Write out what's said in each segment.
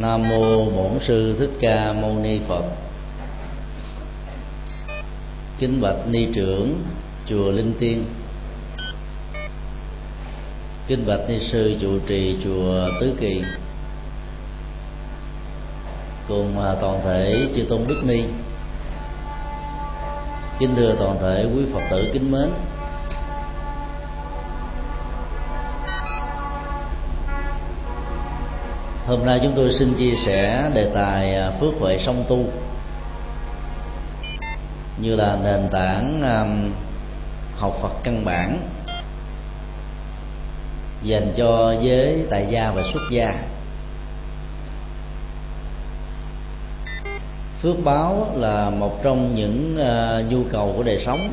nam mô bổn sư thích ca mâu ni phật. Kính bạch ni trưởng, chùa linh tiên. Kính bạch ni sư trụ trì chùa tứ kỳ. Cùng à, toàn thể chư tôn đức ni. Kính thưa toàn thể quý phật tử kính mến hôm nay chúng tôi xin chia sẻ đề tài à, phước huệ song tu. Như là nền tảng um, học Phật căn bản dành cho giới tại gia và xuất gia. Phước báo là một trong những uh, nhu cầu của đời sống.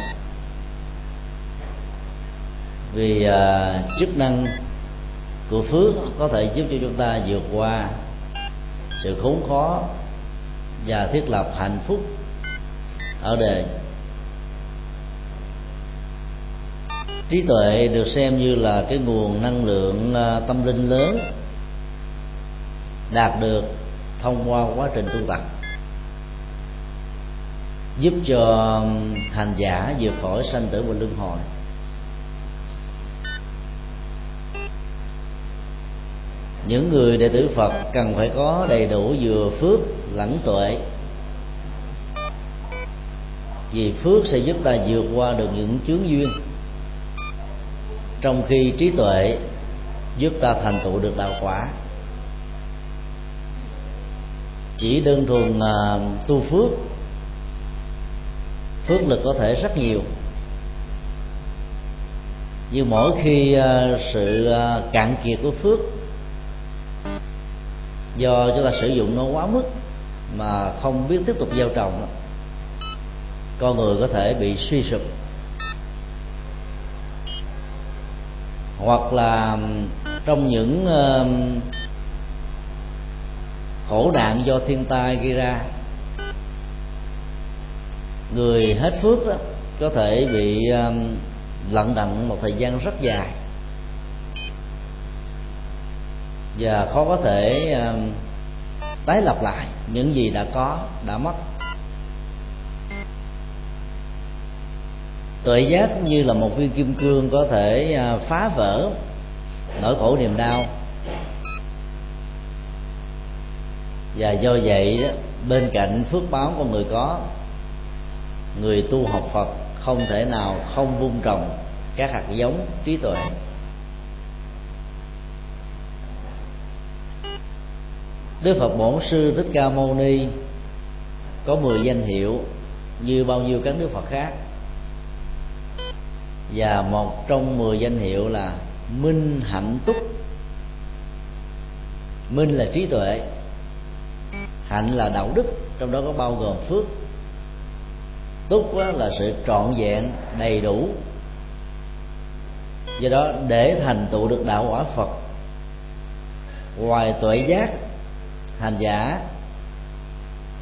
Vì uh, chức năng của phước có thể giúp cho chúng ta vượt qua sự khốn khó và thiết lập hạnh phúc ở đời. Trí tuệ được xem như là cái nguồn năng lượng à, tâm linh lớn, đạt được thông qua quá trình tu tập, giúp cho hành giả vượt khỏi sanh tử và luân hồi. Những người đệ tử phật cần phải có đầy đủ vừa phước lẫn tuệ. Vì phước sẽ giúp ta vượt qua được những chướng duyên. Trong khi trí tuệ giúp ta thành tựu được đạo quả. Chỉ đơn thuần à, tu phước phước lực có thể rất nhiều. Nhưng mỗi khi à, sự à, cạn kiệt của phước do chúng ta sử dụng nó quá mức mà không biết tiếp tục gieo trồng con người có thể bị suy sụp. Hoặc là trong những khổ nạn do thiên tai gây ra, người hết phước đó có thể bị lận đận một thời gian rất dài. Và khó có thể um, tái lập lại những gì đã có, đã mất. Tuệ giác cũng như là một viên kim cương có thể à, phá vỡ nỗi khổ niềm đau. Và do vậy bên cạnh phước báo của người có, người tu học phật không thể nào không vun trồng các hạt giống trí tuệ. Đức Phật Bổn Sư Thích Ca Mâu Ni có 10 danh hiệu như bao nhiêu các đức Phật khác. Và một trong 10 danh hiệu là minh hạnh túc. Minh là trí tuệ, hạnh là đạo đức, trong đó có bao gồm phước. Túc là sự trọn vẹn, đầy đủ. Do đó để thành tựu được đạo quả phật ngoài tuệ giác hành giả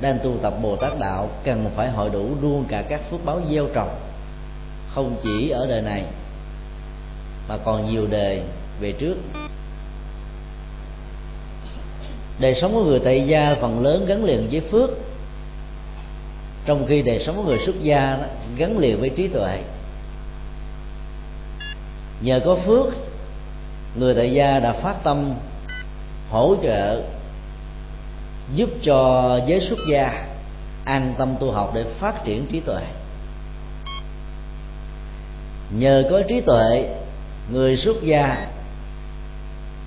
đang tu tập bồ tát đạo cần phải hội đủ luôn cả các phước báo gieo trồng không chỉ ở đời này mà còn nhiều đời về trước. Đời sống của người tại gia phần lớn gắn liền với phước. Trong khi đời sống của người xuất gia đó, gắn liền với trí tuệ. Nhờ có phước người tại gia đã phát tâm hỗ trợ giúp cho giới xuất gia an tâm tu học để phát triển trí tuệ. Nhờ có trí tuệ, người xuất gia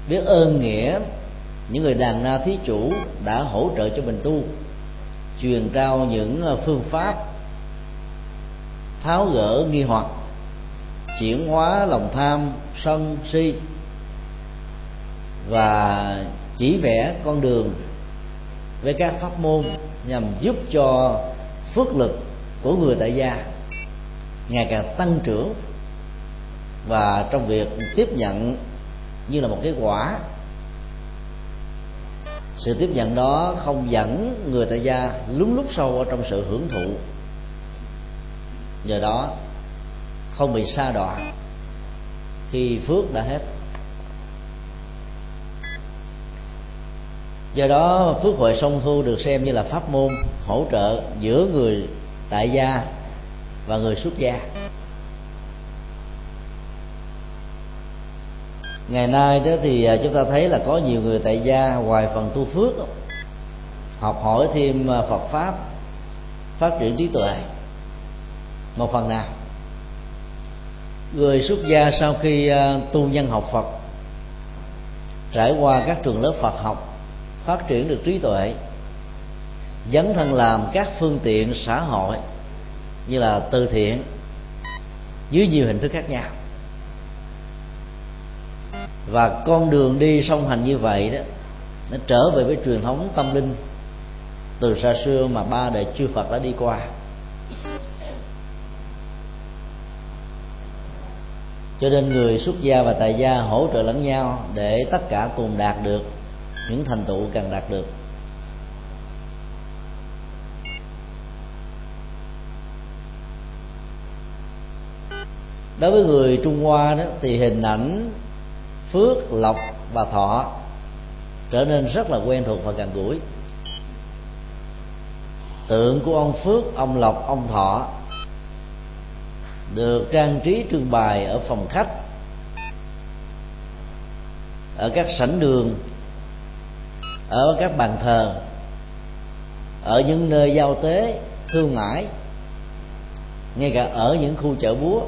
biết ơn nghĩa những người đàn na thí chủ đã hỗ trợ cho mình tu, truyền trao những ờ, phương pháp tháo gỡ nghi hoặc, chuyển hóa lòng tham, sân si và chỉ vẽ con đường với các pháp môn nhằm giúp cho phước lực của người tại gia ngày càng tăng trưởng. Và trong việc tiếp nhận như là một cái quả, sự tiếp nhận đó không dẫn người tại gia lúng lúc sâu ở trong sự hưởng thụ. Nhờ đó không bị sa đọa khi phước đã hết. Do đó, phước huệ song thu được xem như là pháp môn hỗ trợ giữa người tại gia và người xuất gia. Ngày nay đó thì à, chúng ta thấy là có nhiều người tại gia ngoài phần tu phước học hỏi thêm à, Phật pháp, phát triển trí tuệ. Một phần nào, người xuất gia sau khi à, tu nhân học Phật, trải qua các trường lớp Phật học phát triển được trí tuệ, dấn thân làm các phương tiện xã hội như là từ thiện dưới nhiều hình thức khác nhau. Và con đường đi song hành như vậy đó, nó trở về với truyền thống tâm linh từ xa xưa mà ba đời chư Phật đã đi qua. Cho nên người xuất gia và tại gia hỗ trợ lẫn nhau để tất cả cùng đạt được những thành tựu cần đạt được. Đối với người trung hoa đó, thì hình ảnh phước, lộc và thọ trở nên rất là quen thuộc và gần gũi. Tượng của ông phước, ông lộc, ông thọ được trang trí trưng bày ở phòng khách, ở các sảnh đường ở các bàn thờ, ở những nơi giao tế, thương mại, ngay cả ở những khu chợ búa.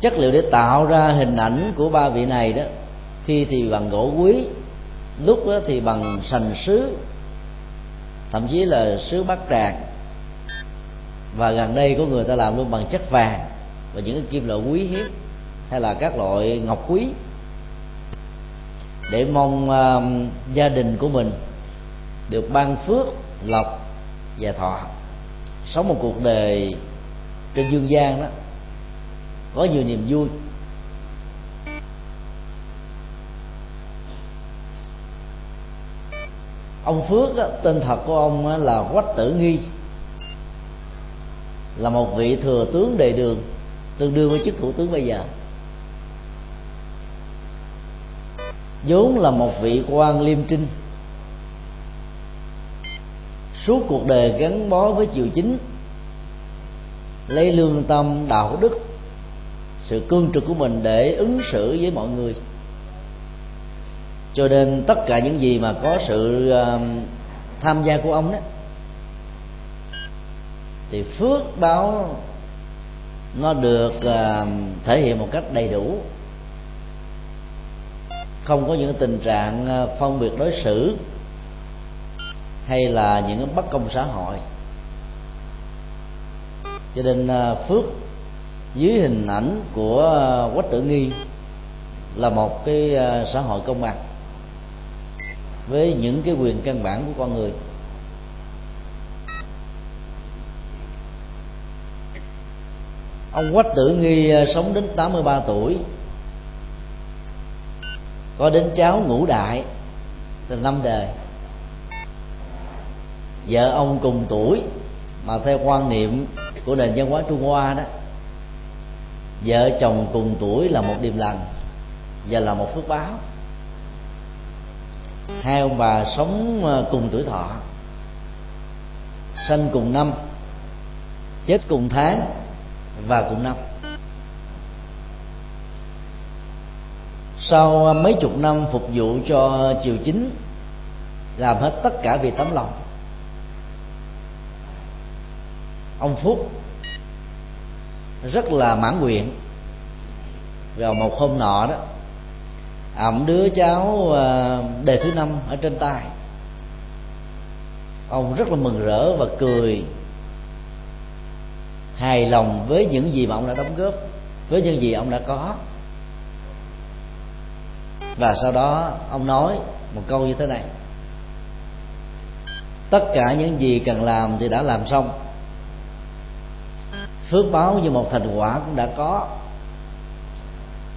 Chất liệu để tạo ra hình ảnh của ba vị này đó, khi thì bằng gỗ quý, lúc đó thì bằng sành sứ, thậm chí là sứ bát tràng. Và gần đây có người ta làm luôn bằng chất vàng và những cái kim loại quý hiếm, hay là các loại ngọc quý để mong uh, gia đình của mình được ban phước lộc và thọ. Sống một cuộc đời trên dương gian đó có nhiều niềm vui. Ông phước đó, tên thật của ông là quách tử nghi là một vị thừa tướng đề đường tương đương với chức thủ tướng bây giờ. Vốn là một vị quan liêm trinh. Suốt cuộc đời gắn bó với triều chính, lấy lương tâm đạo đức, sự cương trực của mình để ứng xử với mọi người. Cho nên tất cả những gì mà có sự um, tham gia của ông đó, thì phước báo nó được um, thể hiện một cách đầy đủ không có những tình trạng ờ, phân biệt đối xử hay là những bất công xã hội. Cho nên ờ, phước dưới hình ảnh của ờ, quách tử nghi là một cái xã hội công bằng với những cái quyền căn bản của con người. Ông quách tử nghi sống đến 83 tuổi có đến cháu ngũ đại từ năm đời. Vợ ông cùng tuổi, mà theo quan niệm của nền văn hóa trung hoa đó, vợ chồng cùng tuổi là một điềm lành và là một phước báo. Hai ông bà sống ờ, cùng tuổi thọ, sanh cùng năm, chết cùng tháng và cùng năm. Sau à, mấy chục năm phục vụ cho triều chính, làm hết tất cả vì tấm lòng. Ông phúc rất là mãn nguyện. Vào một hôm nọ đó, ẩm đứa cháu à, đề thứ năm ở trên tay. Ông rất là mừng rỡ và cười, hài lòng với những gì mà ông đã đóng góp, với những gì ông đã có và sau đó, ông nói một câu như thế này. Tất cả những gì cần làm thì đã làm xong. Phước báo như một thành quả cũng đã có.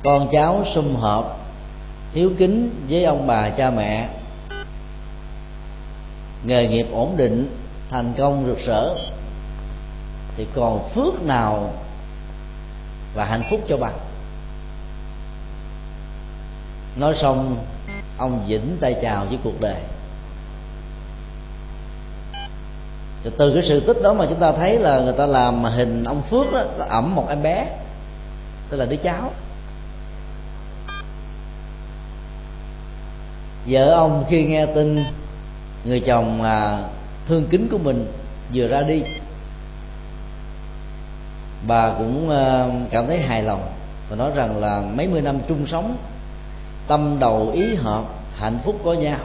Con cháu sum họp hiếu kính với ông bà cha mẹ. Nghề nghiệp ổn định, thành công rực rỡ. Thì còn phước nào và hạnh phúc cho bằng? Nói xong ông vĩnh tay chào với cuộc đời. Rồi từ cái sự tích đó mà chúng ta thấy là người ta làm hình ông phước đó, có ẩm một em bé. Tức là đứa cháu. Vợ ông khi nghe tin người chồng thương kính của mình vừa ra đi bà cũng ờ, cảm thấy hài lòng và nói rằng là mấy mươi năm chung sống tâm đầu ý hợp, hạnh phúc có nhau.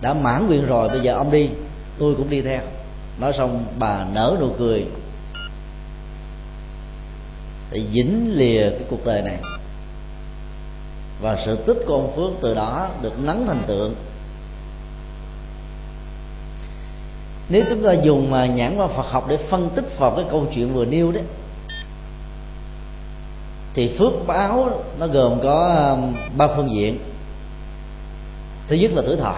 Đã mãn nguyện rồi, bây giờ ông đi, tôi cũng đi theo. Nói xong, bà nở nụ cười. Để dính lìa cái cuộc đời này. Và sự tích của ông phước từ đó được nắng thành tượng. Nếu chúng ta dùng mà nhãn qua Phật học để phân tích vào cái câu chuyện vừa nêu đấy thì phước báo nó gồm có um, ba phương diện. Thứ nhất là tuổi thọ.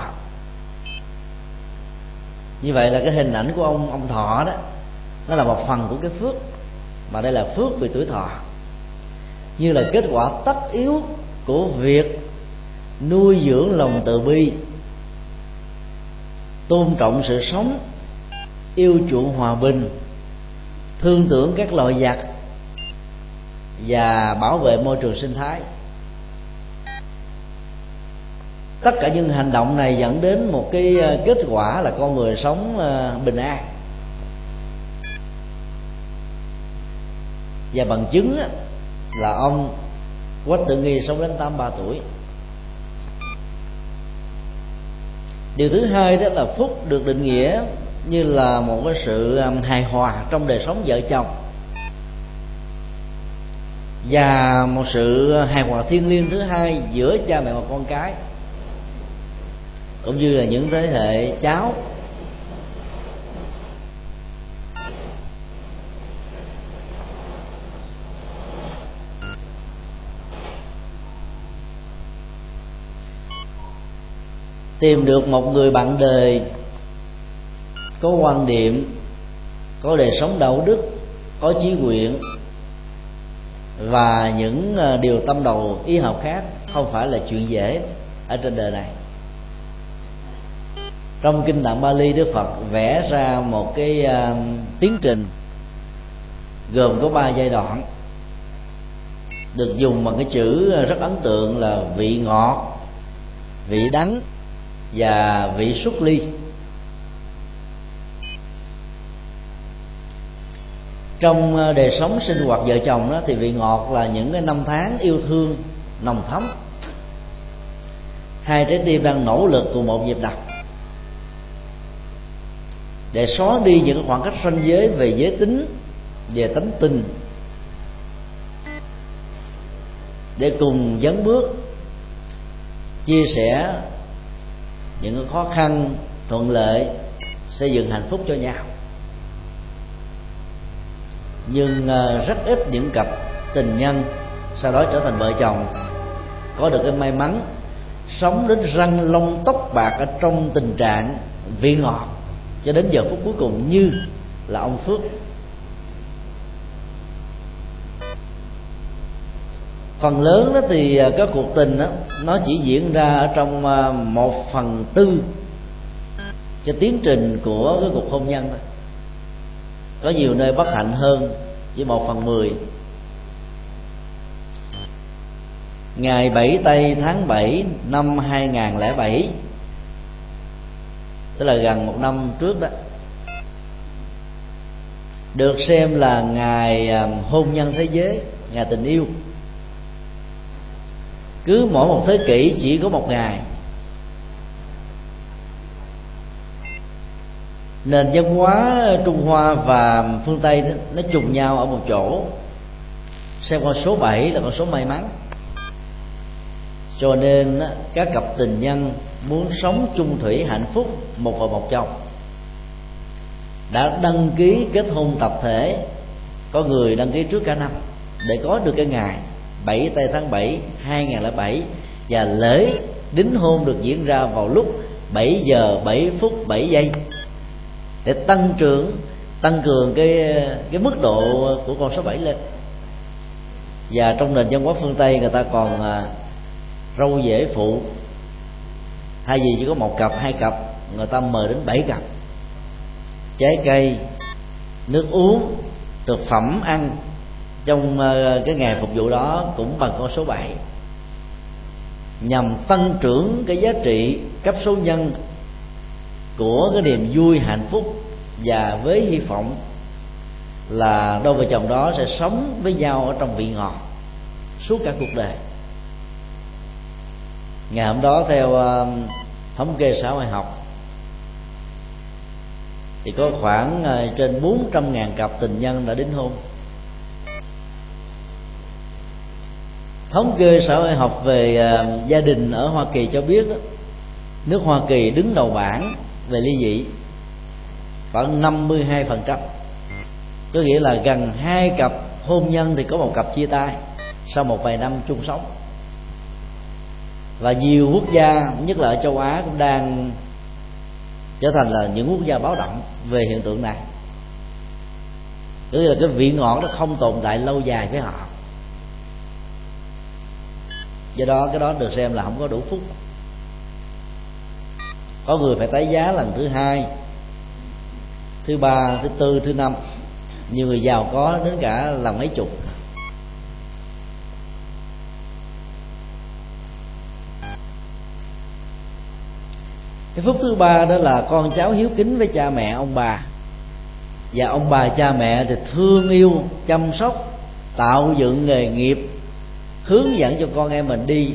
Như vậy là cái hình ảnh của ông ông thọ đó, nó là một phần của cái phước, mà đây là phước về tuổi thọ. Như là kết quả tất yếu của việc nuôi dưỡng lòng từ bi, tôn trọng sự sống, yêu chuộng hòa bình, thương tưởng các loài vật và bảo vệ môi trường sinh thái. Tất cả những hành động này dẫn đến một cái ờ, kết quả là con người sống ờ, bình an. Và bằng chứng là ông quách tự nghi sống đến 83 tuổi. Điều thứ hai đó là phúc được định nghĩa như là một cái sự hài hòa trong đời sống vợ chồng và một sự hài hòa thiên liêng thứ hai giữa cha mẹ và con cái, cũng như là những thế hệ cháu. Tìm được một người bạn đời có quan điểm, có đời sống đạo đức, có chí nguyện và những ờ, điều tâm đầu ý hợp khác không phải là chuyện dễ ở trên đời này. Trong kinh tạng Bali Đức Phật vẽ ra một cái uh, tiến trình gồm có ba giai đoạn được dùng bằng cái chữ rất ấn tượng là vị ngọt vị đắng và vị xuất ly. Trong ờ, đời sống sinh hoạt vợ chồng đó, thì vị ngọt là những cái năm tháng yêu thương, nồng thắm. Hai trái tim đang nỗ lực cùng một nhịp đập. Để xóa đi những khoảng cách ranh giới về giới tính, về tánh tình. Để cùng dấn bước, chia sẻ những khó khăn, thuận lợi, xây dựng hạnh phúc cho nhau nhưng ờ, rất ít những cặp tình nhân, sau đó trở thành vợ chồng. Có được cái may mắn, sống đến răng lông tóc bạc ở trong tình trạng vị ngọt, cho đến giờ phút cuối cùng như là ông phước. Phần lớn đó thì ờ, các cuộc tình đó nó chỉ diễn ra ở trong ờ, một phần tư cái tiến trình của cái cuộc hôn nhân thôi có nhiều nơi bất hạnh hơn chỉ một phần mười. Ngày 7 tây tháng 7 năm 2007 tức là gần một năm trước đó, được xem là ngày à, hôn nhân thế giới, ngày tình yêu. Cứ mỗi một thế kỷ chỉ có một ngày. Nền văn hóa trung hoa và phương tây đó, nó trùng nhau ở một chỗ. Xem con số 7 là con số may mắn. Cho nên các cặp tình nhân muốn sống chung thủy hạnh phúc một vợ một chồng. Đã đăng ký kết hôn tập thể có người đăng ký trước cả năm để có được cái ngày 7 tây tháng 7 2007 và lễ đính hôn được diễn ra vào lúc 7 giờ 7 phút 7 giây để tăng trưởng tăng cường cái cái mức độ của con số 7 lên. Và trong nền văn hóa phương Tây người ta còn à, râu dễ phụ. Thay vì chỉ có một cặp hai cặp người ta mời đến bảy cặp. Trái cây nước uống thực phẩm ăn trong à, cái ngày phục vụ đó cũng bằng con số 7 nhằm tăng trưởng cái giá trị cấp số nhân của cái niềm vui, hạnh phúc và với hy vọng là đôi vợ chồng đó sẽ sống với nhau ở trong vị ngọt suốt cả cuộc đời. Ngày hôm đó theo um, thống kê xã hội học, thì có khoảng ờ, trên 400 ngàn cặp tình nhân đã đính hôn. Thống kê xã hội học về ờ, gia đình ở Hoa Kỳ cho biết nước Hoa Kỳ đứng đầu bảng về ly dị khoảng 52 phần trăm. Có nghĩa là gần hai cặp hôn nhân thì có một cặp chia tay sau một vài năm chung sống. Và nhiều quốc gia, nhất là ở châu Á, cũng đang trở thành là những quốc gia báo động về hiện tượng này. Tức là cái vị ngọt nó không tồn tại lâu dài với họ. Do đó, cái đó được xem là không có đủ phúc có người phải tái giá lần thứ hai, thứ ba, thứ tư, thứ năm. Nhiều người giàu có đến cả làm mấy chục. Cái phúc thứ ba đó là con cháu hiếu kính với cha mẹ ông bà. Và ông bà cha mẹ thì thương yêu, chăm sóc, tạo dựng nghề nghiệp, hướng dẫn cho con em mình đi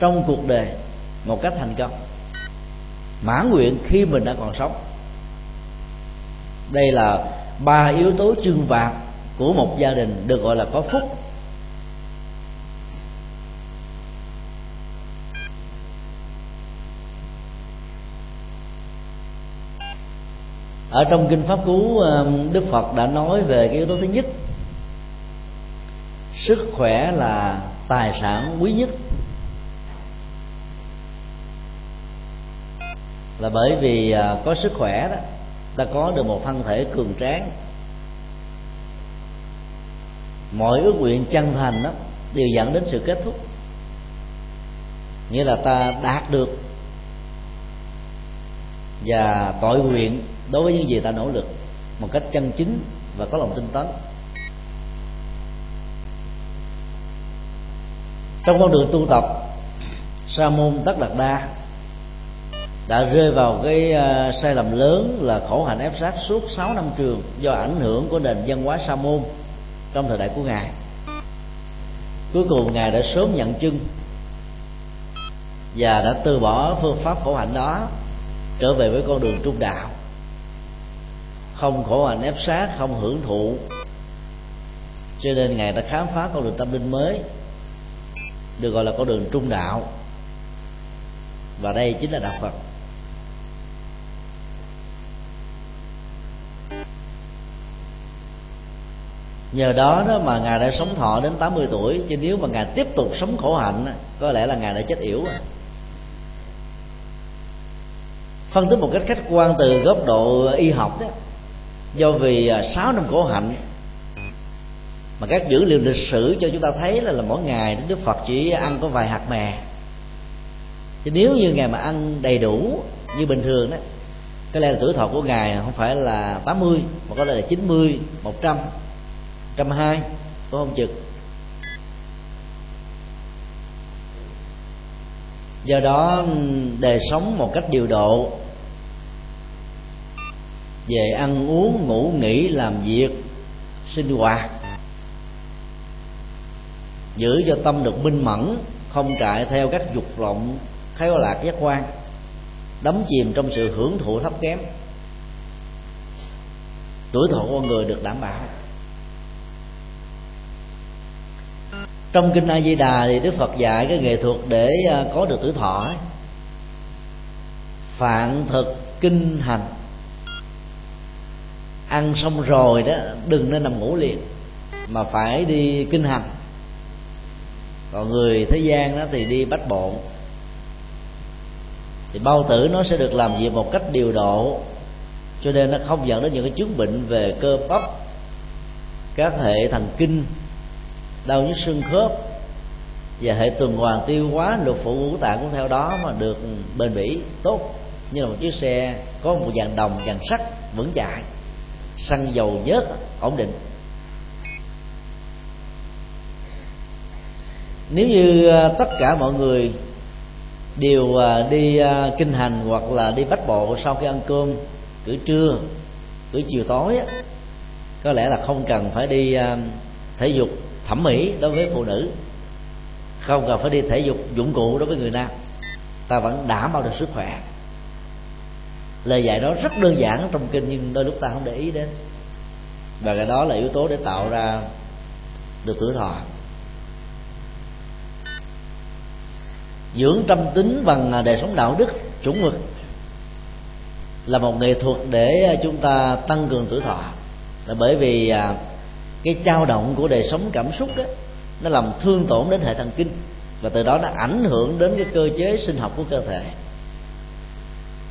trong cuộc đời một cách thành công mãn nguyện khi mình đã còn sống. Đây là ba yếu tố trưng vạc của một gia đình được gọi là có phúc. Ở trong kinh pháp cú um, đức phật đã nói về cái yếu tố thứ nhất. Sức khỏe là tài sản quý nhất. Là bởi vì à, có sức khỏe đó, ta có được một thân thể cường tráng. Mọi ước nguyện chân thành đó, đều dẫn đến sự kết thúc. Nghĩa là ta đạt được và tội nguyện đối với những gì ta nỗ lực một cách chân chính và có lòng tinh tấn. Trong con đường tu tập sa môn tất đạt đa đã rơi vào cái uh, sai lầm lớn là khổ hạnh ép sát suốt 6 năm trường do ảnh hưởng của nền văn hóa sa môn trong thời đại của ngài. Cuối cùng ngài đã sớm nhận chân và đã từ bỏ phương pháp khổ hạnh đó trở về với con đường trung đạo. Không khổ hạnh ép sát không hưởng thụ. Cho nên ngài đã khám phá con đường tâm linh mới được gọi là con đường trung đạo. Và đây chính là đạo phật. Nhờ đó đó mà ngài đã sống thọ đến 80 tuổi chứ nếu mà ngài tiếp tục sống khổ hạnh có lẽ là ngài đã chết yểu rồi. Phân tích một cách khách quan từ góc độ y học đó do vì à, 6 năm khổ hạnh mà các dữ liệu lịch sử cho chúng ta thấy là, là mỗi ngày Đức Phật chỉ ăn có vài hạt mè. Chứ nếu như ngài mà ăn đầy đủ như bình thường đó có lẽ là tuổi thọ của ngài không phải là 80 mà có lẽ là 90, 100 trăm hai, có không chừng do đó, đời sống một cách điều độ. Về ăn uống, ngủ, nghỉ, làm việc, sinh hoạt. Giữ cho tâm được minh mẫn, không trại theo các dục vọng, khéo lạc giác quan. Đắm chìm trong sự hưởng thụ thấp kém. Tuổi thọ con người được đảm bảo. Trong kinh a di đà thì đức phật dạy cái nghệ thuật để à, có được tuổi thọ ấy. phạn thực kinh hành. Ăn xong rồi đó, đừng nên nằm ngủ liền, mà phải đi kinh hành. Còn người thế gian đó thì đi bách bộ thì bao tử nó sẽ được làm việc một cách điều độ, cho nên nó không dẫn đến những cái chứng bệnh về cơ bắp, các hệ thần kinh đau nhức xương khớp. Và hệ tuần hoàn tiêu hóa lục phủ ngũ tạng cũng theo đó mà được bền bỉ tốt. Như là một chiếc xe có một dàn đồng dàn sắt vững chãi, xăng dầu nhớt ổn định. Nếu như à, tất cả mọi người đều à, đi à, kinh hành hoặc là đi bách bộ sau khi ăn cơm cử trưa cử chiều tối có lẽ là không cần phải đi thể dục thẩm mỹ đối với phụ nữ. Không cần phải đi thể dục dụng cụ đối với người nam. Ta vẫn đảm bảo được sức khỏe. Lời dạy đó rất đơn giản trong kinh nhưng đôi lúc ta không để ý đến. Và cái đó là yếu tố để tạo ra được tuổi thọ. Dưỡng tâm tính bằng đời sống đạo đức, chuẩn mực là một nghệ thuật để chúng ta tăng cường tuổi thọ. Là bởi vì à, cái trao động của đời sống cảm xúc đó nó làm thương tổn đến hệ thần kinh. Và từ đó nó ảnh hưởng đến cái cơ chế sinh học của cơ thể.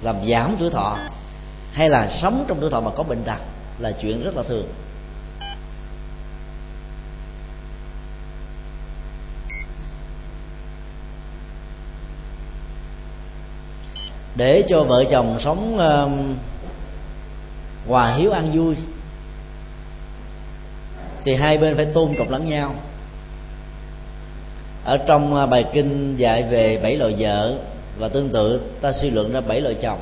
Làm giảm tuổi thọ hay là sống trong tuổi thọ mà có bệnh tật là chuyện rất là thường. Để cho vợ chồng sống uh, hòa hiếu ăn vui thì hai bên phải tôn trọng lẫn nhau. Ở trong à, bài kinh dạy về bảy loại vợ và tương tự, ta suy luận ra bảy loại chồng.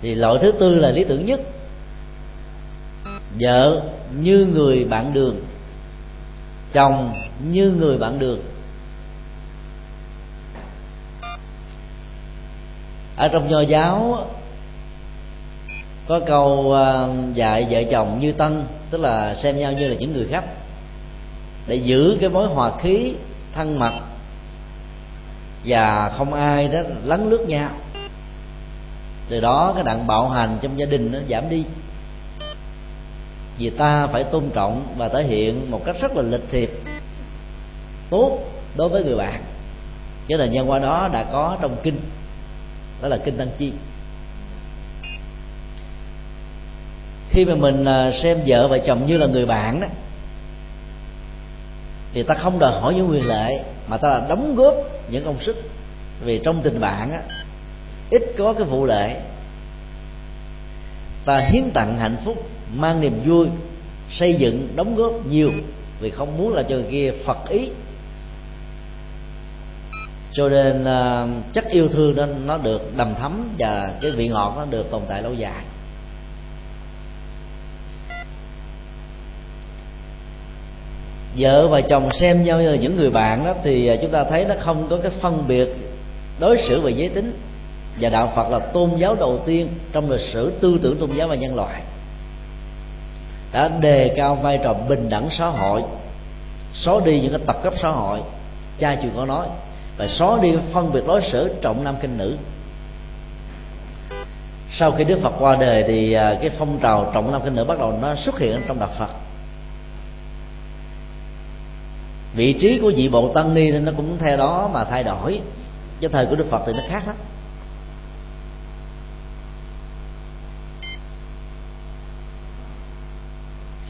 Thì loại thứ tư là lý tưởng nhất. Vợ như người bạn đường, chồng như người bạn đường. Ở trong nho giáo có câu ờ, dạy vợ chồng như tân, tức là xem nhau như là những người khách để giữ cái mối hòa khí thân mật và không ai đó lấn lướt nhau. Từ đó cái đặng bạo hành trong gia đình nó giảm đi. Vì ta phải tôn trọng và thể hiện một cách rất là lịch thiệp, tốt đối với người bạn. Cho nên nhân qua đó đã có trong kinh, đó là kinh tăng chi. Khi mà mình à, xem vợ và chồng như là người bạn đó thì ta không đòi hỏi những quyền lệ mà ta là đóng góp những công sức. Vì trong tình bạn á ít có cái vụ lệ. Ta hiến tặng hạnh phúc mang niềm vui xây dựng đóng góp nhiều. Vì không muốn là cho người kia phật ý. Cho nên à, uh, chất yêu thương đó nó được đầm thấm và cái vị ngọt nó được tồn tại lâu dài. Vợ và chồng xem nhau như là những người bạn đó, thì à, chúng ta thấy nó không có cái phân biệt đối xử về giới tính. Và đạo phật là tôn giáo đầu tiên trong lịch sử tư tưởng tôn giáo và nhân loại. Đã đề cao vai trò bình đẳng xã hội, xóa đi những cái tập cấp xã hội. Cha chuyện có nói. Và xóa đi phân biệt đối xử trọng nam kinh nữ. Sau khi đức phật qua đời thì à, cái phong trào trọng nam kinh nữ bắt đầu nó xuất hiện trong đạo phật vị trí của vị bộ tăng ni nên nó cũng theo đó mà thay đổi. Cái thời của đức phật thì nó khác lắm.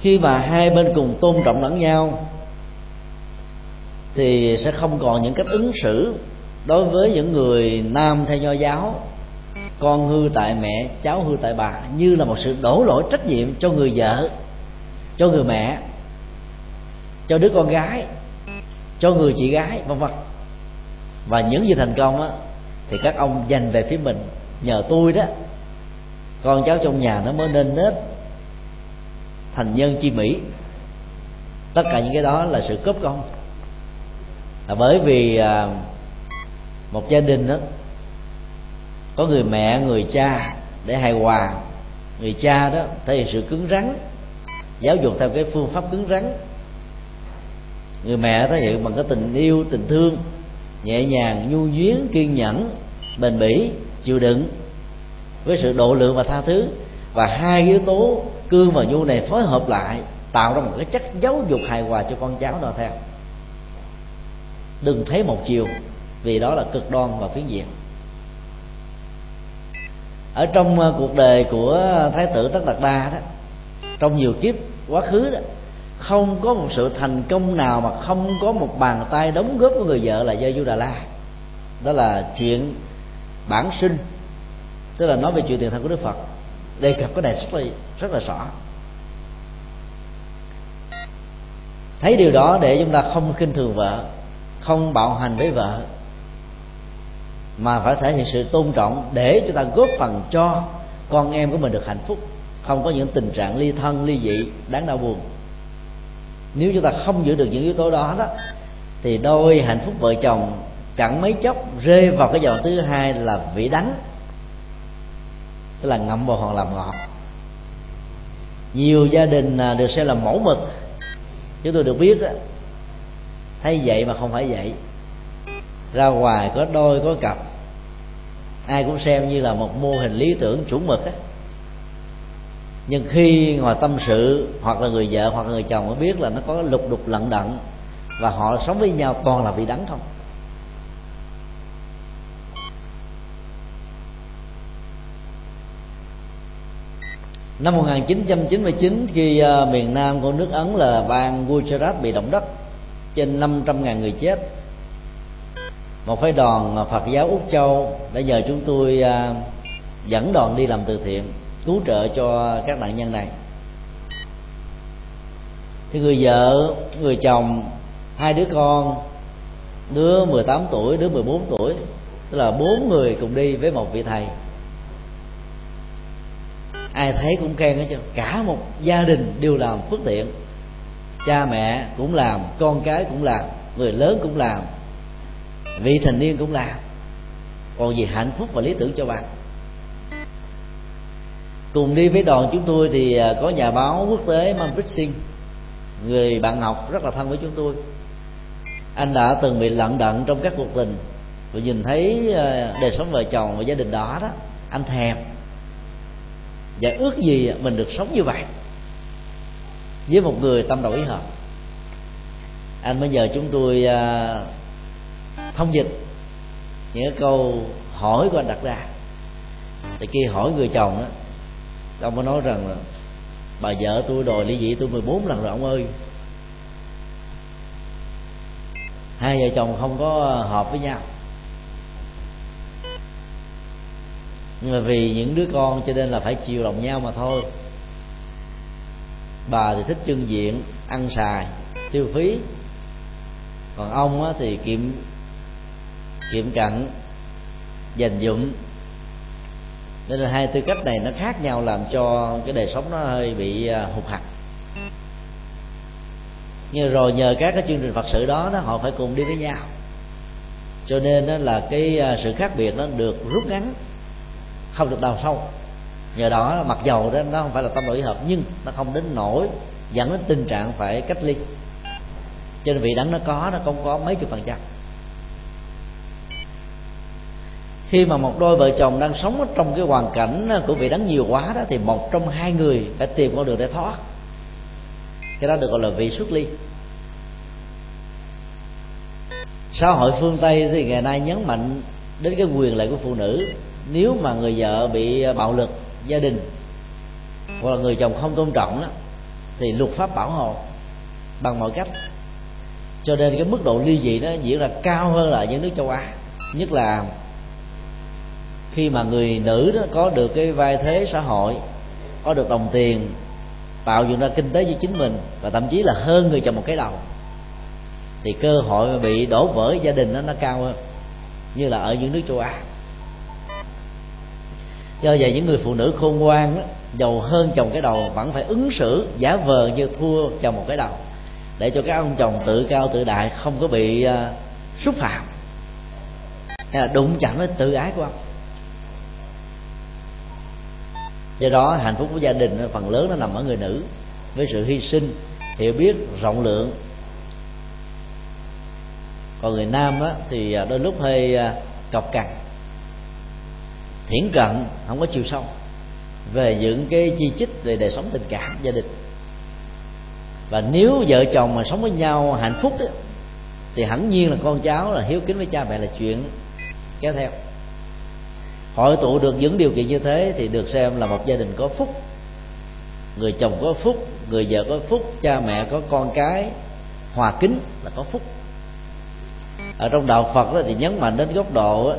Khi mà hai bên cùng tôn trọng lẫn nhau, thì sẽ không còn những cách ứng xử đối với những người nam theo nho giáo. Con hư tại mẹ, cháu hư tại bà, như là một sự đổ lỗi trách nhiệm cho người vợ, cho người mẹ, cho đứa con gái cho người chị gái vân vân. Và những gì thành công á thì các ông dành về phía mình. Nhờ tôi đó con cháu trong nhà nó mới nên nết thành nhân chi mỹ. Tất cả những cái đó là sự cướp công. Là bởi vì à, một gia đình đó có người mẹ người cha để hài hòa. Người cha đó thể hiện sự cứng rắn giáo dục theo cái phương pháp cứng rắn người mẹ thể hiện bằng cái tình yêu, tình thương, nhẹ nhàng, nhu nhuyến kiên nhẫn, bền bỉ, chịu đựng với sự độ lượng và tha thứ. Và hai yếu tố cương và nhu này phối hợp lại tạo ra một cái chất giáo dục hài hòa cho con cháu noi theo. Đừng thấy một chiều, vì đó là cực đoan và phiến diện. Ở trong ờ, cuộc đời của thái tử tất đạt đa đó, trong nhiều kiếp quá khứ đó không có một sự thành công nào mà không có một bàn tay đóng góp của người vợ là do du đà la đó là chuyện bản sinh. Tức là nói về chuyện tiền thân của đức phật. Đề cập cái này rất là rất là rõ. Thấy điều đó để chúng ta không khinh thường vợ, không bạo hành với vợ, mà phải thể hiện sự tôn trọng để chúng ta góp phần cho con em của mình được hạnh phúc. Không có những tình trạng ly thân, ly dị, đáng đau buồn nếu chúng ta không giữ được những yếu tố đó đó thì đôi hạnh phúc vợ chồng chẳng mấy chốc rơi vào cái dòng thứ hai là vị đắng tức là ngậm vào hòn làm ngọt. Nhiều gia đình à, được xem là mẫu mực. Chúng tôi được biết đó, thấy vậy mà không phải vậy. Ra ngoài có đôi có cặp ai cũng xem như là một mô hình lý tưởng chuẩn mực á nhưng khi ngồi tâm sự hoặc là người vợ hoặc là người chồng mới biết là nó có lục đục lận đận và họ sống với nhau toàn là vị đắng không? Năm 1999 khi uh, miền Nam của nước Ấn là bang Gujarat bị động đất trên 500.000 người chết một phái đoàn Phật giáo Úc Châu đã nhờ chúng tôi uh, dẫn đoàn đi làm từ thiện cứu trợ cho các nạn nhân này. Thì người vợ, người chồng, hai đứa con, đứa 18 tuổi, đứa 14 tuổi, tức là bốn người cùng đi với một vị thầy. Ai thấy cũng khen hết chứ. Cả một gia đình đều làm phước thiện cha mẹ cũng làm, con cái cũng làm, người lớn cũng làm, vị thành niên cũng làm. Còn gì hạnh phúc và lý tưởng cho bạn? Cùng đi với đoàn chúng tôi thì à, có nhà báo quốc tế Manfred Singh, người bạn học rất là thân với chúng tôi. Anh đã từng bị lận đận trong các cuộc tình và nhìn thấy à, đời sống vợ chồng và gia đình đó đó, anh thèm. Và ước gì mình được sống như vậy, với một người tâm đầu ý hợp. Anh bây giờ chúng tôi à, thông dịch những câu hỏi của anh đặt ra. Thì khi hỏi người chồng đó ông có nói rằng là, bà vợ tôi đòi ly dị tôi 14 lần rồi ông ơi. Hai vợ chồng không có ờ, hợp với nhau. Nhưng mà vì những đứa con cho nên là phải chiều lòng nhau mà thôi. Bà thì thích trưng diện, ăn xài, tiêu phí. Còn ông thì kiệm kiệm cận dành dụng nên là hai tư cách này nó khác nhau làm cho cái đời sống nó hơi bị à, hụt hặc. Nhưng rồi nhờ các cái chương trình phật sự đó nó họ phải cùng đi với nhau. Cho nên đó là cái à, sự khác biệt nó được rút ngắn, không được đào sâu. Nhờ đó, mặc dầu đó, nó không phải là tâm đổi hợp, nhưng nó không đến nổi dẫn đến tình trạng phải cách ly. Cho nên vị đắng nó có, nó không có mấy chục phần trăm. Khi mà một đôi vợ chồng đang sống ở trong cái hoàn cảnh ờ, của vị đắng nhiều quá đó, thì một trong hai người phải tìm con đường để thoát. Cái đó được gọi là vị xuất ly. Xã hội phương tây thì ngày nay nhấn mạnh đến cái quyền lợi của phụ nữ. Nếu mà người vợ bị ờ, bạo lực gia đình, hoặc là người chồng không tôn trọng đó, thì luật pháp bảo hộ bằng mọi cách. Cho nên cái mức độ ly dị nó diễn ra cao hơn là những nước châu á, nhất là khi mà người nữ đó có được cái vai thế xã hội có được đồng tiền tạo dựng ra kinh tế cho chính mình và thậm chí là hơn người chồng một cái đầu thì cơ hội bị đổ vỡ gia đình nó nó cao hơn như là ở những nước châu á. Do vậy những người phụ nữ khôn ngoan đó giàu hơn chồng cái đầu vẫn phải ứng xử giả vờ như thua chồng một cái đầu để cho các ông chồng tự cao tự đại không có bị uh, xúc phạm. Hay là đụng chạm với tự ái của ông. Do đó hạnh phúc của gia đình phần lớn nó nằm ở người nữ. Với sự hy sinh hiểu biết rộng lượng. Còn người nam á, thì à, đôi lúc hơi à, cọc cằn thiển cận không có chiều sâu về những cái chi chích về đời sống tình cảm gia đình. Và nếu vợ chồng mà sống với nhau hạnh phúc đó, thì hẳn nhiên là con cháu là hiếu kính với cha mẹ là chuyện kéo theo hội tụ được những điều kiện như thế thì được xem là một gia đình có phúc. Người chồng có phúc người vợ có phúc cha mẹ có con cái hòa kính là có phúc. Ở trong đạo phật đó thì nhấn mạnh đến góc độ đó,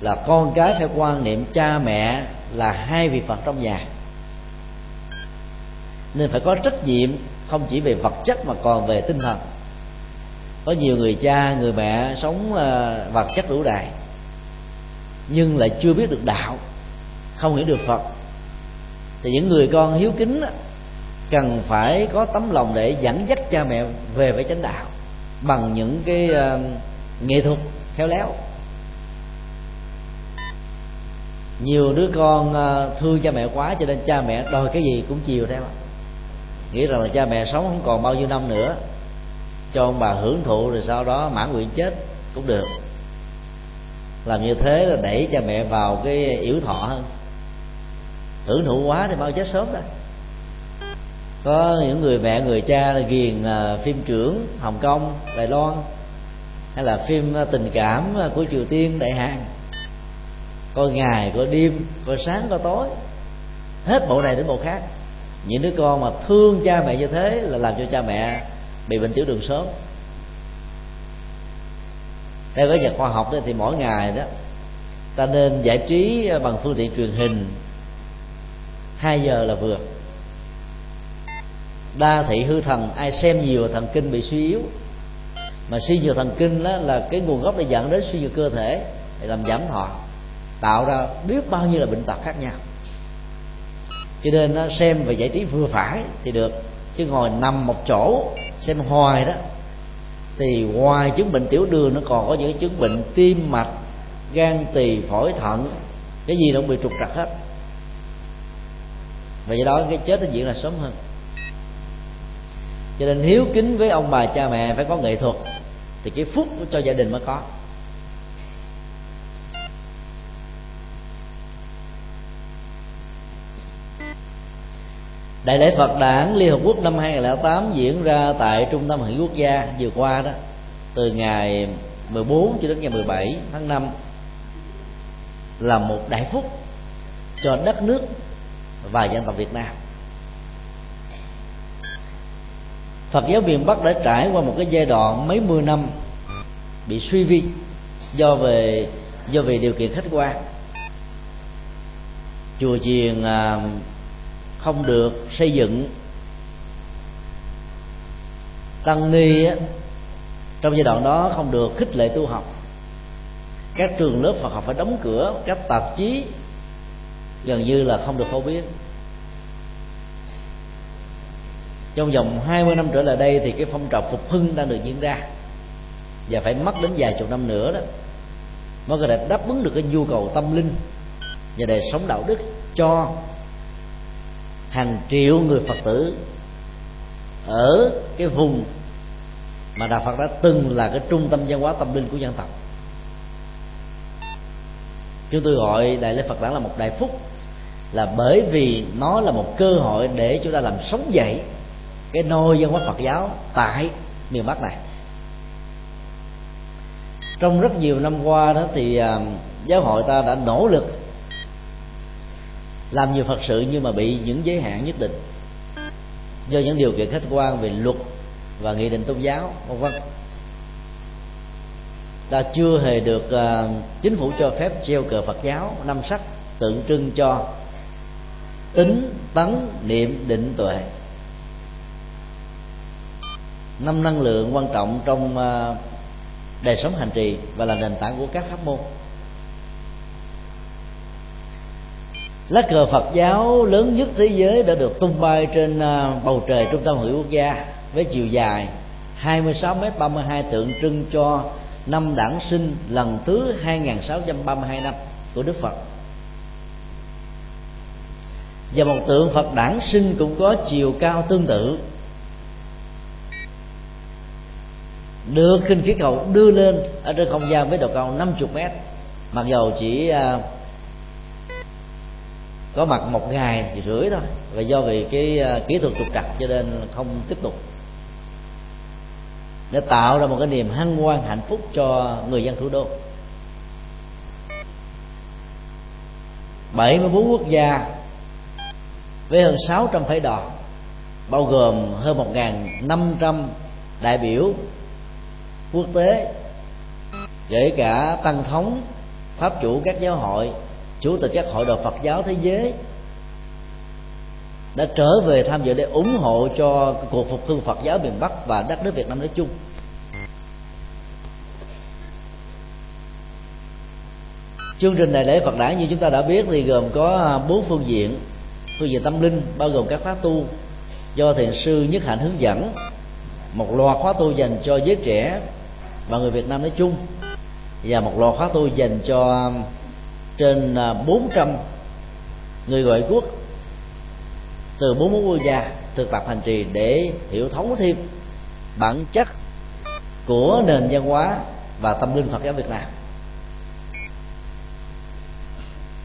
là con cái phải quan niệm cha mẹ là hai vị phật trong nhà. Nên phải có trách nhiệm không chỉ về vật chất mà còn về tinh thần. Có nhiều người cha người mẹ sống à, vật chất đủ đầy nhưng lại chưa biết được đạo không hiểu được phật. Thì những người con hiếu kính cần phải có tấm lòng để dẫn dắt cha mẹ về với chánh đạo bằng những cái uh, nghệ thuật khéo léo. Nhiều đứa con uh, thương cha mẹ quá cho nên cha mẹ đòi cái gì cũng chiều theo. Nghĩ rằng là cha mẹ sống không còn bao nhiêu năm nữa cho ông bà hưởng thụ rồi sau đó mãn nguyện chết cũng được làm như thế là đẩy cha mẹ vào cái yếu thọ hơn. Hưởng thụ quá thì bao chết sớm đó có những người mẹ, người cha là ghiền à, phim trưởng, hồng kông, đài loan, hay là phim à, tình cảm à, của triều tiên, đại hàn. Coi ngày coi đêm coi sáng coi tối. Hết bộ này đến bộ khác. Những đứa con mà thương cha mẹ như thế là làm cho cha mẹ bị bệnh tiểu đường sớm theo với nhà khoa học đó thì mỗi ngày đó, ta nên giải trí bằng phương tiện truyền hình. 2 giờ là vừa. Đa thị hư thần, ai xem nhiều thần kinh bị suy yếu. Mà suy nhiều thần kinh đó là cái nguồn gốc để dẫn đến suy nhiều cơ thể, để làm giảm thọ, tạo ra biết bao nhiêu là bệnh tật khác nhau. Cho nên nó xem và giải trí vừa phải thì được. Chứ ngồi nằm một chỗ, xem hoài đó thì ngoài chứng bệnh tiểu đường nó còn có những chứng bệnh tim mạch, gan tỳ, phổi thận, cái gì nó cũng bị trục trặc hết. Và do đó cái chết nó diễn ra sớm hơn. Cho nên hiếu kính với ông bà cha mẹ phải có nghệ thuật, thì cái phúc cho gia đình mới có. Đại lễ Phật đản Liên Hợp Quốc năm 2008 diễn ra tại Trung tâm Hội Quốc gia vừa qua đó, từ ngày 14 cho đến ngày 17 tháng 5 là một đại phúc cho đất nước và dân tộc Việt Nam. Phật giáo miền Bắc đã trải qua một cái giai đoạn mấy mươi năm bị suy vi do về do về điều kiện khách quan. Chùa chiền à, không được xây dựng. Tăng ni á, trong giai đoạn đó không được khích lệ tu học. Các trường lớp Phật học phải đóng cửa các tạp chí gần như là không được phổ biến. Trong vòng 20 năm trở lại đây thì cái phong trào phục hưng đang được diễn ra. Và phải mất đến vài chục năm nữa đó mới có thể đáp ứng được cái nhu cầu tâm linh và đời sống đạo đức cho hàng triệu người phật tử ở cái vùng mà đạo phật đã từng là cái trung tâm văn hóa tâm linh của dân tộc. Chúng tôi gọi đại lễ phật đản là một đại phúc, là bởi vì nó là một cơ hội để chúng ta làm sống dậy cái nôi văn hóa phật giáo tại miền bắc này. Trong rất nhiều năm qua đó thì à, giáo hội ta đã nỗ lực làm nhiều phật sự nhưng mà bị những giới hạn nhất định. Do những điều kiện khách quan về luật và nghị định tôn giáo vân vân. Ta chưa hề được uh, chính phủ cho phép treo cờ Phật giáo năm sắc tượng trưng cho tính tấn niệm định tuệ. Năm năng lượng quan trọng trong uh, đời sống hành trì và là nền tảng của các pháp môn. Lá cờ Phật giáo lớn nhất thế giới đã được tung bay trên à, bầu trời trung tâm hội quốc gia với chiều dài 26 m 32 tượng trưng cho năm đản sinh lần thứ 2632 năm của Đức Phật. Và một tượng Phật đản sinh cũng có chiều cao tương tự, được khinh khí cầu đưa lên ở trên không gian với độ cao 50 mét, mặc dầu chỉ à, có mặt một ngày rưỡi thôi. Và do vì cái ờ, kỹ thuật trục trặc cho nên không tiếp tục. Để tạo ra một cái niềm hân hoan, hạnh phúc cho người dân thủ đô. 74 quốc gia với hơn 600 phái đoàn, bao gồm hơn 1.500 đại biểu quốc tế, kể cả tăng thống, pháp chủ các giáo hội chủ tịch các hội đoàn Phật giáo thế giới đã trở về tham dự để ủng hộ cho cuộc phục hưng Phật giáo miền Bắc và đất nước Việt Nam nói chung. Chương trình đại lễ Phật đản, như chúng ta đã biết, thì gồm có à, bốn phương diện. Phương diện tâm linh, bao gồm các khóa tu. Do thiền sư nhất hạnh hướng dẫn, một loạt khóa tu dành cho giới trẻ và người Việt Nam nói chung, và một loạt khóa tu dành cho trên à, 400 người ngoại quốc từ 40 quốc gia thực tập hành trì để hiểu thấu thêm bản chất của nền văn hóa và tâm linh Phật giáo Việt Nam.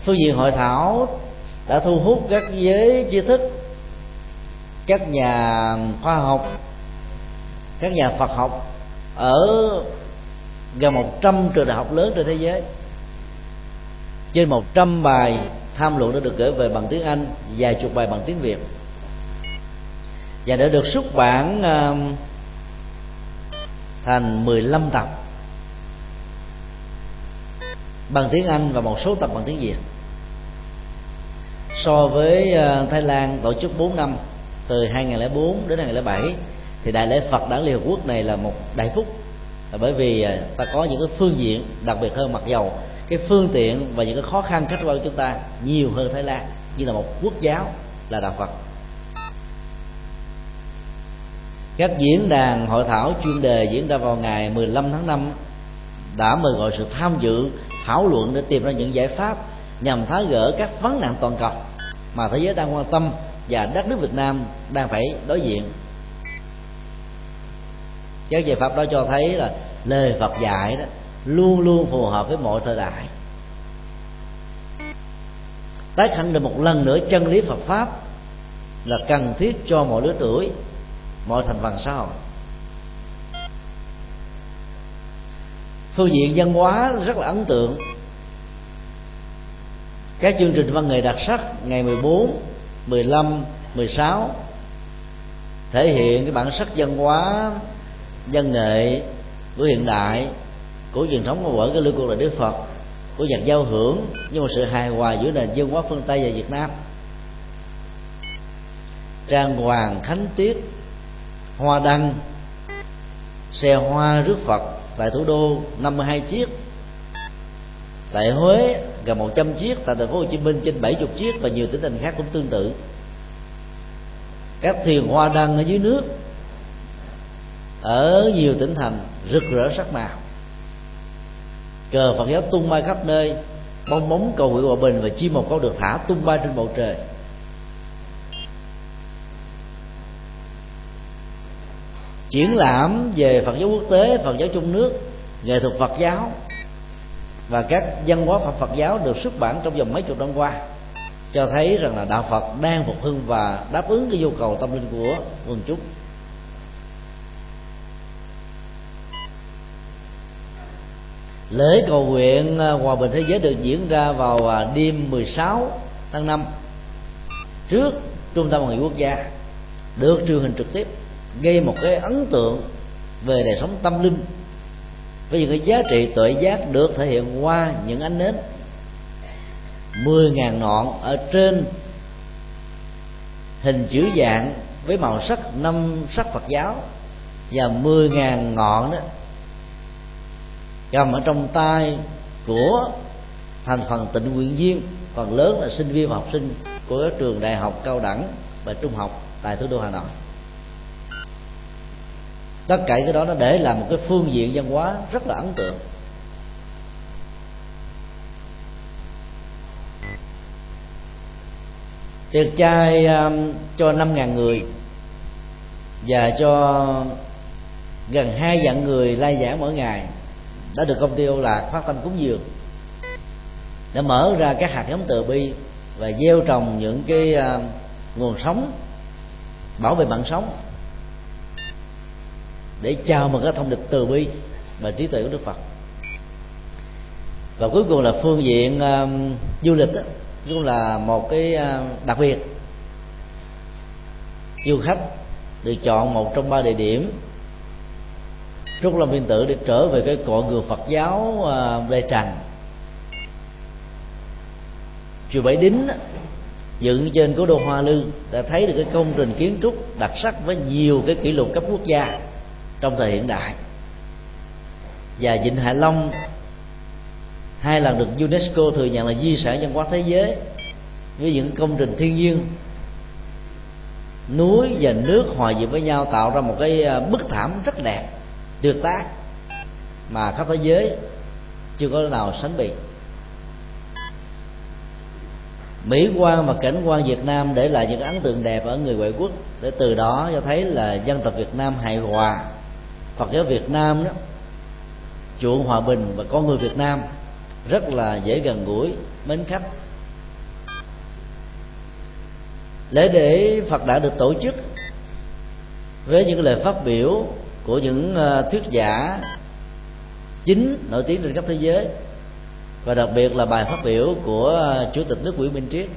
Phương diện hội thảo đã thu hút các giới tri thức, các nhà khoa học, các nhà Phật học ở gần 100 trường đại học lớn trên thế giới trên 100 bài tham luận đã được gửi về bằng tiếng Anh vài chục bài bằng tiếng Việt. Và đã được xuất bản uh, thành 15 tập. Bằng tiếng Anh và một số tập bằng tiếng Việt. So với uh, Thái Lan tổ chức 4 năm từ 2004 đến 2007 thì đại lễ Phật đản Liên Hợp Quốc này là một đại phúc. Là bởi vì uh, ta có những cái phương diện đặc biệt hơn mặc dầu cái phương tiện và những cái khó khăn khách quan của chúng ta nhiều hơn Thái Lan, như là một quốc giáo là đạo Phật. Các diễn đàn hội thảo chuyên đề diễn ra vào ngày 15 tháng 5 đã mời gọi sự tham dự, thảo luận để tìm ra những giải pháp nhằm tháo gỡ các vấn nạn toàn cầu mà thế giới đang quan tâm và đất nước Việt Nam đang phải đối diện. Các giải pháp đó cho thấy là lời Phật dạy đó luôn luôn phù hợp với mọi thời đại. Tái khẳng định một lần nữa chân lý Phật pháp là cần thiết cho mọi lứa tuổi mọi thành phần xã hội. Phương diện văn hóa rất là ấn tượng. Các chương trình văn nghệ đặc sắc ngày 14, 15, 16 thể hiện cái bản sắc văn hóa văn nghệ của hiện đại của truyền thống của cái lưu cuộc là Đức Phật, của nhạc giao hưởng, nhưng mà sự hài hòa giữa nền văn hóa phương Tây và Việt Nam. Trang hoàng khánh tiết, hoa đăng, xe hoa rước Phật tại thủ đô 52 chiếc. Tại Huế, gần 100 chiếc, tại thành phố Hồ Chí Minh trên 70 chiếc và nhiều tỉnh thành khác cũng tương tự. Các thuyền hoa đăng ở dưới nước, ở nhiều tỉnh thành rực rỡ sắc màu cờ Phật giáo tung bay khắp nơi, bong bóng cầu nguyện hòa bình và chim một câu được thả tung bay trên bầu trời. Triển lãm về Phật giáo quốc tế, Phật giáo trong nước, nghệ thuật Phật giáo và các văn hóa Phật Phật giáo được xuất bản trong vòng mấy chục năm qua, cho thấy rằng là đạo Phật đang phục hưng và đáp ứng cái nhu cầu tâm linh của quần chúng. Lễ cầu nguyện à, hòa bình thế giới được diễn ra vào à, đêm 16 tháng 5 trước trung tâm hội nghị quốc gia, được truyền hình trực tiếp, gây một cái ấn tượng về đời sống tâm linh, với những cái giá trị tuệ giác được thể hiện qua những ánh nến 10.000 ngọn ở trên hình chữ dạng với màu sắc năm sắc Phật giáo và 10.000 ngọn đó cầm ở trong tay của thành phần tình nguyện viên phần lớn là sinh viên và học sinh của các trường đại học cao đẳng và trung học tại thủ đô Hà Nội. Tất cả cái đó nó để làm một cái phương diện văn hóa rất là ấn tượng. Tiệc chay um, cho năm ngàn người và cho gần hai vạn người lai giảng mỗi ngày đã được công ty Âu Lạc phát tâm cúng dường. Đã mở ra các hạt giống từ bi và gieo trồng những cái uh, nguồn sống bảo vệ mạng sống. Để chào mừng các thông điệp từ bi và trí tuệ của Đức Phật. Và cuối cùng là phương diện uh, du lịch đó, cũng là một cái uh, đặc biệt. Du khách được chọn một trong ba địa điểm Trúc Lâm Viên Tử để trở về cái cội người Phật giáo à, Lê Trần. Chùa Bảy Đính dựng trên cố đô Hoa Lư, đã thấy được cái công trình kiến trúc đặc sắc với nhiều cái kỷ lục cấp quốc gia trong thời hiện đại. Và Vịnh Hạ Long, hai lần được UNESCO thừa nhận là di sản văn hóa thế giới với những công trình thiên nhiên. Núi và nước hòa quyện với nhau tạo ra một cái à, bức thảm rất đẹp tuyệt tác mà khắp thế giới chưa có nào sánh bị mỹ quan và cảnh quan việt nam để lại những ấn tượng đẹp ở người ngoại quốc để từ đó cho thấy là dân tộc việt nam hài hòa. Phật giáo việt nam đó, chuộng hòa bình và con người việt nam rất là dễ gần gũi, mến khách. Lễ để phật đã được tổ chức với những lời phát biểu của những ờ, thuyết giả chính nổi tiếng trên khắp thế giới. Và đặc biệt là bài phát biểu của ờ, chủ tịch nước Nguyễn Minh Triết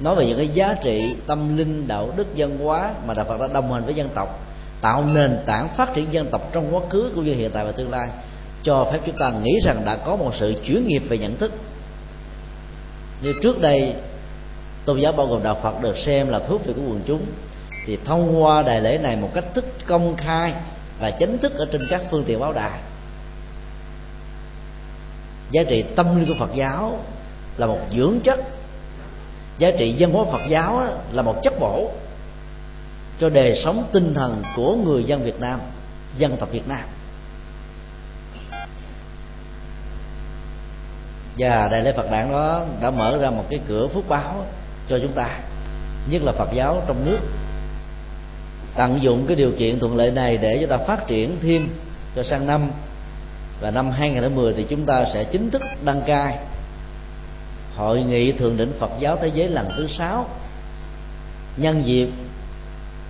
nói về những cái giá trị tâm linh, đạo đức, văn hóa mà đạo Phật đã đồng hành với dân tộc, tạo nền tảng phát triển dân tộc trong quá khứ cũng như hiện tại và tương lai, cho phép chúng ta nghĩ rằng đã có một sự chuyển nghiệp về nhận thức. Như trước đây, tôn giáo bao gồm đạo Phật được xem là thuốc về của quần chúng, thì thông qua đại lễ này một cách thức công khai và chính thức ở trên các phương tiện báo đài. Giá trị tâm linh của Phật giáo là một dưỡng chất. Giá trị dân hóa Phật giáo là một chất bổ cho đời sống tinh thần của người dân Việt Nam, dân tộc Việt Nam. Và đại lễ Phật đản đó đã mở ra một cái cửa phúc báo cho chúng ta, nhất là Phật giáo trong nước tận dụng cái điều kiện thuận lợi này để chúng ta phát triển thêm cho sang năm. Và năm 2010 thì chúng ta sẽ chính thức đăng cai. Hội nghị thượng đỉnh Phật giáo thế giới lần thứ sáu. Nhân dịp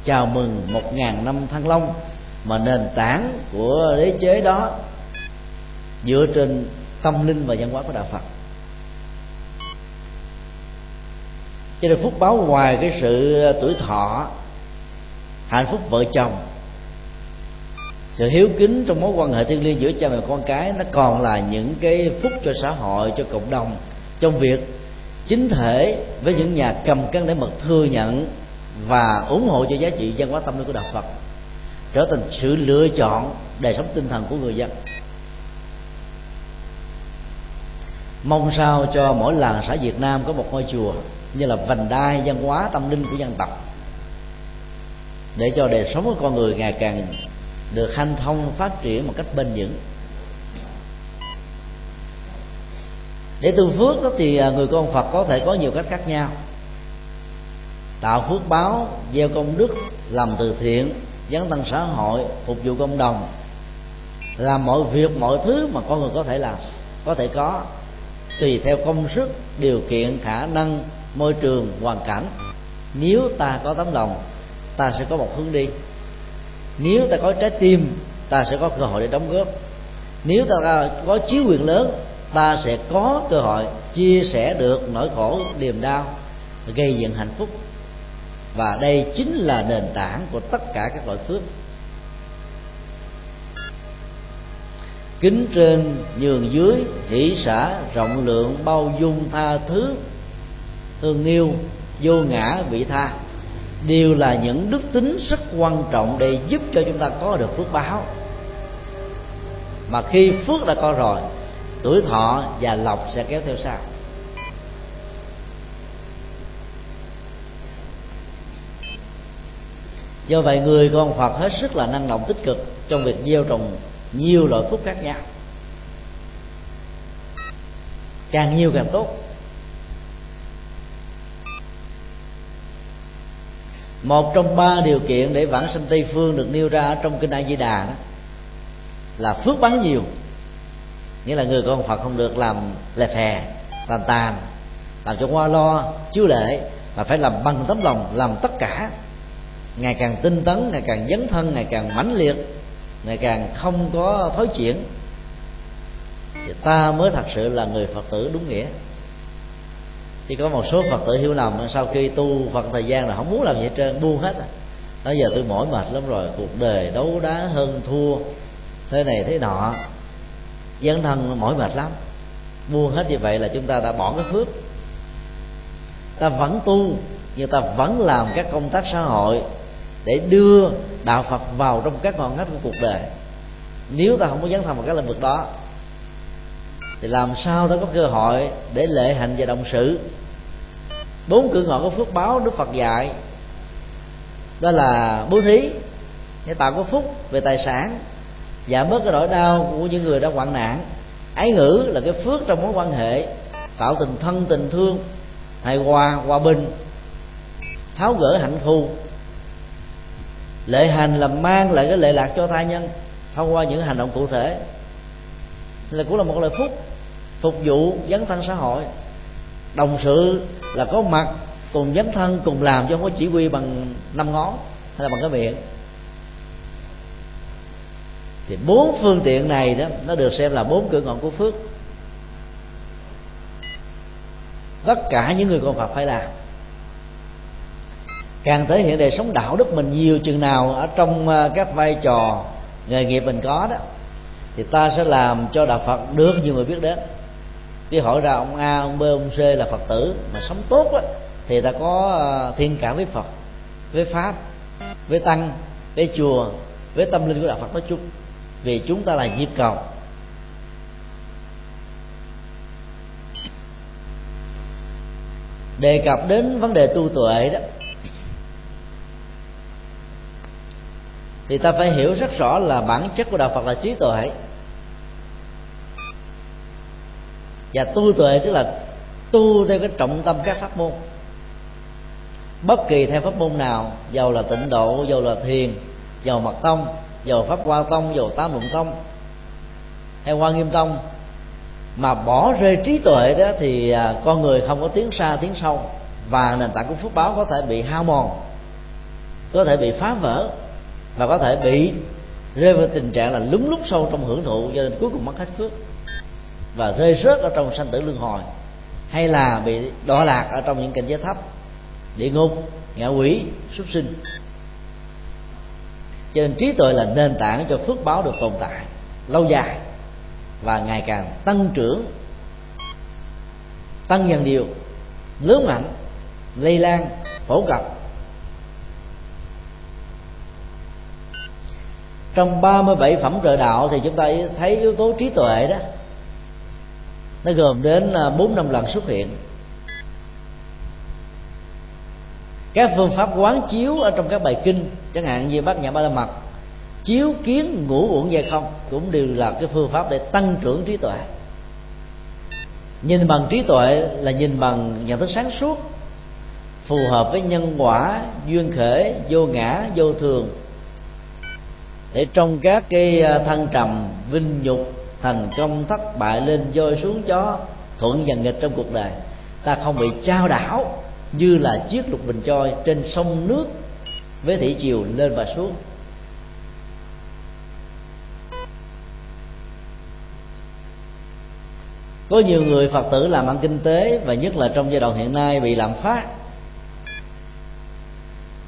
chào mừng một ngàn năm thăng long, mà nền tảng của đế chế đó dựa trên tâm linh và văn hóa của đạo Phật. Cho nên phúc báo ngoài cái sự tuổi thọ hạnh phúc vợ chồng. Sự hiếu kính trong mối quan hệ thiêng liêng giữa cha mẹ con cái nó còn là những cái phúc cho xã hội, cho cộng đồng. Trong việc chính thể với những nhà cầm cân để mật thừa nhận và ủng hộ cho giá trị văn hóa tâm linh của đạo Phật, trở thành sự lựa chọn đời sống tinh thần của người dân. Mong sao cho mỗi làng xã Việt Nam có một ngôi chùa như là vành đai văn hóa tâm linh của dân tộc để cho đời sống của con người ngày càng được hanh thông, phát triển một cách bền vững. Để tu phước đó thì à, người con Phật có thể có nhiều cách khác nhau. Tạo phước báo gieo công đức, làm từ thiện, dấn thân xã hội, phục vụ cộng đồng. Làm mọi việc, mọi thứ mà con người có thể làm, có thể có, tùy theo công sức, điều kiện, khả năng, môi trường, hoàn cảnh. Nếu ta có tấm lòng ta sẽ có một hướng đi. Nếu ta có trái tim, ta sẽ có cơ hội để đóng góp. Nếu ta có chiếu quyền lớn, ta sẽ có cơ hội chia sẻ được nỗi khổ, niềm đau, gây dựng hạnh phúc. Và đây chính là nền tảng của tất cả các loại phước. Kính trên nhường dưới, hỷ xã rộng lượng, bao dung tha thứ, thương yêu, vô ngã, vị tha đều là những đức tính rất quan trọng để giúp cho chúng ta có được phước báo. Mà khi phước đã có rồi, tuổi thọ và lộc sẽ kéo theo sau. Do vậy, người con phật hết sức là năng động tích cực trong việc gieo trồng nhiều loại phúc khác nhau. Càng nhiều càng tốt. Một trong ba điều kiện để vãng sanh tây phương được nêu ra trong kinh a di đà đó là phước bắn nhiều. Nghĩa là người con phật không được làm lè phè tàn tàn, làm cho qua lo, chiếu lệ, mà phải làm bằng tấm lòng, làm tất cả. Ngày càng tinh tấn, ngày càng dấn thân, ngày càng mãnh liệt, ngày càng không có thói chuyển. Thì ta mới thật sự là người phật tử đúng nghĩa thì có một số phật tử hiểu lầm, sau khi tu phật thời gian là không muốn làm gì hết trơn, buông hết à. nói giờ tôi mỏi mệt lắm rồi, cuộc đời đấu đá hơn thua, thế này thế nọ. Dân thân mỏi mệt lắm. Buông hết như vậy là chúng ta đã bỏ cái phước. Ta vẫn tu, nhưng ta vẫn làm các công tác xã hội để đưa đạo phật vào trong các ngọn ngách của cuộc đời. Nếu ta không có dấn thân vào các lĩnh vực đó, thì làm sao ta có cơ hội để lệ hành và động sự? Bốn cửa ngõ của phước báo đức phật dạy. Đó là bố thí, để tạo có phúc về tài sản, giảm bớt cái nỗi đau của những người đang hoạn nạn. Ái ngữ là cái phước trong mối quan hệ, tạo tình thân, tình thương, hài hòa hòa bình, tháo gỡ hạnh thù. Lệ hành là mang lại cái lệ lạc cho thai nhân, thông qua những hành động cụ thể. Là cũng là một lời phúc, phục vụ dấn thân xã hội. Đồng sự là có mặt, cùng dấn thân, cùng làm cho không có chỉ huy bằng năm ngón hay là bằng cái miệng. Thì bốn phương tiện này đó, nó được xem là bốn cửa ngọn của phước. Tất cả những người con Phật phải làm. Càng thể hiện đời sống đạo đức mình nhiều chừng nào ở trong ờ, các vai trò nghề nghiệp mình có đó, thì ta sẽ làm cho đạo Phật được nhiều người biết đến khi hỏi ra ông A, ông B, ông C là Phật tử, mà sống tốt á, thì ta có ờ, thiên cảm với Phật, với pháp, với tăng, với chùa, với tâm linh của đạo Phật nói chung. Vì chúng ta là nhịp cầu. Đề cập đến vấn đề tu tuệ đó, thì ta phải hiểu rất rõ là bản chất của đạo Phật là trí tuệ. Và tu tuệ tức là tu theo cái trọng tâm các pháp môn. Bất kỳ theo pháp môn nào giàu là tịnh độ giàu là thiền giàu mật tông giàu pháp hoa tông giàu tám luận tông, hay hoa nghiêm tông, mà bỏ rơi trí tuệ đó thì à, con người không có tiến xa tiến sâu và nền tảng của phước báo có thể bị hao mòn, có thể bị phá vỡ và có thể bị rơi vào tình trạng là lúng lút sâu trong hưởng thụ, cho nên cuối cùng mất hết phước và rơi rớt ở trong sanh tử luân hồi, hay là bị đọa lạc ở trong những cảnh giới thấp, địa ngục, ngạ quỷ xuất sinh. Cho nên trí tuệ là nền tảng cho phước báo được tồn tại lâu dài và ngày càng tăng trưởng, tăng dần điều lớn mạnh, lây lan, phổ cập. Trong 37 phẩm trợ đạo thì chúng ta thấy yếu tố trí tuệ đó nó gồm đến à, bốn năm lần xuất hiện. Các phương pháp quán chiếu ở trong các bài kinh, chẳng hạn như bát nhã ba la mật, chiếu kiến, ngũ uẩn dây không, cũng đều là cái phương pháp để tăng trưởng trí tuệ. Nhìn bằng trí tuệ là nhìn bằng nhận thức sáng suốt, phù hợp với nhân quả, duyên khể, vô ngã, vô thường. Để trong các cái à, thăng trầm, vinh nhục thành công thất bại lên rơi xuống chó. Thuận và nghịch trong cuộc đời. Ta không bị trao đảo như là chiếc lục bình trôi trên sông nước với thủy chiều lên và xuống. Có nhiều người phật tử làm ăn kinh tế và nhất là trong giai đoạn hiện nay bị lạm phát.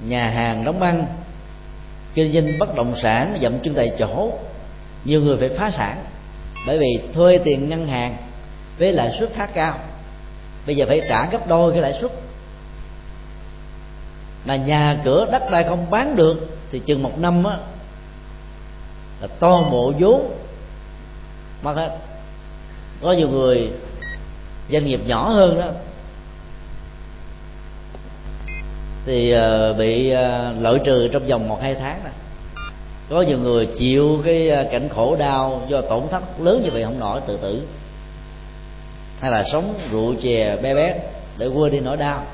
Nhà hàng đóng băng, kinh doanh bất động sản, dậm chân tại chỗ. Nhiều người phải phá sản bởi vì thuê tiền ngân hàng với lãi suất khá cao. Bây giờ phải trả gấp đôi cái lãi suất. Mà nhà cửa đất đai không bán được thì chừng một năm á, là toàn bộ vốn. Mất hết. Có nhiều người, doanh nghiệp nhỏ hơn đó, thì ờ, bị ờ, lợi trừ trong vòng một, hai tháng đó có nhiều người chịu cái à, cảnh khổ đau do tổn thất lớn như vậy không nổi, tự tử. Hay là sống rượu chè be bé để quên đi nỗi đau.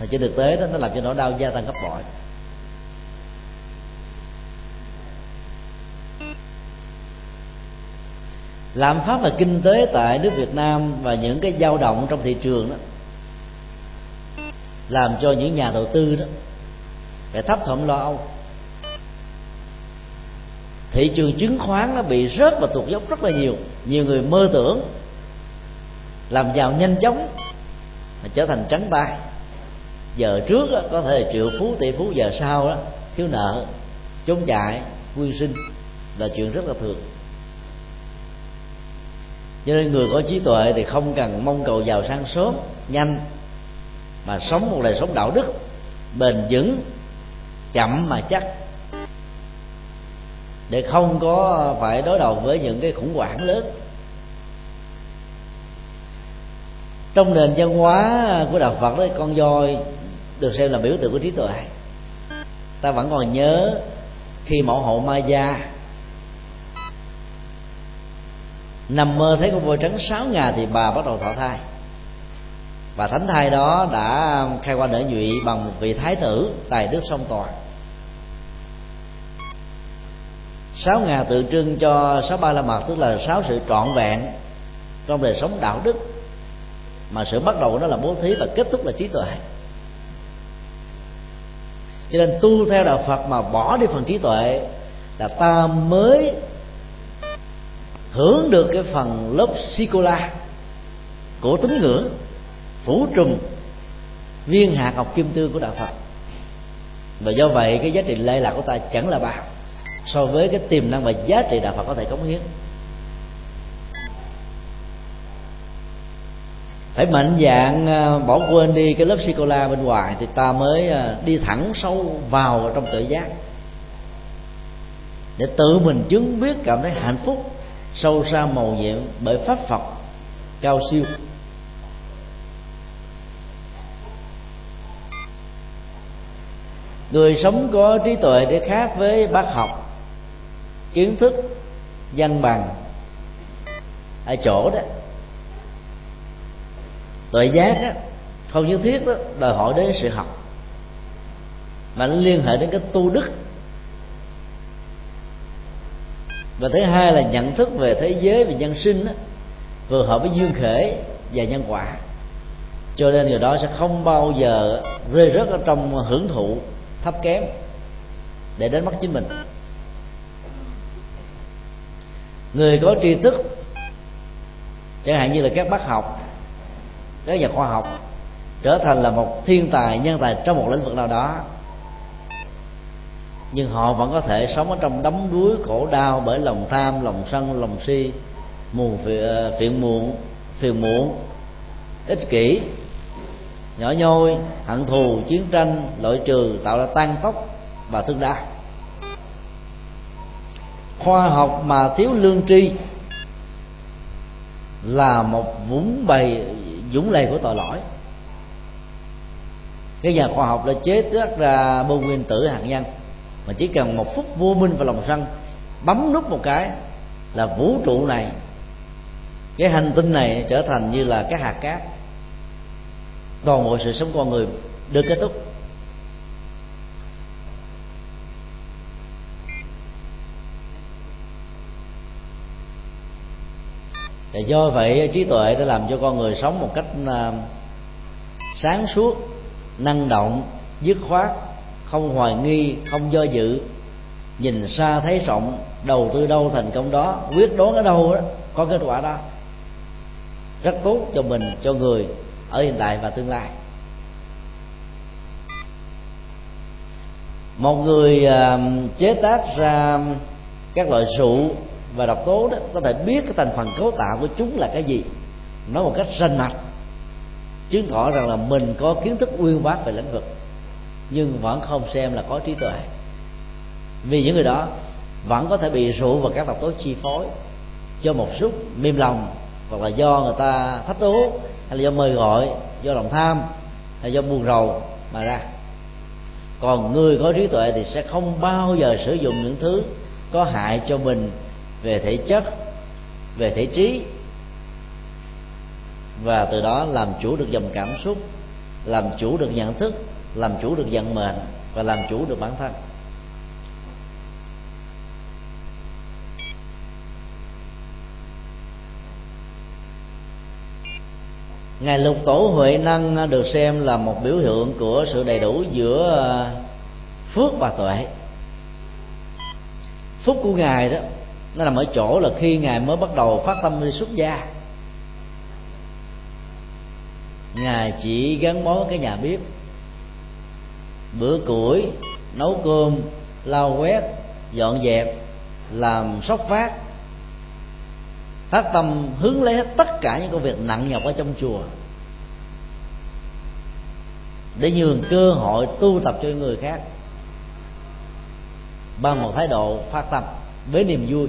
Thì trên thực tế đó, nó làm cho nỗi đau gia tăng gấp bội. Lạm phát và kinh tế tại nước Việt Nam và những cái dao động trong thị trường đó, làm cho những nhà đầu tư đó phải thấp thỏm lo âu thị trường chứng khoán nó bị rớt và tụt dốc rất là nhiều. Nhiều người mơ tưởng làm giàu nhanh chóng mà trở thành trắng tay giờ trước đó, có thể triệu phú tỷ phú giờ sau đó thiếu nợ trốn chạy quyên sinh là chuyện rất là thường. Cho nên người có trí tuệ thì không cần mong cầu giàu sang sớm nhanh mà sống một đời sống đạo đức bền vững chậm mà chắc để không có phải đối đầu với những cái khủng hoảng lớn. Trong nền văn hóa của đạo phật đấy con voi được xem là biểu tượng của trí tuệ. Ta vẫn còn nhớ khi mẫu hậu ma gia nằm mơ thấy con voi trắng sáu ngày thì bà bắt đầu thọ thai. Và thánh thai đó đã khai qua nở nhụy bằng một vị thái tử tài đức song toàn. Sáu ngà tượng trưng cho sáu ba la mật, tức là sáu sự trọn vẹn trong đời sống đạo đức. Mà sự bắt đầu của nó là bố thí và kết thúc là trí tuệ. Cho nên tu theo đạo phật mà bỏ đi phần trí tuệ là ta mới hưởng được cái phần lớp sikola của tín ngưỡng phủ trùm viên hạt ngọc kim tương của đạo phật. Và do vậy cái giá trị lệ lạc của ta chẳng là bao so với cái tiềm năng và giá trị đạo phật có thể cống hiến. Phải mạnh dạng ờ, bỏ quên đi cái lớp sikola bên ngoài thì ta mới ờ, đi thẳng sâu vào trong tự giác. Để tự mình chứng biết cảm thấy hạnh phúc, sâu xa màu nhiệm bởi pháp phật cao siêu. Người sống có trí tuệ để khác với bác học kiến thức văn bằng ở chỗ đó. Tuệ giác đó, không nhất thiết đó đòi hỏi đến sự học mà nó liên hệ đến cái tu đức. Và thứ hai là nhận thức về thế giới và nhân sinh đó, vừa hợp với duyên khể và nhân quả. Cho nên người đó sẽ không bao giờ rơi rớt ở trong hưởng thụ thấp kém để đến mất chính mình người có tri thức, chẳng hạn như là các bác học, các nhà khoa học, trở thành là một thiên tài, nhân tài trong một lĩnh vực nào đó, nhưng họ vẫn có thể sống ở trong đấm đuối khổ đau bởi lòng tham, lòng sân, lòng si, mù ờ, phiền muộn phiền muộn, ích kỷ, nhỏ nhoi, hận thù, chiến tranh, loại trừ, tạo ra tan tốc và thương đau khoa học mà thiếu lương tri là một vũng bầy dũng lầy của tội lỗi. Cái nhà khoa học đã chế tác ra bom nguyên tử hạt nhân, mà chỉ cần một phút vô minh và lòng sân, bấm nút một cái là vũ trụ này, cái hành tinh này trở thành như là cái hạt cát. Toàn bộ sự sống con người được kết thúc. Và do vậy, trí tuệ đã làm cho con người sống một cách à, sáng suốt, năng động, dứt khoát, không hoài nghi, không do dự, nhìn xa thấy rộng, đầu tư đâu thành công đó, quyết đoán ở đâu đó, có kết quả đó. Rất tốt cho mình, cho người ở hiện tại và tương lai. Một người à, chế tác ra các loại rượu và độc tố đó, có thể biết cái thành phần cấu tạo của chúng là cái gì. Nói một cách rành mạch. Chứng tỏ rằng là mình có kiến thức uyên bác về lĩnh vực, nhưng vẫn không xem là có trí tuệ. Vì những người đó vẫn có thể bị rượu và các độc tố chi phối cho một chút mềm lòng, hoặc là do người ta thách đố hay là do mời gọi, do lòng tham, hay do buồn rầu mà ra. Còn người có trí tuệ thì sẽ không bao giờ sử dụng những thứ có hại cho mình về thể chất, về thể trí, và từ đó làm chủ được dòng cảm xúc, làm chủ được nhận thức, làm chủ được vận mệnh, và làm chủ được bản thân. Ngài lục tổ huệ năng được xem là một biểu hiện của sự đầy đủ giữa à, phước và tuệ. Phúc của ngài đó nó nằm ở chỗ là khi ngài mới bắt đầu phát tâm đi xuất gia. Ngài chỉ gắn bó cái nhà bếp. Bữa củi, nấu cơm, lau quét, dọn dẹp, làm sóc phát phát tâm hướng lấy hết tất cả những công việc nặng nhọc ở trong chùa. Để nhường cơ hội tu tập cho người khác. Bằng một thái độ phát tâm với niềm vui.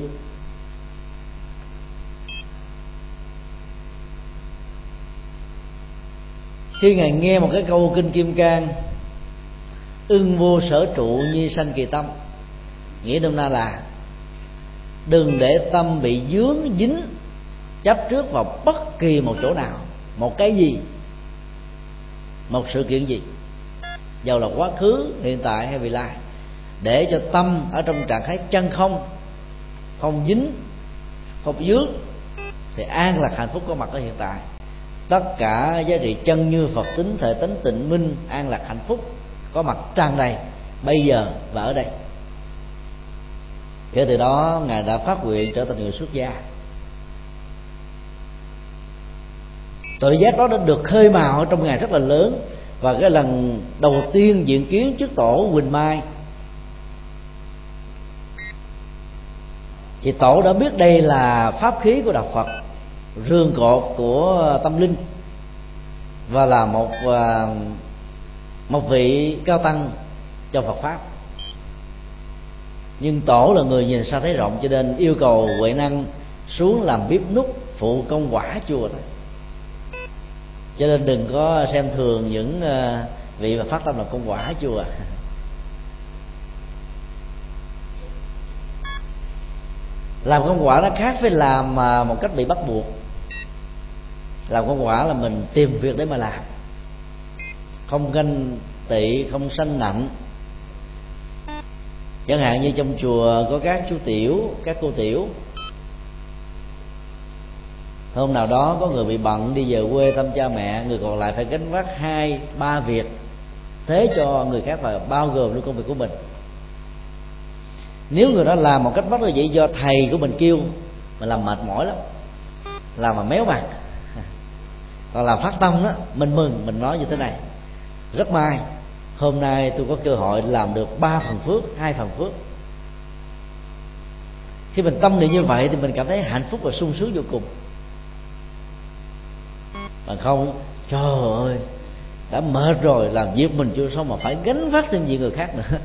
Khi ngài nghe một cái câu kinh kim cang, ưng vô sở trụ như sanh kỳ tâm nghĩa đông na là, đừng để tâm bị dướng dính chấp trước vào bất kỳ một chỗ nào, một cái gì, một sự kiện gì, dầu là quá khứ, hiện tại hay vị lai, để cho tâm ở trong trạng thái chân không không dính, không dướng, thì an lạc hạnh phúc có mặt ở hiện tại. Tất cả giá trị chân như phật tính, thể tính tịnh, minh, an lạc hạnh phúc có mặt tràn đầy bây giờ và ở đây. Kể từ đó, ngài đã phát nguyện trở thành người xuất gia. Tội giác đó đã được khơi mào trong ngày rất là lớn và cái lần đầu tiên diện kiến trước tổ quỳnh mai thì tổ đã biết đây là pháp khí của đạo phật rương cột của tâm linh, và là một à, một vị cao tăng cho Phật pháp. Nhưng tổ là người nhìn xa thấy rộng, cho nên yêu cầu huệ năng xuống làm bếp nút phụ công quả chùa thôi. Cho nên đừng có xem thường những à, vị mà phát tâm làm công quả chùa. Làm công quả nó khác với làm mà một cách bị bắt buộc. Làm công quả là mình tìm việc để mà làm. Không ganh tị, không sanh nặng. Chẳng hạn như trong chùa có các chú tiểu, các cô tiểu. Hôm nào đó có người bị bận đi về quê thăm cha mẹ, người còn lại phải gánh vác hai, ba việc. Thế cho người khác và bao gồm luôn công việc của mình nếu người đó làm một cách bất là vậy do thầy của mình kêu mà làm mệt mỏi lắm. Làm mà méo mặt. Còn làm phát tâm đó, mình mừng, mình nói như thế này. Rất may, hôm nay tôi có cơ hội làm được ba phần phước, hai phần phước. Khi mình tâm niệm như vậy thì mình cảm thấy hạnh phúc và sung sướng vô cùng. Mà không, trời ơi, đã mệt rồi, làm việc mình chưa xong mà phải gánh vác thêm việc người khác nữa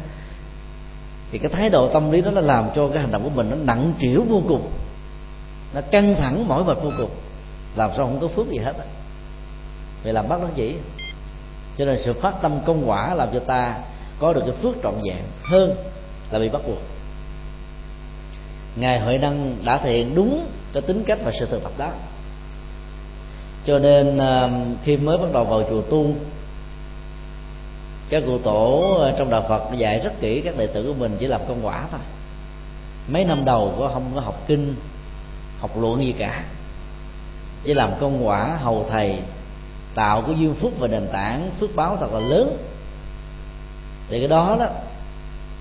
thì cái thái độ tâm lý đó nó làm cho cái hành động của mình nó nặng trĩu vô cùng. Nó căng thẳng, mỏi mệt vô cùng. Làm sao không có phước gì hết á. Vì làm bắt nó chỉ cho nên sự phát tâm công quả làm cho ta có được cái phước trọn vẹn hơn là bị bắt buộc. Ngài huệ năng đã thể hiện đúng cái tính cách và sự thực tập đó. Cho nên ờ, khi mới bắt đầu vào chùa tu các cụ tổ ờ, trong đạo Phật dạy rất kỹ các đệ tử của mình chỉ làm công quả thôi. Mấy năm đầu có không có học kinh, học luận gì cả. Chỉ làm công quả hầu thầy, tạo cái duyên phúc và nền tảng, phước báo thật là lớn. Thì cái đó đó,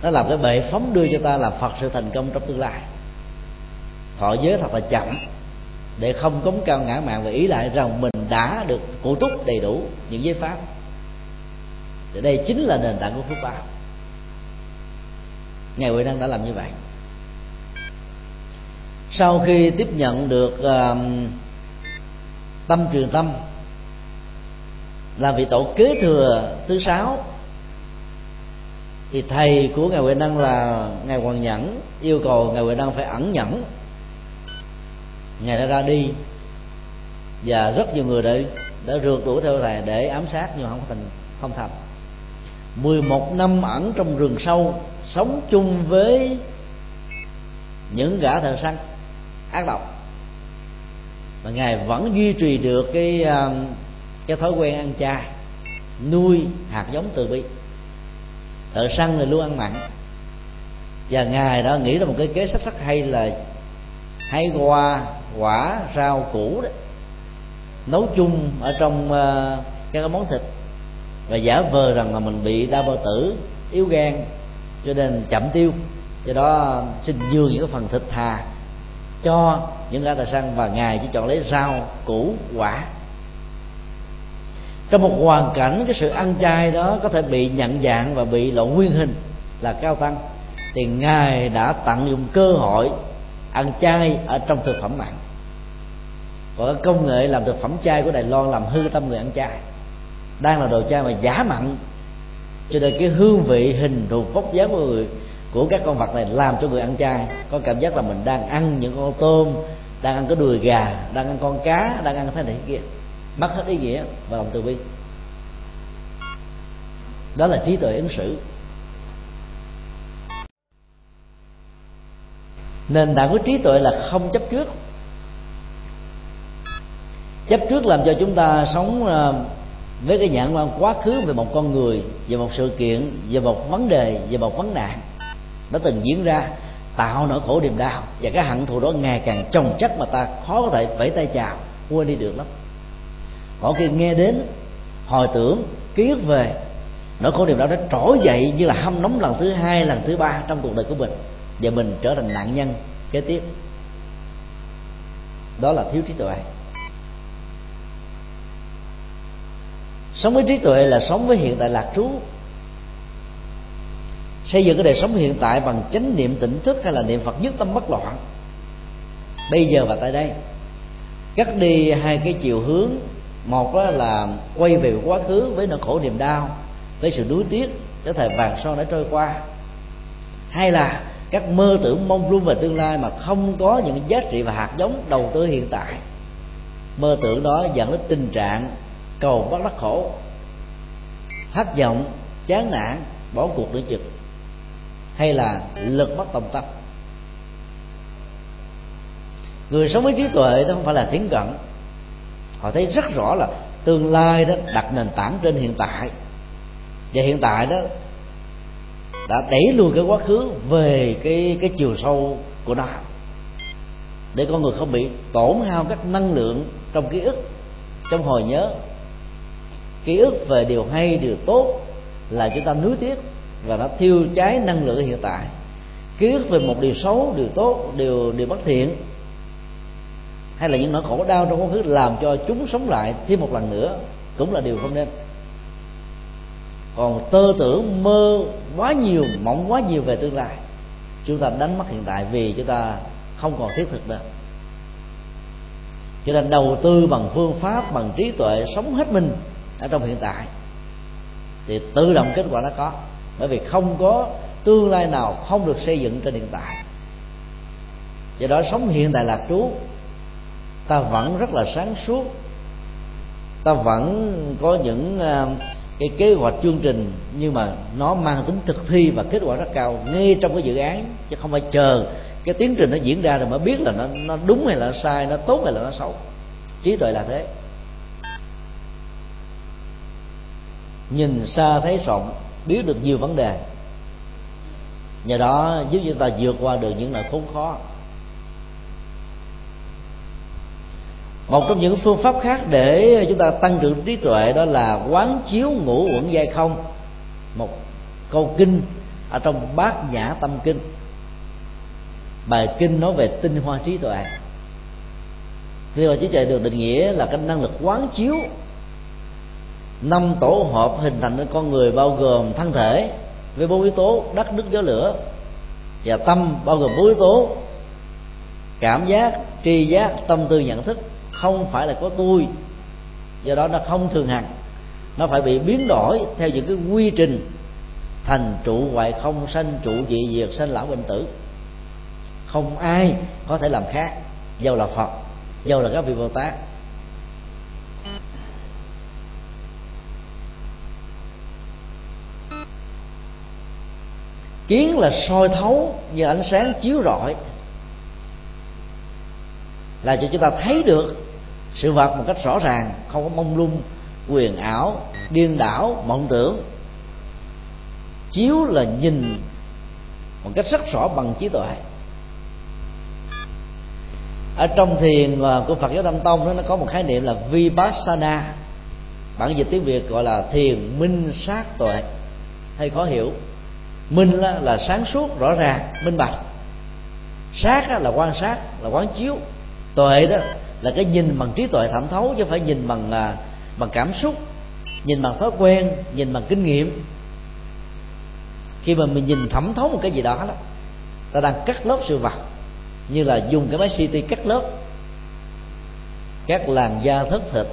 nó làm cái bệ phóng đưa cho ta làm phật sự thành công trong tương lai. Thọ giới thật là chậm, để không cống cao ngã mạng và ý lại rằng mình đã được cụ túc đầy đủ những giới pháp thì đây chính là nền tảng của phước báo. Ngài huệ năng đã làm như vậy. Sau khi tiếp nhận được uh, tâm truyền tâm là vị tổ kế thừa thứ sáu thì thầy của ngài huệ năng là ngài hoàng nhẫn yêu cầu ngài huệ năng phải ẩn nhẫn. Ngài đã ra đi và rất nhiều người đã đã rượt đuổi theo thầy để ám sát nhưng mà không thành không thành. 11 năm ẩn trong rừng sâu sống chung với những gã thợ săn ác độc. Và ngài vẫn duy trì được cái um, cái thói quen ăn chay nuôi hạt giống từ bi. Thợ săn thì luôn ăn mặn. Và ngài đã nghĩ ra một cái kế sách rất hay là hay qua quả rau củ đó. Nấu chung ở trong uh, các cái món thịt và giả vờ rằng là mình bị đau bao tử, yếu gan, cho nên chậm tiêu. Do đó, xin dương những cái phần thịt thà cho những gã tài săn và ngài chỉ chọn lấy rau củ quả. Trong một hoàn cảnh, cái sự ăn chay đó có thể bị nhận dạng và bị lộ nguyên hình là cao tăng. Thì ngài đã tận dụng cơ hội ăn chay ở trong thực phẩm mặn và công nghệ làm thực phẩm chay của đài loan làm hư tâm người ăn chay đang là đồ chay mà giả mặn cho nên cái hương vị, hình thù vóc dáng của người, của các con vật này làm cho người ăn chay. Có cảm giác là mình đang ăn những con tôm, đang ăn cái đùi gà, đang ăn con cá, đang ăn thế này kia. Mất hết ý nghĩa và lòng từ bi. Đó là trí tuệ ứng xử. Nền tảng của trí tuệ là không chấp trước. Chấp trước làm cho chúng ta sống ờ, với cái nhãn quan quá khứ về một con người, về một sự kiện, về một vấn đề, về một vấn nạn đã từng diễn ra, tạo nỗi khổ niềm đau và cái hận thù đó ngày càng chồng chất mà ta khó có thể vẫy tay chào, quên đi được lắm. Còn khi nghe đến, hồi tưởng, ký ức về, nỗi khổ niềm đau đã trỗi dậy như là hâm nóng lần thứ hai, lần thứ ba trong cuộc đời của mình và mình trở thành nạn nhân kế tiếp. Đó là thiếu trí tuệ. Sống với trí tuệ là sống với hiện tại lạc trú. Xây dựng cái đời sống hiện tại bằng chánh niệm tỉnh thức hay là niệm phật nhất tâm bất loạn. Bây giờ và tại đây, cắt đi hai cái chiều hướng. Một là quay về quá khứ với nỗi khổ niềm đau, với sự đuối tiếc cái thời vàng son đã trôi qua. Hay là các mơ tưởng mong luôn về tương lai mà không có những giá trị và hạt giống đầu tư hiện tại. Mơ tưởng đó dẫn đến tình trạng cầu bắt đắc khổ. Thất vọng, chán nản, bỏ cuộc nữa chừng. Hay là lực bất tòng tâm. Người sống với trí tuệ đó không phải là tiến cận. Họ thấy rất rõ là tương lai đó đặt nền tảng trên hiện tại. Và hiện tại đó đã đẩy lùi cái quá khứ về cái cái chiều sâu của nó. Để con người không bị tổn hao các năng lượng trong ký ức, trong hồi nhớ ký ức về điều hay, điều tốt là chúng ta nuối tiếc và nó thiêu cháy năng lượng hiện tại. Ký ức về một điều xấu, điều tốt, điều điều bất thiện, hay là những nỗi khổ đau trong quá khứ làm cho chúng sống lại thêm một lần nữa cũng là điều không nên. Còn tơ tưởng mơ quá nhiều, mộng quá nhiều về tương lai, chúng ta đánh mất hiện tại vì chúng ta không còn thiết thực nữa. Cho nên đầu tư bằng phương pháp, bằng trí tuệ, sống hết mình ở trong hiện tại. Thì tự động kết quả nó có. Bởi vì không có tương lai nào không được xây dựng trên hiện tại. Do đó sống hiện tại lạc trú. Ta vẫn rất là sáng suốt. Ta vẫn có những à, cái kế hoạch chương trình, nhưng mà nó mang tính thực thi và kết quả rất cao ngay trong cái dự án, chứ không phải chờ cái tiến trình nó diễn ra rồi mới biết là nó nó đúng hay là sai, nó tốt hay là nó xấu. Trí tuệ là thế. Nhìn xa thấy rộng, biết được nhiều vấn đề. Nhờ đó, giúp chúng ta vượt qua được những nỗi khốn khó. Một trong những phương pháp khác để chúng ta tăng trưởng trí tuệ đó là quán chiếu ngũ uẩn giai không. Một câu kinh ở trong bát nhã tâm kinh. Bài kinh nói về tinh hoa trí tuệ. Tinh hoa trí tuệ được định nghĩa là cái năng lực quán chiếu năm tổ hợp hình thành nên con người bao gồm thân thể với bốn yếu tố đất, nước, gió, lửa. Và tâm bao gồm bốn yếu tố cảm giác, tri giác, tâm tư, nhận thức. Không phải là có tôi, do đó nó không thường hằng. Nó phải bị biến đổi theo những cái quy trình thành trụ hoại không, sanh trụ dị diệt, sanh lão bệnh tử. Không ai có thể làm khác. Dầu là phật dầu là các vị bồ tát. Kiến là soi thấu như ánh sáng chiếu rọi là cho chúng ta thấy được sự vật một cách rõ ràng không có mông lung quyền ảo điên đảo mộng tưởng. Chiếu là nhìn một cách rất rõ bằng trí tuệ. Ở trong thiền của Phật giáo Đăng Tông đó, nó có một khái niệm là vipassana. Bản dịch tiếng Việt gọi là thiền minh sát tuệ. Hay khó hiểu minh là, là sáng suốt rõ ràng minh bạch. Sát là quan sát là quán chiếu. Tuệ đó là cái nhìn bằng trí tuệ thẩm thấu chứ phải nhìn bằng à, bằng cảm xúc nhìn bằng thói quen nhìn bằng kinh nghiệm. Khi mà mình nhìn thẩm thấu một cái gì đó đó ta đang cắt lớp sự vật như là dùng cái máy CT cắt lớp. Các làn da thất thịt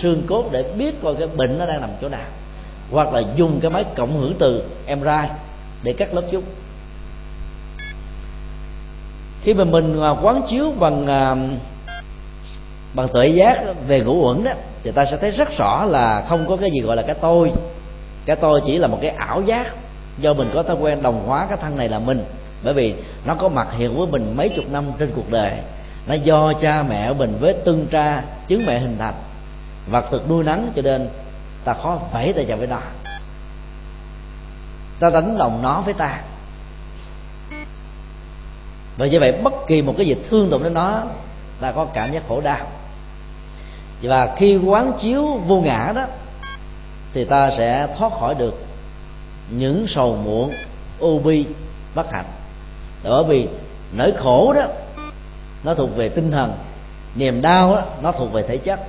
xương cốt để biết coi cái bệnh nó đang nằm chỗ nào hoặc là dùng cái máy cộng hưởng từ em MRI để cắt lớp chúng khi mà mình à, quán chiếu bằng à, bằng tuệ giác về ngũ uẩn đó, thì ta sẽ thấy rất rõ là không có cái gì gọi là cái tôi. Cái tôi chỉ là một cái ảo giác. Do mình có thói quen đồng hóa cái thân này là mình. Bởi vì nó có mặt hiện với mình mấy chục năm trên cuộc đời. Nó do cha mẹ mình với tương tra chứng mẹ hình thành. Vật thực nuôi nắng cho nên ta khó phải tay chạm với nó ta đánh đồng nó với ta. Và như vậy bất kỳ một cái gì thương tổn đến nó, ta có cảm giác khổ đau. Và khi quán chiếu vô ngã đó, thì ta sẽ thoát khỏi được những sầu muộn, ô bi bất hạnh. Bởi vì nỗi khổ đó, nó thuộc về tinh thần, niềm đau đó, nó thuộc về thể chất.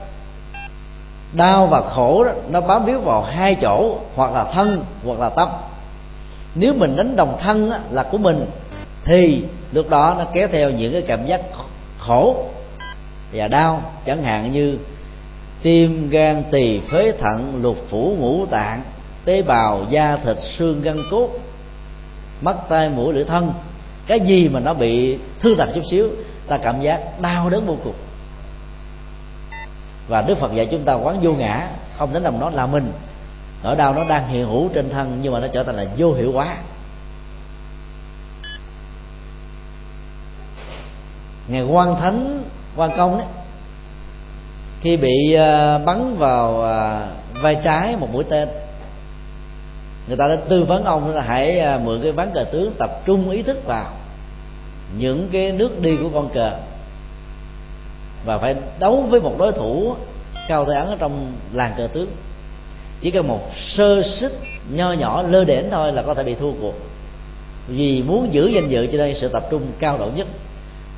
Đau và khổ đó, nó bám víu vào hai chỗ, hoặc là thân, hoặc là tâm nếu mình đánh đồng thân á, là của mình thì lúc đó nó kéo theo những cái cảm giác khổ và đau. Chẳng hạn như tim gan tỳ phế thận lục phủ ngũ tạng tế bào da thịt xương gân cốt mắt tai mũi lưỡi thân. Cái gì mà nó bị thương tật chút xíu ta cảm giác đau đớn vô cùng. Và đức phật dạy chúng ta quán vô ngã không đến đồng nó là mình nỗi đau nó đang hiện hữu trên thân, nhưng mà nó trở thành là vô hiệu hóa. Ngày quan thánh, quan công đấy, khi bị ờ, bắn vào ờ, vai trái một mũi tên, người ta đã tư vấn ông là hãy ờ, mượn cái ván cờ tướng tập trung ý thức vào những cái nước đi của con cờ và phải đấu với một đối thủ cao tay ấn ở trong làng cờ tướng chỉ cần một sơ sức nho nhỏ, lơ đễnh thôi là có thể bị thua cuộc. Vì muốn giữ danh dự cho nên sự tập trung cao độ nhất.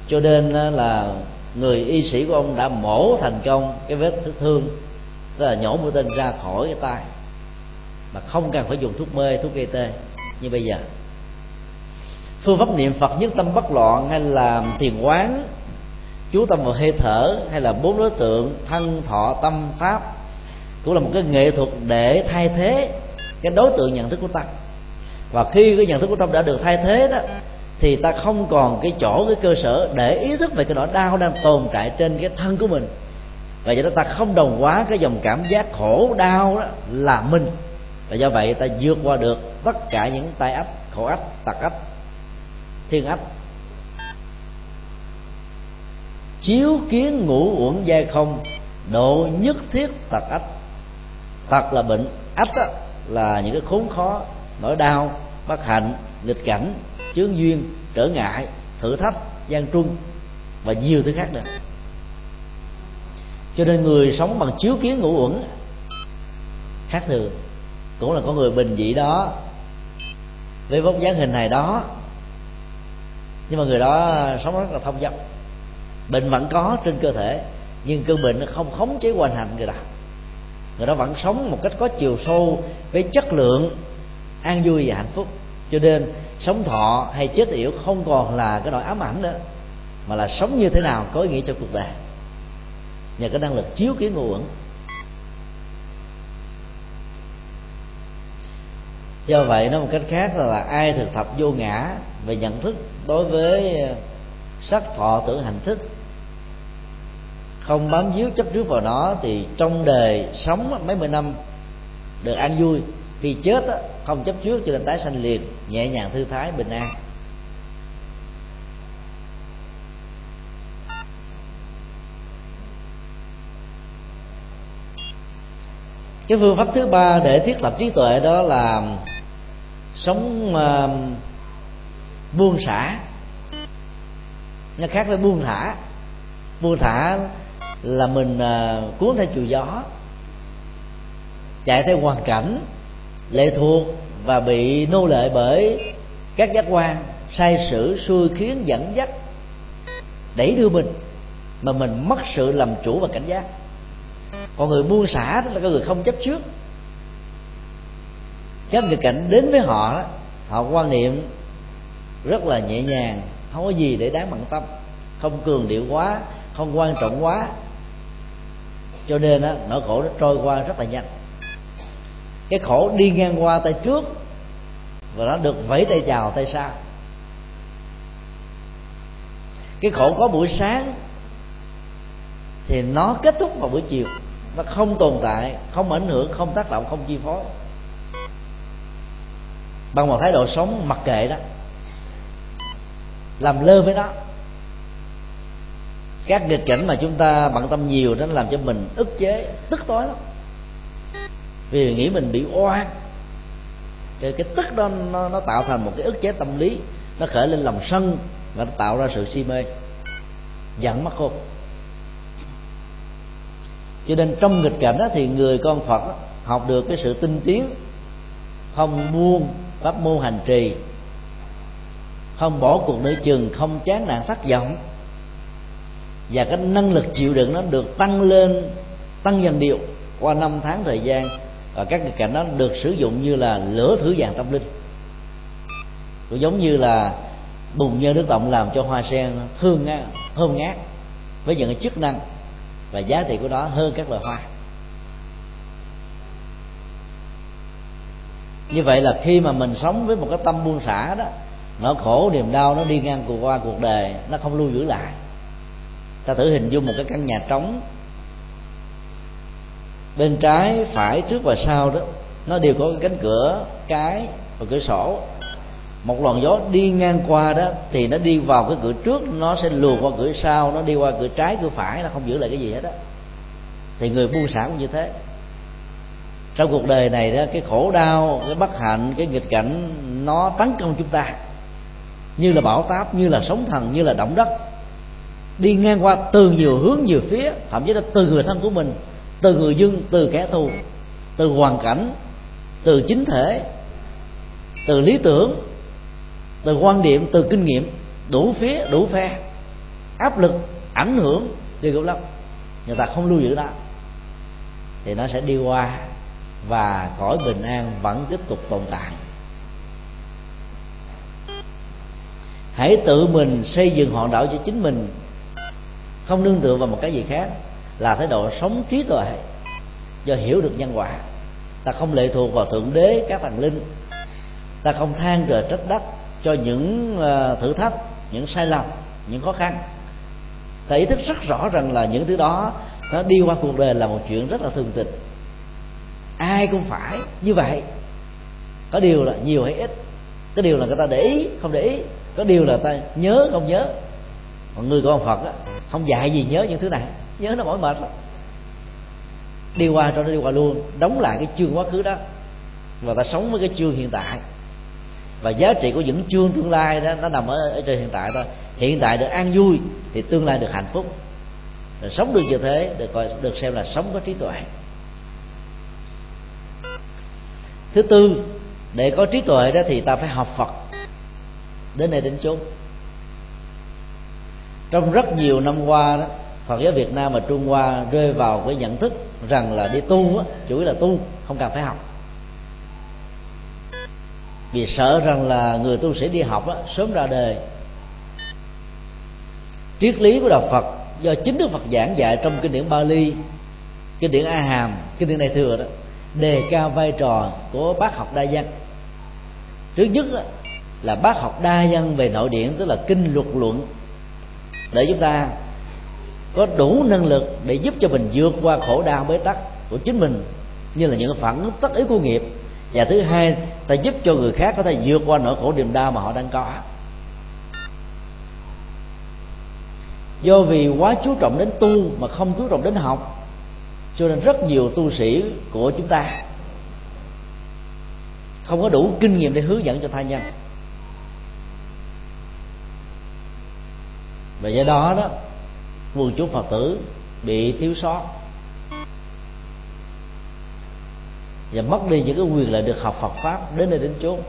Cho nên là người y sĩ của ông đã mổ thành công cái vết thương tức là nhổ mũi tên ra khỏi cái tay. Mà không cần phải dùng thuốc mê, thuốc gây tê như bây giờ. Phương pháp niệm phật nhất tâm bất loạn hay là thiền quán, chú tâm vào hơi thở hay là bốn đối tượng, thân, thọ, tâm, pháp cũng là một cái nghệ thuật để thay thế cái đối tượng nhận thức của tâm và khi cái nhận thức của tâm đã được thay thế đó, thì ta không còn cái chỗ, cái cơ sở để ý thức về cái nỗi đau đang tồn tại trên cái thân của mình. Và do đó ta không đồng hóa cái dòng cảm giác khổ đau đó là mình. Và do vậy ta vượt qua được tất cả những tai ách, khổ ách, tật ách, thiên ách. Chiếu kiến ngũ uẩn giai không, độ nhất thiết tật ách tật là bệnh ách đó, là những cái khốn khó nỗi đau bất hạnh nghịch cảnh chướng duyên trở ngại thử thách gian trung và nhiều thứ khác nữa. Cho nên người sống bằng chiếu kiến ngũ uẩn khác thường cũng là có người bình dị đó với vóc dáng hình này đó nhưng mà người đó sống rất là thông dong bệnh vẫn có trên cơ thể nhưng cơn bệnh nó không khống chế hoàn hành người đó người đó vẫn sống một cách có chiều sâu với chất lượng an vui và hạnh phúc. Cho nên sống thọ hay chết yểu không còn là cái nỗi ám ảnh nữa mà là sống như thế nào có ý nghĩa cho cuộc đời. Nhờ cái năng lực chiếu kiến ngụ uẩn. Do vậy nói một cách khác là, là ai thực tập vô ngã về nhận thức đối với sắc thọ tưởng hành thức không bám víu chấp trước vào nó thì trong đời sống mấy mươi năm được an vui. Khi chết không chấp trước cho nên tái sanh liền nhẹ nhàng thư thái bình an. Cái phương pháp thứ ba để thiết lập trí tuệ đó là sống uh, buông xả. Nó khác với buông thả. Buông thả là mình uh, cuốn theo chiều gió chạy theo hoàn cảnh lệ thuộc và bị nô lệ bởi các giác quan sai sử xui khiến dẫn dắt đẩy đưa mình mà mình mất sự làm chủ và cảnh giác. Còn người buông xả đó là cái người không chấp trước. Các nghịch cảnh đến với họ đó, họ quan niệm rất là nhẹ nhàng không có gì để đáng bận tâm không cường điệu quá không quan trọng quá cho nên á, nỗi khổ nó trôi qua rất là nhanh. Cái khổ đi ngang qua tay trước và nó được vẫy tay chào tay sau. Cái khổ có buổi sáng thì nó kết thúc vào buổi chiều. Nó không tồn tại không ảnh hưởng không tác động không chi phối bằng một thái độ sống mặc kệ đó làm lơ với nó các nghịch cảnh mà chúng ta bận tâm nhiều nó làm cho mình ức chế tức tối lắm. Vì nghĩ mình bị oan. Cái, cái tức đó nó, nó tạo thành một cái ức chế tâm lý nó khởi lên lòng sân và nó tạo ra sự si mê. Giận mất khôn cho nên trong nghịch cảnh đó, thì người con phật đó, học được cái sự tinh tiến không buông pháp môn hành trì không bỏ cuộc nơi chừng không chán nản thất vọng và cái năng lực chịu đựng nó được tăng lên tăng dần điệu qua năm tháng thời gian. Và các nghịch cảnh đó được sử dụng như là lửa thử vàng tâm linh. Cũng giống như là bùn nhơ nước động làm cho hoa sen thương ngát, thơm ngát với những cái chức năng và giá trị của nó hơn các loài hoa. Như vậy là khi mà mình sống với một cái tâm buông xả đó nỗi khổ niềm đau nó đi ngang cuộc qua cuộc đời nó không lưu giữ lại ta thử hình dung một cái căn nhà trống. Bên trái, phải, trước và sau đó, nó đều có cái cánh cửa, cái và cửa sổ. Một luồng gió đi ngang qua đó, thì nó đi vào cái cửa trước, nó sẽ luồn qua cửa sau, nó đi qua cửa trái, cửa phải, nó không giữ lại cái gì hết á. Thì người buông xả cũng như thế. Trong cuộc đời này đó, cái khổ đau, cái bất hạnh, cái nghịch cảnh, nó tấn công chúng ta. Như là bão táp, như là sóng thần, như là động đất đi ngang qua từ nhiều hướng nhiều phía, thậm chí là từ người thân của mình, từ người dân, từ kẻ thù, từ hoàn cảnh, từ chính thể, từ lý tưởng, từ quan điểm, từ kinh nghiệm, đủ phía, đủ phe. Áp lực, ảnh hưởng thì cũng lắm. Người ta không lưu giữ đó. Thì nó sẽ đi qua và cõi bình an vẫn tiếp tục tồn tại. Hãy tự mình xây dựng hòn đảo cho chính mình không nương tựa vào một cái gì khác là thái độ sống trí tuệ. Do hiểu được nhân quả, ta không lệ thuộc vào thượng đế, các thần linh. Ta không than trời trách đất cho những ờ, thử thách, những sai lầm, những khó khăn. Ta ý thức rất rõ rằng là những thứ đó, nó đi qua cuộc đời là một chuyện rất là thường tình. Ai cũng phải như vậy. Có điều là nhiều hay ít. Có điều là người ta để ý, không để ý. Có điều là ta nhớ, không nhớ còn người con ông phật á, không dạy gì nhớ những thứ này. Nhớ nó mỏi mệt lắm. Đi qua cho nó đi qua luôn đóng lại cái chương quá khứ đó. Và ta sống với cái chương hiện tại. Và giá trị của những chương tương lai đó nó nằm ở, ở trên hiện tại thôi. Hiện tại được an vui thì tương lai được hạnh phúc. Rồi sống được như thế được gọi được xem là sống có trí tuệ. Thứ tư để có trí tuệ đó thì ta phải học phật. Đến đây đến chốn trong rất nhiều năm qua đó Phật giáo Việt Nam và Trung Hoa rơi vào cái nhận thức rằng là đi tu á, chủ yếu là tu không cần phải học. Vì sợ rằng là người tu sĩ đi học á, sớm ra đời. Triết lý của đạo Phật do chính Đức Phật giảng dạy trong kinh điển Bali kinh điển A Hàm kinh điển Đại thừa đó đề cao vai trò của bác học đa văn. Trước nhất là bác học đa văn về nội điển tức là kinh luật luận để chúng ta có đủ năng lực để giúp cho mình vượt qua khổ đau bế tắc của chính mình, như là những phản ứng tất yếu của nghiệp. Và thứ hai, ta giúp cho người khác có thể vượt qua nỗi khổ niềm đau mà họ đang có. Do vì quá chú trọng đến tu mà không chú trọng đến học, cho nên rất nhiều tu sĩ của chúng ta không có đủ kinh nghiệm để hướng dẫn cho tha nhân. Và do đó đó, quần chúng phật tử bị thiếu sót. Và mất đi những cái quyền lợi được học Phật pháp đến nơi đến chốn.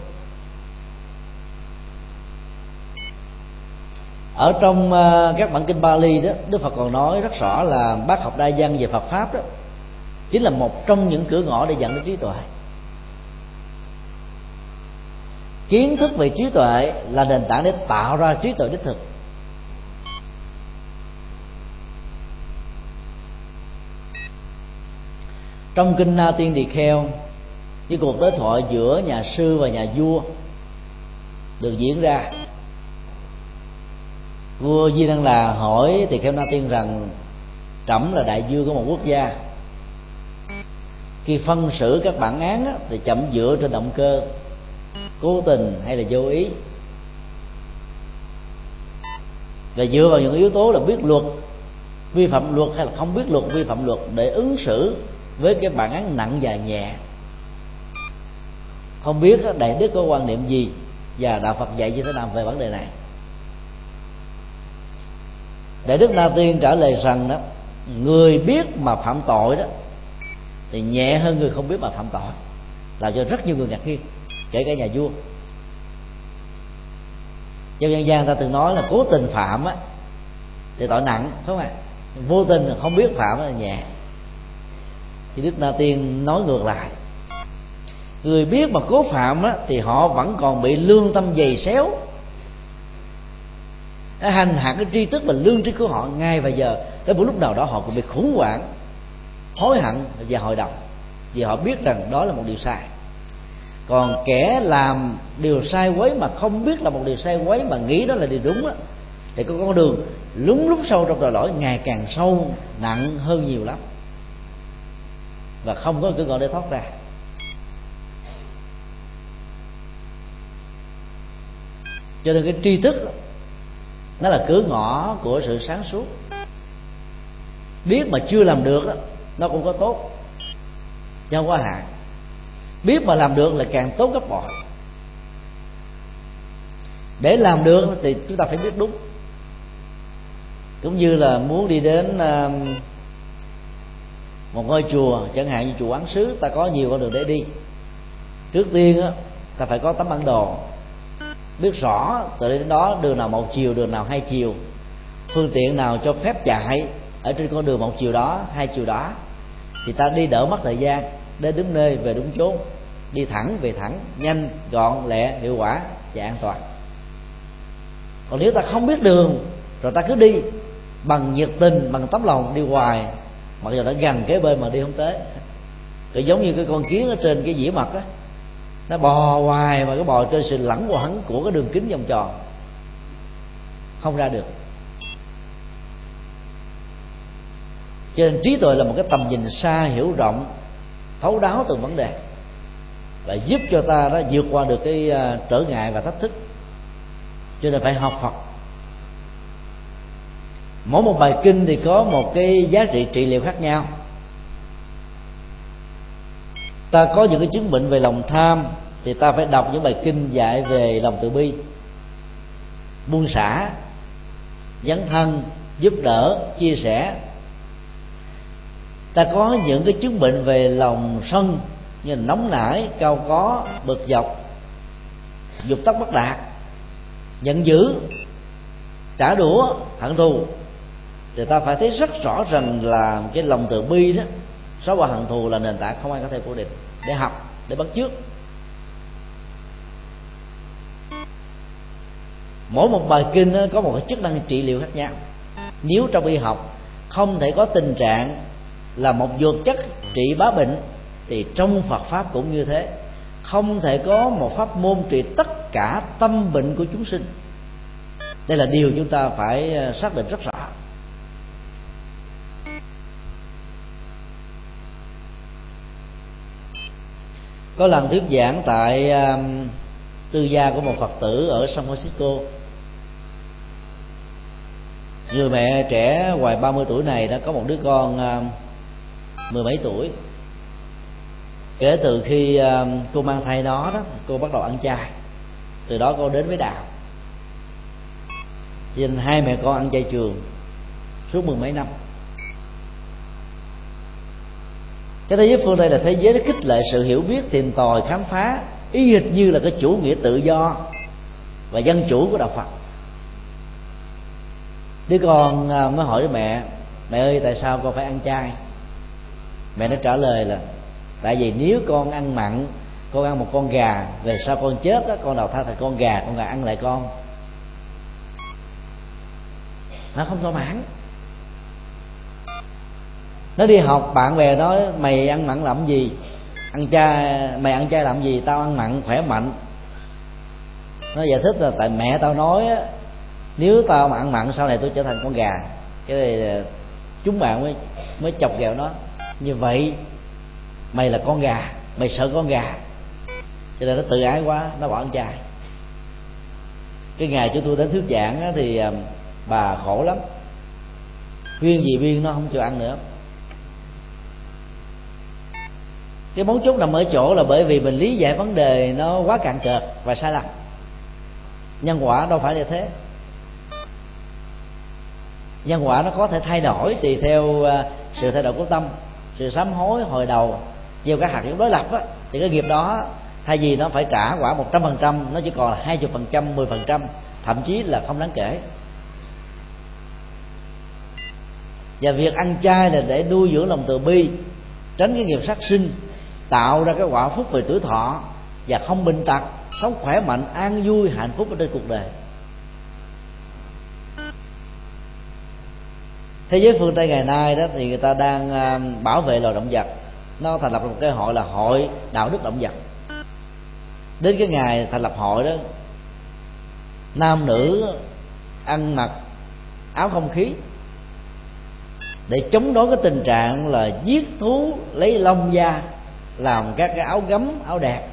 Ở trong ờ, các bản kinh Bali đó, Đức Phật còn nói rất rõ là bác học đa văn về Phật pháp đó, chính là một trong những cửa ngõ để dẫn đến trí tuệ. Kiến thức về trí tuệ là nền tảng để tạo ra trí tuệ đích thực. Trong kinh na tiên tỳ kheo cái cuộc đối thoại giữa nhà sư và nhà vua được diễn ra. Vua di đăng là hỏi tỳ kheo na tiên rằng trẫm là đại dương của một quốc gia. Khi phân xử các bản án á, thì chậm dựa trên động cơ cố tình hay là vô ý? Và dựa vào những yếu tố là biết luật vi phạm luật hay là không biết luật vi phạm luật để ứng xử với cái bản án nặng và nhẹ. Không biết đại đức có quan niệm gì và đạo phật dạy như thế nào về vấn đề này? Đại đức na tiên trả lời rằng đó, người biết mà phạm tội đó, thì nhẹ hơn người không biết mà phạm tội. Làm cho rất nhiều người ngạc nhiên, kể cả nhà vua. Trong dân gian ta từng nói là cố tình phạm á, thì tội nặng, phải không ạ? Vô tình không biết phạm là nhẹ thì đức na tiên nói ngược lại. Người biết mà cố phạm á, thì họ vẫn còn bị lương tâm dày xéo. Nó hành hạ cái tri thức và lương tri của họ ngay và giờ. Đến một lúc nào đó họ cũng bị khủng hoảng hối hận và hội đồng. Vì họ biết rằng đó là một điều sai. Còn kẻ làm điều sai quấy mà không biết là một điều sai quấy mà nghĩ đó là điều đúng á thì có con đường lúng lút sâu trong tội lỗi ngày càng sâu nặng hơn nhiều lắm và không có cửa ngõ để thoát ra. Cho nên cái tri thức nó là cửa ngõ của sự sáng suốt. Biết mà chưa làm được nó cũng có tốt. Chứ không có biết mà làm được là càng tốt gấp bội. Để làm được thì chúng ta phải biết đúng. Cũng như là muốn đi đến uh, một ngôi chùa, chẳng hạn như chùa quán sứ, ta có nhiều con đường để đi. Trước tiên á, ta phải có tấm bản đồ. Biết rõ, từ đây đến đó, đường nào một chiều, đường nào hai chiều. Phương tiện nào cho phép chạy ở trên con đường một chiều đó, hai chiều đó. Thì ta đi đỡ mất thời gian, đến đúng nơi, về đúng chốn. Đi thẳng, về thẳng, nhanh, gọn, lẹ, hiệu quả, và an toàn. Còn nếu ta không biết đường, rồi ta cứ đi bằng nhiệt tình, bằng tấm lòng đi hoài mặc dù đã gần kế bên mà đi không tới. Cứ giống như cái con kiến ở trên cái dĩa mặt á, nó bò hoài mà cái bò trên sự lẳng quẩn của cái đường kính vòng tròn. Không ra được. Cho nên trí tuệ là một cái tầm nhìn xa hiểu rộng, thấu đáo từng vấn đề. Và giúp cho ta đó vượt qua được cái à, trở ngại và thách thức. Cho nên phải học Phật mỗi một bài kinh thì có một cái giá trị trị liệu khác nhau. Ta có những cái chứng bệnh về lòng tham thì ta phải đọc những bài kinh dạy về lòng từ bi. Buông xả, dấn thân, giúp đỡ, chia sẻ. Ta có những cái chứng bệnh về lòng sân như là nóng nảy, cao có, bực dọc, dục tóc bất đạt, giận dữ, trả đũa, hận thù thì ta phải thấy rất rõ rằng là cái lòng từ bi đó xóa bỏ hận thù là nền tảng không ai có thể phủ định để học, để bắt chước. Mỗi một bài kinh đó có một cái chức năng trị liệu khác nhau. Nếu trong y học không thể có tình trạng là một dược chất trị bá bệnh, thì trong Phật pháp cũng như thế. Không thể có một pháp môn trị tất cả tâm bệnh của chúng sinh. Đây là điều chúng ta phải ờ, xác định rất rõ. Có lần thuyết giảng tại um, tư gia của một phật tử ở San Francisco. Người mẹ trẻ ngoài 30 tuổi này đã có một đứa con um, mười mấy tuổi. Kể từ khi um, cô mang thai nó đó cô bắt đầu ăn chay. Từ đó cô đến với đạo. Nên hai mẹ con ăn chay trường suốt mười mấy năm. Cái thế giới phương tây là thế giới nó khích lệ sự hiểu biết tìm tòi khám phá y hệt như là cái chủ nghĩa tự do và dân chủ của đạo phật. Đứa con à, mới hỏi với mẹ mẹ ơi tại sao con phải ăn chay? Mẹ nó trả lời là tại vì nếu con ăn mặn con ăn một con gà về sau con chết đó, con đào thai thành con gà con gà ăn lại con. Nó không thỏa mãn nó đi học bạn bè nói mày ăn mặn làm gì? Ăn chay mày ăn chay làm gì? Tao ăn mặn khỏe mạnh. Nó giải thích là tại mẹ tao nói á, nếu tao mà ăn mặn sau này tôi trở thành con gà. Cái này chúng bạn mới mới chọc ghẹo nó. Như vậy mày là con gà mày sợ con gà. Cho nên nó tự ái quá nó bỏ ăn chay. Cái ngày chúng tôi đến thuyết giảng á, thì à, bà khổ lắm. Viên gì viên nó không cho ăn nữa. Cái mấu chốt nằm ở chỗ là bởi vì mình lý giải vấn đề nó quá cạn cợt và sai lầm. Nhân quả đâu phải như thế. Nhân quả nó có thể thay đổi tùy theo à, sự thay đổi của tâm sự sám hối hồi đầu nhiều các hạt giống đối lập á, thì cái nghiệp đó thay vì nó phải trả quả một trăm phần trăm nó chỉ còn là hai chục phần trăm mười phần trăm thậm chí là không đáng kể. Và việc ăn chay là để nuôi dưỡng lòng từ bi tránh cái nghiệp sát sinh tạo ra cái quả phúc về tuổi thọ và không bệnh tật sống khỏe mạnh, an vui, hạnh phúc ở trên cuộc đời. Thế giới phương tây ngày nay đó thì người ta đang à, bảo vệ loài động vật. Nó thành lập một cái hội là hội đạo đức động vật. Đến cái ngày thành lập hội đó, nam nữ ăn mặc áo không khí để chống đối cái tình trạng là giết thú, lấy lông da làm các cái áo gấm, áo đẹp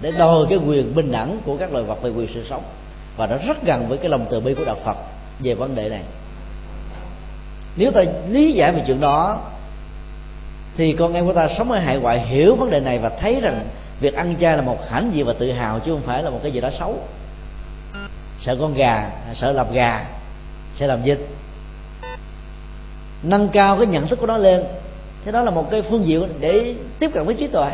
để đòi cái quyền bình đẳng của các loài vật về quyền sự sống. Và nó rất gần với cái lòng từ bi của đạo Phật về vấn đề này. Nếu ta lý giải về chuyện đó, thì con em của ta sống ở hải ngoại hiểu vấn đề này và thấy rằng việc ăn chay là một hãnh diện và tự hào chứ không phải là một cái gì đó xấu. Sợ con gà, sợ làm gà, sẽ làm vịt. Nâng cao cái nhận thức của nó lên thế đó là một cái phương diện để tiếp cận với trí tuệ.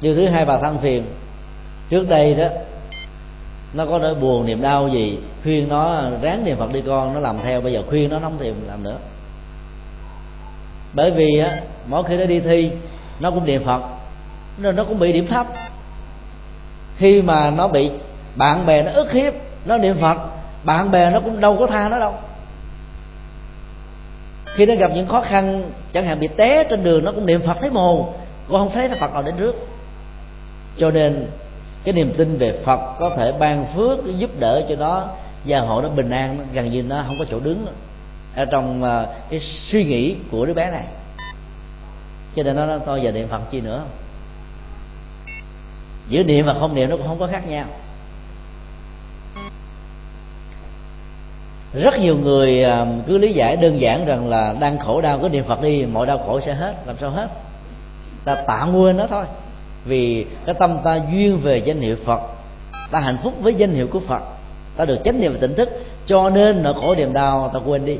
Điều thứ hai bà than phiền, trước đây đó, nó có nỗi buồn, niềm đau gì, khuyên nó, ráng niệm phật đi con, nó làm theo, bây giờ khuyên nó không thèm làm nữa. Bởi vì á, mỗi khi nó đi thi, nó cũng niệm phật, nên nó cũng bị điểm thấp. Khi mà nó bị bạn bè nó ức hiếp, nó niệm phật, bạn bè nó cũng đâu có tha nó đâu khi nó gặp những khó khăn, chẳng hạn bị té trên đường, nó cũng niệm phật thấy mồ cũng không thấy phật nào đến trước. Cho nên, cái niềm tin về phật có thể ban phước, giúp đỡ cho nó gia hộ nó bình an, gần như nó không có chỗ đứng. Ở trong à, cái suy nghĩ của đứa bé này. Cho nên nó nói tôi giờ niệm phật chi nữa. Giữa niệm và không niệm nó cũng không có khác nhau. Rất nhiều người à, cứ lý giải đơn giản rằng là đang khổ đau, cứ niệm phật đi, mọi đau khổ sẽ hết, làm sao hết? Ta tạm quên nó thôi. Vì cái tâm ta duyên về danh hiệu phật, ta hạnh phúc với danh hiệu của phật, ta được chánh niệm và tỉnh thức, cho nên nỗi khổ niềm đau ta quên đi.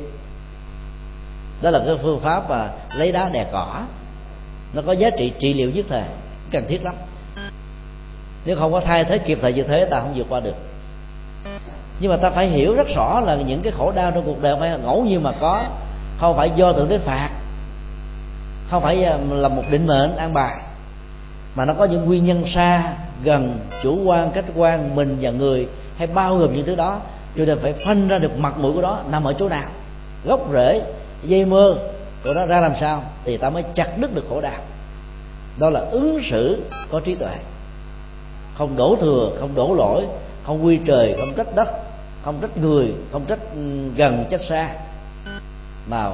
Đó là cái phương pháp mà lấy đá đè cỏ. Nó có giá trị trị liệu nhất thời, cần thiết lắm. Nếu không có thay thế kịp thời như thế, ta không vượt qua được nhưng mà ta phải hiểu rất rõ là những cái khổ đau trong cuộc đời phải ngẫu nhiên mà có. Không phải do thượng đế phạt. Không phải à, là một định mệnh an bài. Mà nó có những nguyên nhân xa, gần, chủ quan, khách quan, mình và người, hay bao gồm những thứ đó. Cho nên phải phân ra được mặt mũi của đó, nằm ở chỗ nào? Gốc rễ, dây mơ của nó ra làm sao? Thì ta mới chặt đứt được khổ đau. Đó là ứng xử có trí tuệ. Không đổ thừa, không đổ lỗi, không quy trời, không trách đất không trách người, không trách ừ, gần trách xa, mà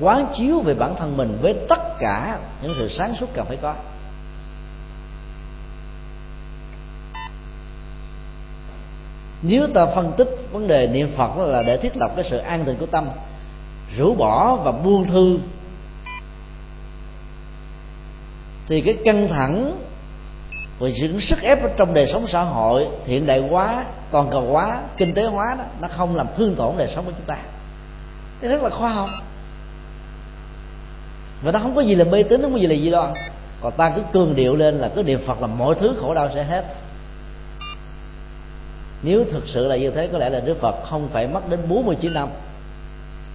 quán chiếu về bản thân mình với tất cả những sự sáng suốt cần phải có. Nếu ta phân tích vấn đề niệm phật là để thiết lập cái sự an định của tâm, rũ bỏ và buông thư, thì cái căng thẳng và những sức ép ở trong đời sống xã hội, hiện đại hóa, toàn cầu hóa, kinh tế hóa đó, nó không làm thương tổn đời sống của chúng ta. Cái rất là khoa học. Và nó không có gì là mê tín, không có gì là gì đó còn ta cứ cường điệu lên là cứ niệm phật là mọi thứ khổ đau sẽ hết. Nếu thực sự là như thế, có lẽ là đức phật không phải mất đến 49 năm.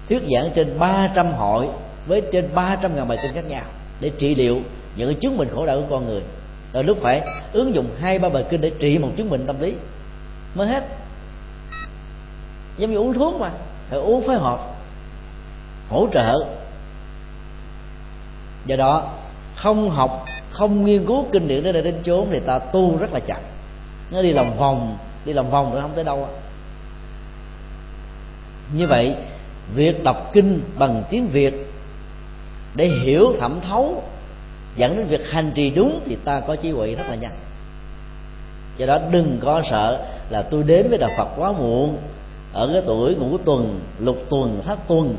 Thuyết giảng trên 300 hội với trên 300 ngàn bài kinh khác nhau để trị liệu những cái chứng bệnh khổ đau của con người rồi lúc phải ứng dụng hai, ba bài kinh để trị một chứng bệnh tâm lý. Mới hết. Giống như uống thuốc mà, phải uống phối hợp, hỗ trợ. Do đó, không học, không nghiên cứu kinh điển đến đây đến chốn thì ta tu rất là chậm. Nó đi lòng vòng, đi lòng vòng rồi không tới đâu như vậy, việc đọc kinh bằng tiếng việt để hiểu thẩm thấu dẫn đến việc hành trì đúng thì ta có trí huệ rất là nhanh. Do đó đừng có sợ là tôi đến với đạo phật quá muộn. Ở cái tuổi ngũ tuần, lục tuần, thất tuần.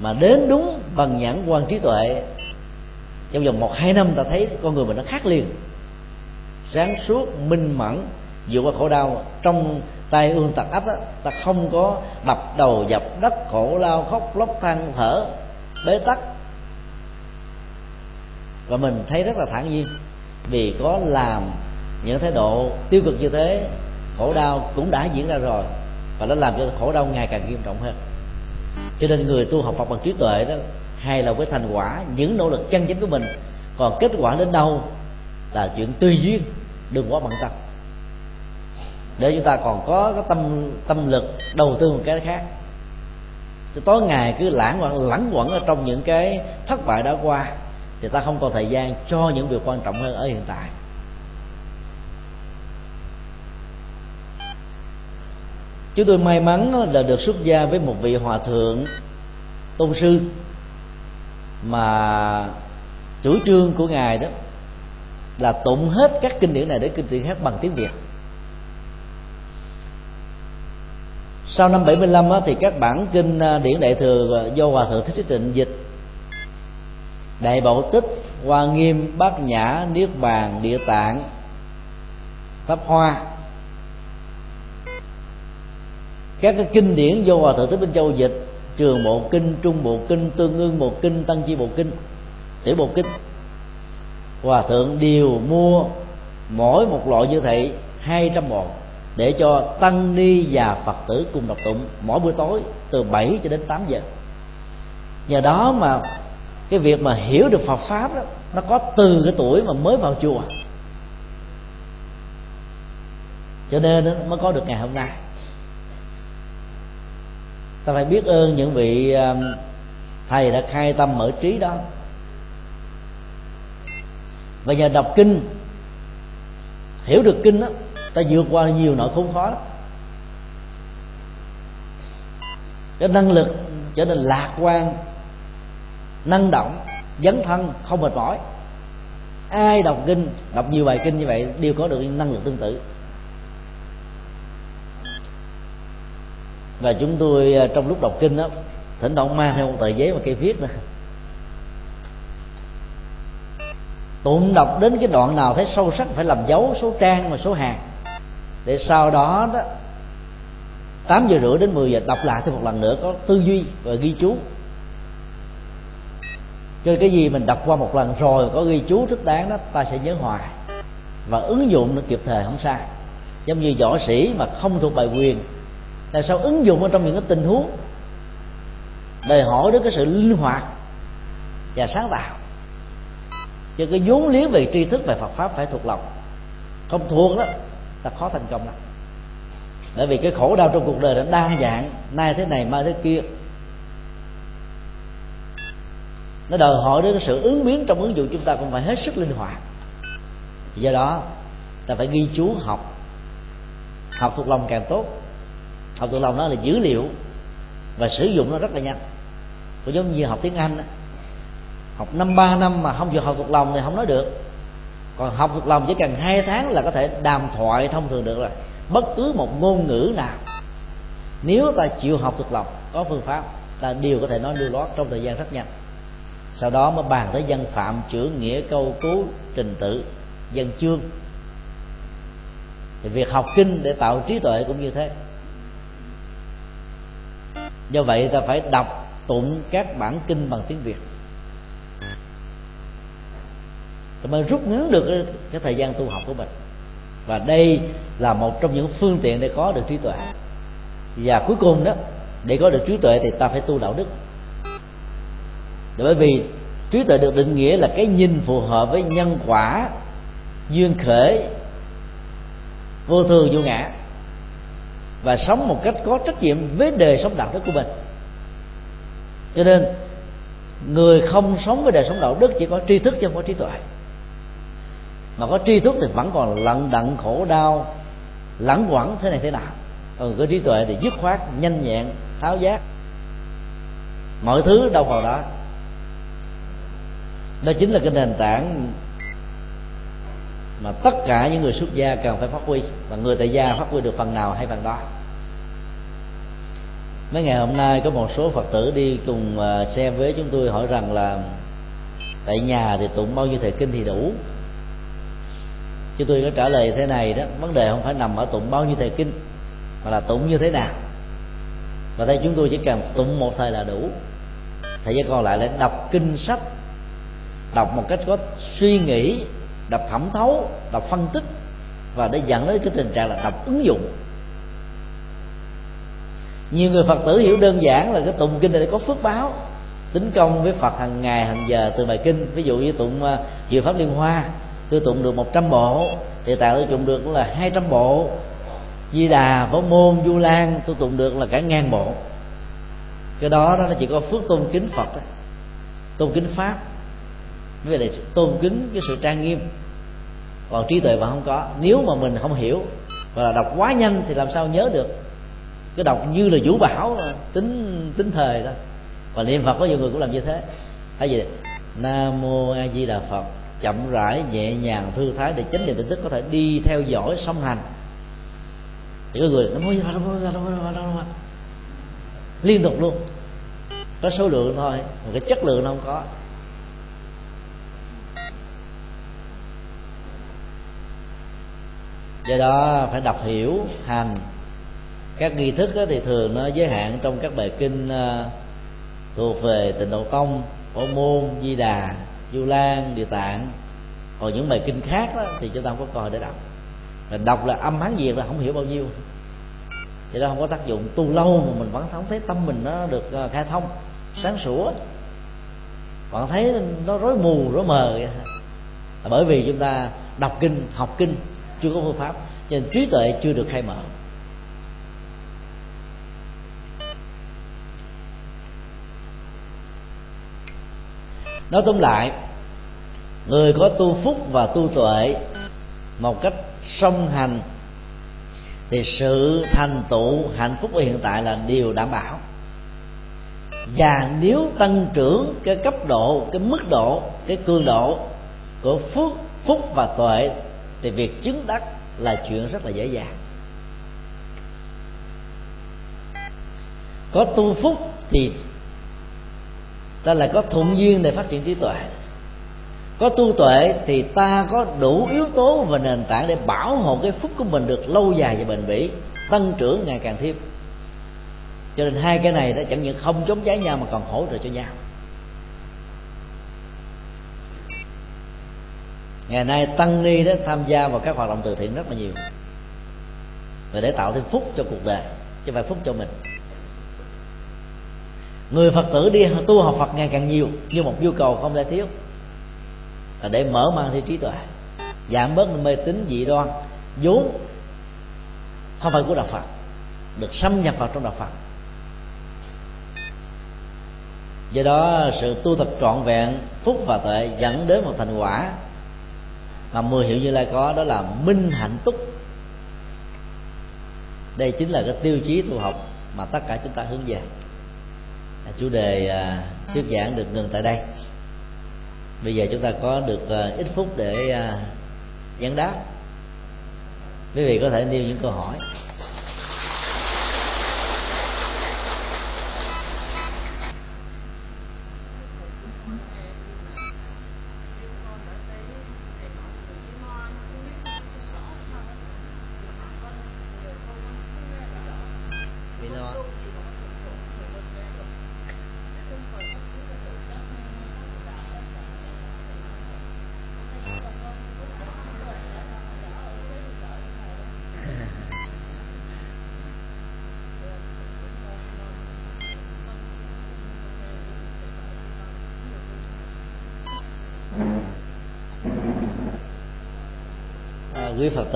Mà đến đúng bằng nhãn quan trí tuệ. Trong vòng một, hai năm ta thấy con người mình nó khác liền. Sáng suốt, minh mẫn, vượt qua khổ đau. Trong tay ương tật ách ta không có đập đầu dập đất, khổ lao, khóc, lóc than, thở, bế tắc và mình thấy rất là thản nhiên. Vì có làm những thái độ tiêu cực như thế, khổ đau cũng đã diễn ra rồi. Và nó làm cho khổ đau ngày càng nghiêm trọng hơn. Cho nên người tu học Phật bằng trí tuệ đó, hay là với thành quả, những nỗ lực chân chính của mình, còn kết quả đến đâu là chuyện tùy duyên, đừng quá bận tâm. Để chúng ta còn có cái tâm tâm lực đầu tư một cái khác. Thì tối ngày cứ lãng quẩn, lẳng quẩn ở trong những cái thất bại đã qua thì ta không còn thời gian cho những việc quan trọng hơn ở hiện tại. Chúng tôi may mắn là được xuất gia với một vị hòa thượng tôn sư mà chủ trương của ngài đó là tụng hết các kinh điển này để kinh điển khác bằng tiếng việt. Sau năm 75 á, thì các bản kinh à, điển đại thừa do hòa thượng thích trí tịnh dịch đại bảo tích, hoa nghiêm, bát nhã, niết bàn, địa tạng, pháp hoa. Các cái kinh điển do hòa thượng thích minh châu dịch, trường bộ kinh, trung bộ kinh, tương ương bộ kinh, tăng chi bộ kinh, tiểu bộ kinh. Hòa thượng đều mua mỗi một loại như vậy hai trăm bộ để cho tăng ni và phật tử cùng đọc tụng mỗi buổi tối từ 7 cho đến 8 giờ. Nhờ đó mà cái việc mà hiểu được Phật pháp đó, nó có từ cái tuổi mà mới vào chùa. Cho nên nó mới có được ngày hôm nay. Ta phải biết ơn những vị um, thầy đã khai tâm mở trí đó. Và nhờ đọc kinh, hiểu được kinh đó, ta vượt qua nhiều nỗi khốn khó đó. cái năng lực trở nên lạc quan năng động, dấn thân, không mệt mỏi. Ai đọc kinh, đọc nhiều bài kinh như vậy đều có được năng lượng tương tự. Và chúng tôi à, trong lúc đọc kinh đó thỉnh thoảng mang theo một tờ giấy và cây viết nữa. Tụng đọc đến cái đoạn nào thấy sâu sắc phải làm dấu số trang và số hàng để sau đó đó, tám giờ rưỡi đến 10 giờ đọc lại thêm một lần nữa có tư duy và ghi chú cho cái gì mình đọc qua một lần rồi, có ghi chú thích đáng đó, ta sẽ nhớ hoài. Và ứng dụng nó kịp thời không sai. Giống như võ sĩ mà không thuộc bài quyền, tại sao ứng dụng ở trong những cái tình huống? Đòi hỏi đến cái sự linh hoạt và sáng tạo. Cho cái vốn liếng về tri thức về Phật pháp phải thuộc lòng. Không thuộc đó, ta khó thành công lắm. Bởi vì cái khổ đau trong cuộc đời nó đa dạng, nay thế này, mai thế kia nó đòi hỏi đến cái sự ứng biến trong ứng dụng chúng ta cũng phải hết sức linh hoạt. Do đó, ta phải ghi chú học. Học thuộc lòng càng tốt. Học thuộc lòng đó là dữ liệu và sử dụng nó rất là nhanh. Cũng giống như học tiếng anh đó. học năm, ba năm mà không chịu học thuộc lòng thì không nói được. Còn học thuộc lòng chỉ cần hai tháng là có thể đàm thoại thông thường được rồi. Bất cứ một ngôn ngữ nào. Nếu ta chịu học thuộc lòng, có phương pháp, ta đều có thể nói lưu loát trong thời gian rất nhanh sau đó mới bàn tới dân phạm chữ nghĩa câu cú trình tự dân chương. Thì việc học kinh để tạo trí tuệ cũng như thế. Do vậy ta phải đọc tụng các bản kinh bằng tiếng việt. Ta mới rút ngắn được cái, cái thời gian tu học của mình. Và đây là một trong những phương tiện để có được trí tuệ. Và cuối cùng đó để có được trí tuệ thì ta phải tu đạo đức bởi vì trí tuệ được định nghĩa là cái nhìn phù hợp với nhân quả, duyên khởi, vô thường, vô ngã. Và sống một cách có trách nhiệm với đời sống đạo đức của mình. Cho nên, người không sống với đời sống đạo đức chỉ có tri thức chứ không có trí tuệ. Mà có tri thức thì vẫn còn lận đận, khổ đau, lẳng quẩn thế này thế nào còn có trí tuệ thì dứt khoát, nhanh nhẹn, tháo giác. Mọi thứ đâu vào đó đó chính là cái nền tảng mà tất cả những người xuất gia cần phải phát huy, và người tại gia phát huy được phần nào hay phần đó. Mấy ngày hôm nay có một số phật tử đi cùng à, xe với chúng tôi hỏi rằng là tại nhà thì tụng bao nhiêu thời kinh thì đủ? Chúng tôi có trả lời thế này đó, vấn đề không phải nằm ở tụng bao nhiêu thời kinh, mà là tụng như thế nào. Và đây chúng tôi chỉ cần tụng một thời là đủ. Thời gian còn lại là đọc kinh sách đọc một cách có suy nghĩ, đọc thẩm thấu, đọc phân tích, và để dẫn đến cái tình trạng là đọc ứng dụng. Nhiều người phật tử hiểu đơn giản là cái tụng kinh này có phước báo, tính công với phật hàng ngày, hàng giờ từ bài kinh. Ví dụ như tụng à, diệu pháp liên hoa, tôi tụng được 100 bộ, thì tạng tôi tụng được là 200 bộ. Di đà võ môn, du lan, tôi tụng được là cả ngàn bộ. Cái đó nó chỉ có phước tôn kính phật đó. tôn kính pháp với lại tôn kính cái sự trang nghiêm. Còn trí tuệ mà không có. Nếu mà mình không hiểu và là đọc quá nhanh thì làm sao nhớ được? Cái đọc như là vũ bảo tính tính thời đó. Và niệm phật có nhiều người cũng làm như thế. Hay gì? Nam mô a di đà phật. Chậm rãi, nhẹ nhàng, thư thái để chánh niệm tỉnh thức có thể đi theo dõi song hành. Thì có người liên tục luôn. Có số lượng thôi, mà cái chất lượng nó không có. Do đó phải đọc hiểu hành. Các nghi thức thì thường nó giới hạn trong các bài kinh ờ, thuộc về tịnh độ tông phổ môn di đà du lan địa tạng. Còn những bài kinh khác đó, thì chúng ta không có cơ hội để đọc. Mình đọc là âm hán việt là không hiểu bao nhiêu. Thì đó không có tác dụng. Tu lâu mà mình vẫn không thấy tâm mình nó được ờ, khai thông sáng sủa. Bạn thấy nó rối mù rối mờ vậy. bởi vì chúng ta đọc kinh học kinh chưa có phương pháp, cho nên trí tuệ chưa được khai mở. Nói tóm lại, người có tu phúc và tu tuệ một cách song hành, thì sự thành tựu, hạnh phúc ở hiện tại là điều đảm bảo. Và nếu tăng trưởng cái cấp độ, cái mức độ, cái cường độ của phước, phúc và tuệ thì việc chứng đắc là chuyện rất là dễ dàng. Có tu phúc thì ta lại có thuận duyên để phát triển trí tuệ. Có tu tuệ thì ta có đủ yếu tố và nền tảng để bảo hộ cái phúc của mình được lâu dài và bền bỉ, tăng trưởng ngày càng thêm. Cho nên hai cái này nó chẳng những không chống trái nhau mà còn hỗ trợ cho nhau. Ngày nay tăng ni đó tham gia vào các hoạt động từ thiện rất là nhiều. Và để tạo thêm phúc cho cuộc đời, chứ không phải phúc cho mình. Người phật tử đi tu học phật ngày càng nhiều, như một nhu cầu không thể thiếu. Là để mở mang thêm trí tuệ, giảm bớt mê tín dị đoan, vốn không phải của đạo phật, được xâm nhập vào trong đạo phật. Do đó, sự tu tập trọn vẹn, phúc và tuệ dẫn đến một thành quả mà mười hiệu như lai có đó là minh hạnh túc. Đây chính là cái tiêu chí tu học mà tất cả chúng ta hướng về. À, chủ đề à, thuyết giảng được ngừng tại đây. Bây giờ chúng ta có được à, ít phút để à, vấn đáp. Quý vị có thể nêu những câu hỏi.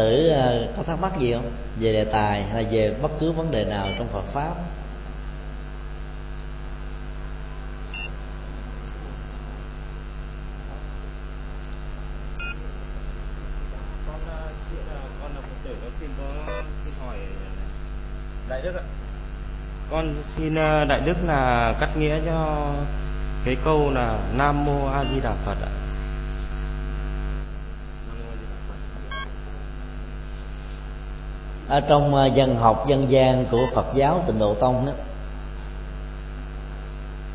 Tử ờ, có thắc mắc gì không? Về đề tài hay là về bất cứ vấn đề nào trong phật pháp? Con ờ, xin ờ, đại đức ạ. Con xin đại đức là cắt nghĩa cho cái câu là nam mô a di đà phật ạ Nam Mô A Di Đà Phật ở trong ờ, dân học, dân gian của Phật giáo Tịnh độ tông đó,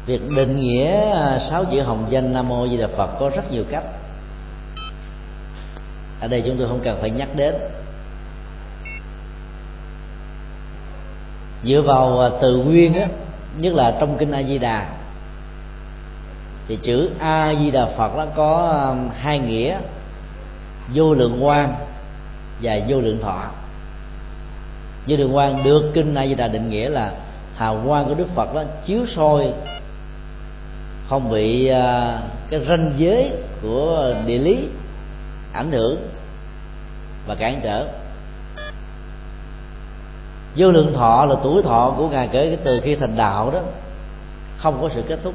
việc định nghĩa ờ, sáu chữ hồng danh Nam mô Di Đà Phật có rất nhiều cách. Ở đây chúng tôi không cần phải nhắc đến. Dựa vào ờ, từ nguyên á, nhất là trong kinh A Di Đà, thì chữ A Di Đà Phật nó có hai nghĩa, vô lượng quan và vô lượng thọ vô lượng quan được kinh A Di Đà định nghĩa là hào quang của Đức Phật đó chiếu soi, không bị à, cái ranh giới của địa lý ảnh hưởng và cản trở. Vô lượng thọ là tuổi thọ của ngài kể từ khi thành đạo đó, không có sự kết thúc.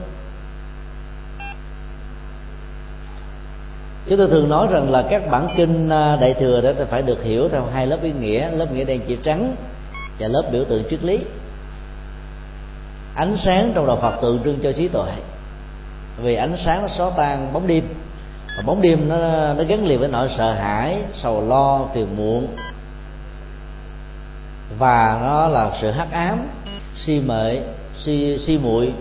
Chúng tôi thường nói rằng là các bản kinh à, đại thừa đó phải được hiểu theo hai lớp ý nghĩa. Lớp nghĩa đen chỉ trắng và lớp biểu tượng triết lý. Ánh sáng trong đạo phật tượng trưng cho trí tuệ. Vì ánh sáng nó xóa tan bóng đêm. Và bóng đêm nó nó gắn liền với nỗi sợ hãi, sầu lo, phiền muộn. Và nó là sự hắc ám, si mệ, si si muội.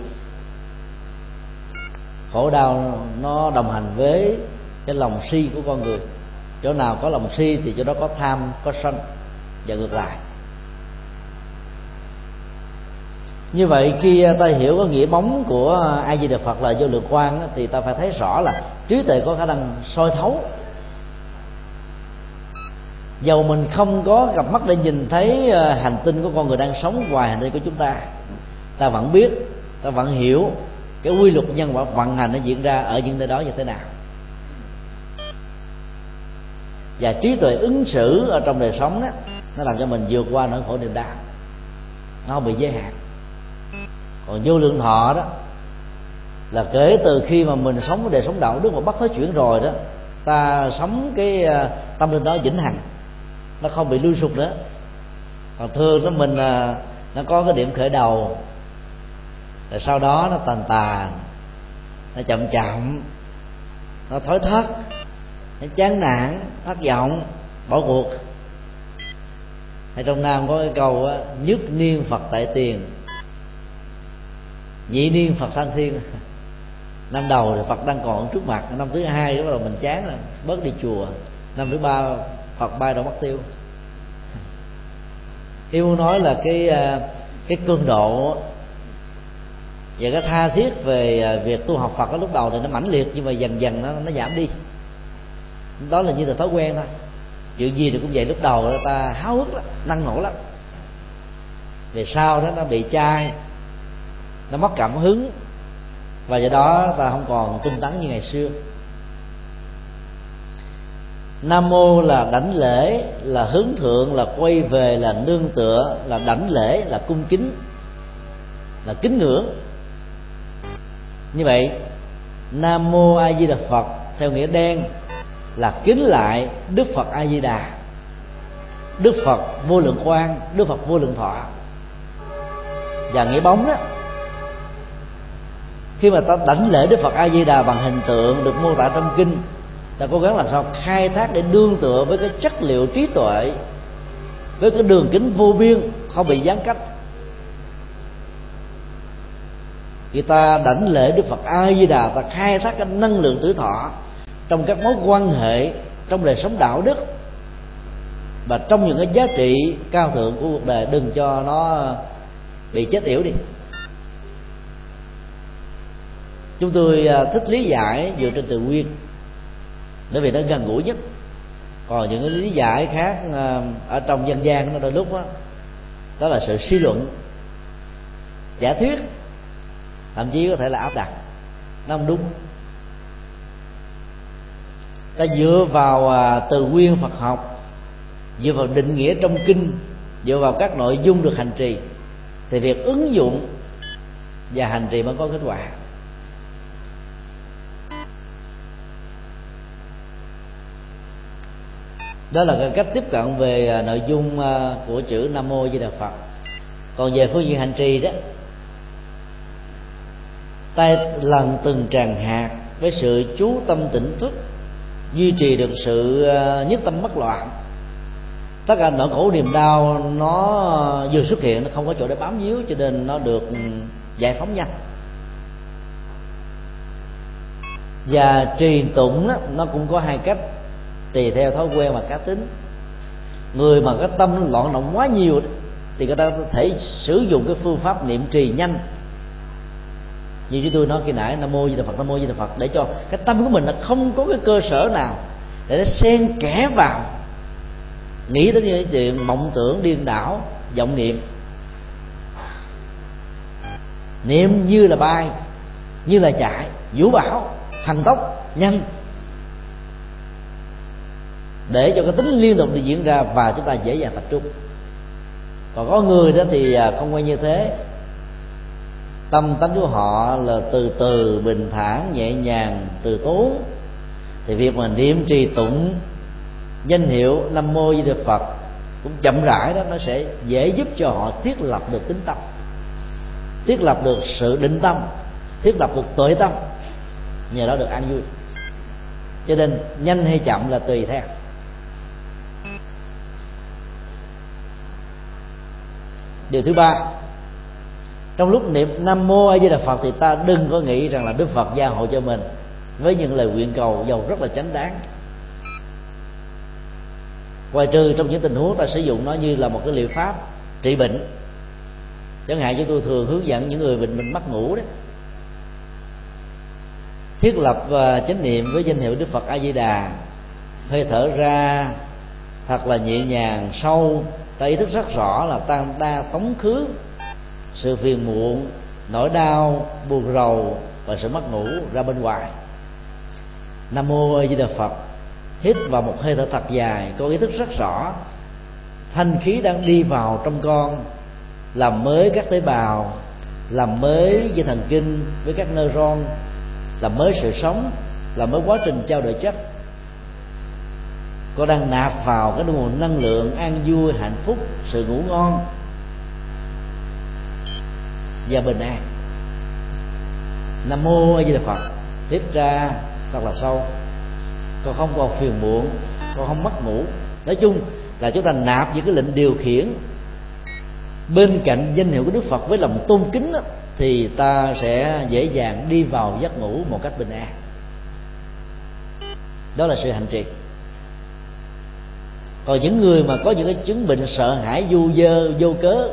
Khổ đau nó đồng hành với cái lòng si của con người. Chỗ nào có lòng si thì chỗ đó có tham, có sân và ngược lại. Như vậy khi ta hiểu có nghĩa bóng của a di đà phật là vô lượng quan thì ta phải thấy rõ là trí tuệ có khả năng soi thấu. Dầu mình không có gặp mắt để nhìn thấy ờ, hành tinh của con người đang sống ngoài hành tinh của chúng ta ta vẫn biết, ta vẫn hiểu cái quy luật nhân quả vận hành nó diễn ra ở những nơi đó như thế nào và trí tuệ ứng xử ở trong đời sống đó, nó làm cho mình vượt qua nỗi khổ niềm đau. Nó không bị giới hạn. Còn vô lượng thọ đó, là kể từ khi mà mình sống cái đời sống đạo đức mà bắt thói chuyển rồi đó, ta sống cái à, tâm linh đó vĩnh hằng. Nó không bị lui sụp nữa. Còn thường nó mình à, nó có cái điểm khởi đầu. Rồi sau đó nó tàn tàn, nó chậm chậm, nó thối thất nó chán nản, thất vọng, bỏ cuộc. Hay trong nam có cái câu á, nhất niên phật tại tiền. Nhị niên phật thanh thiên. Năm đầu thì phật đang còn trước mặt, năm thứ hai bắt đầu mình chán rồi, bớt đi chùa. Năm thứ ba phật bay đầu mất tiêu. Ý muốn nói là cái à, cái cương độ và cái tha thiết về à, việc tu học Phật ở lúc đầu thì nó mãnh liệt, nhưng mà dần dần nó nó giảm đi đó là như là thói quen thôi. Chuyện gì thì cũng vậy, lúc đầu ta háo hức lắm, năng nổ lắm. Về sau đó nó bị chai, nó mất cảm hứng, và do đó ta không còn tinh tấn như ngày xưa. Nam mô là đảnh lễ, là hướng thượng, là quay về, là nương tựa, là đảnh lễ, là cung kính, là kính ngưỡng. Như vậy, nam mô a di đà phật, theo nghĩa đen là kính lại đức phật a di đà đức phật vô lượng quan đức phật vô lượng thọ. Và nghĩa bóng đó, khi mà ta đảnh lễ đức phật a di đà bằng hình tượng được mô tả trong kinh, ta cố gắng làm sao khai thác để đương tựa với cái chất liệu trí tuệ, với cái đường kính vô biên, không bị gián cách. Khi ta đảnh lễ đức phật a di đà ta khai thác cái năng lượng tử thọ trong các mối quan hệ trong đời sống đạo đức. Và trong những cái giá trị cao thượng của cuộc đời đừng cho nó bị chết yểu đi. Chúng tôi à, thích lý giải dựa trên từ nguyên bởi vì nó gần gũi nhất. Còn những cái lý giải khác à, ở trong dân gian nó đôi lúc đó, đó là sự suy luận giả thuyết thậm chí có thể là áp đặt. Nó không đúng ta dựa vào à, từ nguyên Phật học, dựa vào định nghĩa trong kinh, dựa vào các nội dung được hành trì. Thì việc ứng dụng và hành trì mới có kết quả. Đó là cái cách tiếp cận về à, nội dung à, của chữ nam mô di đà phật. Còn về phương diện hành trì đó tay lần từng tràn hạt với sự chú tâm tỉnh thức duy trì được sự ờ, nhất tâm bất loạn. Tất cả nỗi khổ niềm đau nó vừa xuất hiện nó không có chỗ để bám víu cho nên nó được ừ, giải phóng nhanh. Và trì tụng đó, nó cũng có hai cách tùy theo thói quen và cá tính. Người mà cái tâm loạn động quá nhiều thì người ta có thể sử dụng cái phương pháp niệm trì nhanh như chúng tôi nói khi nãy, nam mô di đà phật, nam mô di đà phật, để cho cái tâm của mình nó không có cái cơ sở nào để nó xen kẽ vào nghĩ đến những chuyện mộng tưởng, điên đảo, vọng niệm. Niệm như là bay, như là chạy, vũ bảo thần tốc, nhanh. Để cho cái tính liên tục được diễn ra và chúng ta dễ dàng tập trung. Còn có người đó thì à, không quay như thế tâm tánh của họ là từ từ, bình thản, nhẹ nhàng, từ tốn thì việc mà niệm trì tụng, danh hiệu nam mô di đà phật cũng chậm rãi đó, nó sẽ dễ giúp cho họ thiết lập được tính tâm, thiết lập được sự định tâm, thiết lập được tuệ tâm. Nhờ đó được an vui. Cho nên nhanh hay chậm là tùy theo. Điều thứ ba trong lúc niệm nam mô a di đà phật thì ta đừng có nghĩ rằng là đức phật gia hộ cho mình với những lời nguyện cầu giàu rất là chánh đáng. Ngoài trừ trong những tình huống ta sử dụng nó như là một cái liệu pháp trị bệnh. Chẳng hạn chúng tôi thường hướng dẫn những người bệnh mình mất ngủ đấy thiết lập và chánh niệm với danh hiệu đức phật a di đà. Hơi thở ra thật là nhẹ nhàng, sâu. Ta ý thức rất rõ là ta đang tống khứ sự phiền muộn, nỗi đau, buồn rầu và sự mất ngủ ra bên ngoài. Nam mô a di đà phật. Hít vào một hơi thở thật dài, có ý thức rất rõ. Thanh khí đang đi vào trong con, làm mới các tế bào, làm mới dây thần kinh với các neuron, làm mới sự sống, làm mới quá trình trao đổi chất. Con đang nạp vào cái nguồn năng lượng an vui, hạnh phúc, sự ngủ ngon và bình an nam mô a di đà phật. Hít ra thật là sâu. Con không còn phiền muộn con không mất ngủ. Nói chung là chúng ta nạp những cái lệnh điều khiển. Bên cạnh danh hiệu của đức phật với lòng tôn kính đó, thì ta sẽ dễ dàng đi vào giấc ngủ một cách bình an. Đó là sự hành trì. Còn những người mà có những cái chứng bệnh sợ hãi du dơ vô cớ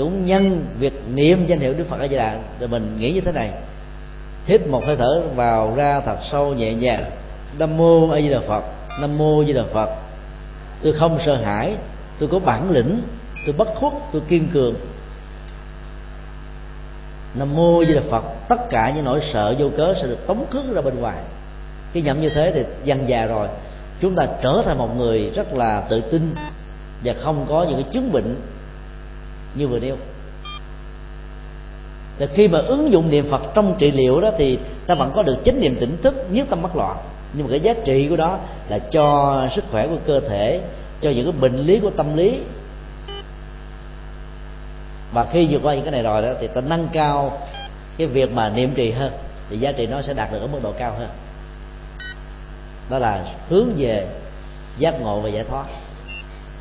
cũng nhân việc niệm danh hiệu đức phật a di đà. Rồi mình nghĩ như thế này. Hít một hơi thở vào ra thật sâu nhẹ nhàng. Nam mô a di đà phật, nam mô a di đà phật. Tôi không sợ hãi, tôi có bản lĩnh, tôi bất khuất, tôi kiên cường. Nam mô di đà phật, tất cả những nỗi sợ vô cớ sẽ được tống khứ ra bên ngoài. Khi nhậm như thế thì dần già rồi. Chúng ta trở thành một người rất là tự tin và không có những cái chứng bệnh như vừa nêu. Thì khi mà ứng dụng niệm phật trong trị liệu đó thì ta vẫn có được chánh niệm tỉnh thức nhất tâm bất loạn. Nhưng mà cái giá trị của đó là cho sức khỏe của cơ thể, cho những cái bệnh lý của tâm lý. Và khi vượt qua những cái này rồi đó thì ta nâng cao cái việc mà niệm trì hơn, thì giá trị nó sẽ đạt được ở mức độ cao hơn. Đó là hướng về giác ngộ và giải thoát,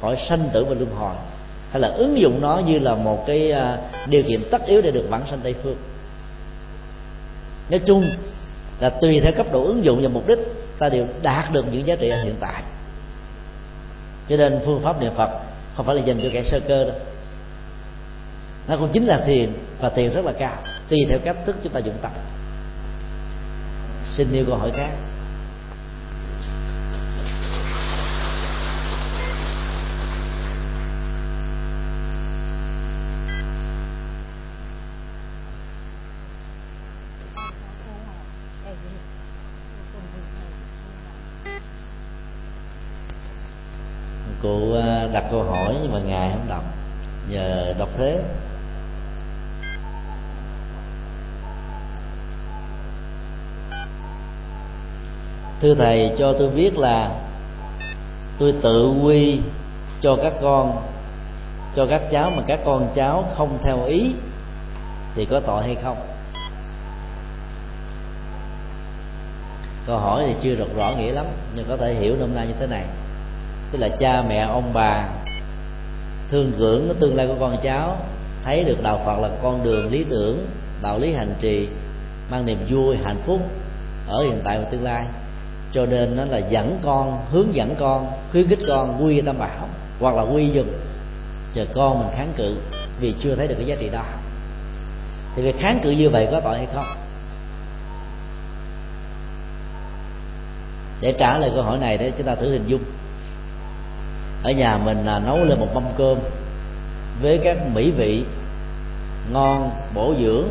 khỏi sanh tử và luân hồi hay là ứng dụng nó như là một cái à, điều kiện tất yếu để được vãng sanh tây phương. Nói chung là tùy theo cấp độ ứng dụng và mục đích, ta đều đạt được những giá trị ở hiện tại. Cho nên phương pháp niệm phật không phải là dành cho kẻ sơ cơ đâu. Nó cũng chính là thiền và thiền rất là cao, tùy theo cách thức chúng ta dụng tập xin yêu câu hỏi khác cụ à, đặt câu hỏi nhưng mà ngài không đọc. Nhờ đọc thế. Thưa thầy, cho tôi biết là tôi tự quy cho các con, cho các cháu mà các con cháu không theo ý thì có tội hay không? Câu hỏi thì chưa được rõ nghĩa lắm, nhưng có thể hiểu nôm na như thế này tức là cha, mẹ, ông, bà. Thương gưỡng cái tương lai của con cháu. Thấy được đạo phật là con đường lý tưởng, đạo lý hành trì, mang niềm vui, hạnh phúc ở hiện tại và tương lai. Cho nên nó là dẫn con, hướng dẫn con, khuyến khích con, quy tâm bảo hoặc là quy dùm chờ con mình kháng cự, vì chưa thấy được cái giá trị đó. Thì việc kháng cự như vậy có tội hay không? Để trả lời câu hỏi này để chúng ta thử hình dung ở nhà mình là nấu lên một mâm cơm với các mỹ vị ngon, bổ dưỡng.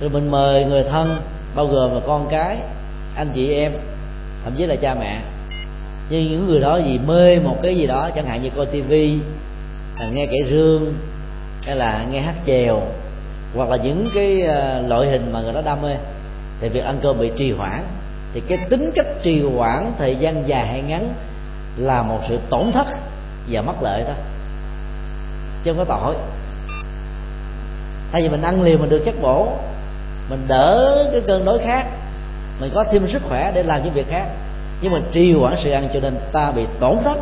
Rồi mình mời người thân, bao gồm là con cái, anh chị em, thậm chí là cha mẹ. Nhưng những người đó vì mê một cái gì đó, chẳng hạn như coi tivi à, nghe kể rương, hay là nghe hát chèo, hoặc là những cái à, loại hình mà người đó đam mê, thì việc ăn cơm bị trì hoãn. Thì cái tính cách trì hoãn thời gian dài hay ngắn là một sự tổn thất và mất lợi đó. Chứ không có tội. Thay vì mình ăn liều mình được chất bổ, mình đỡ cái cơn đói khác mình có thêm sức khỏe để làm những việc khác. Nhưng mà trì hoãn sự ăn cho nên ta bị tổn thất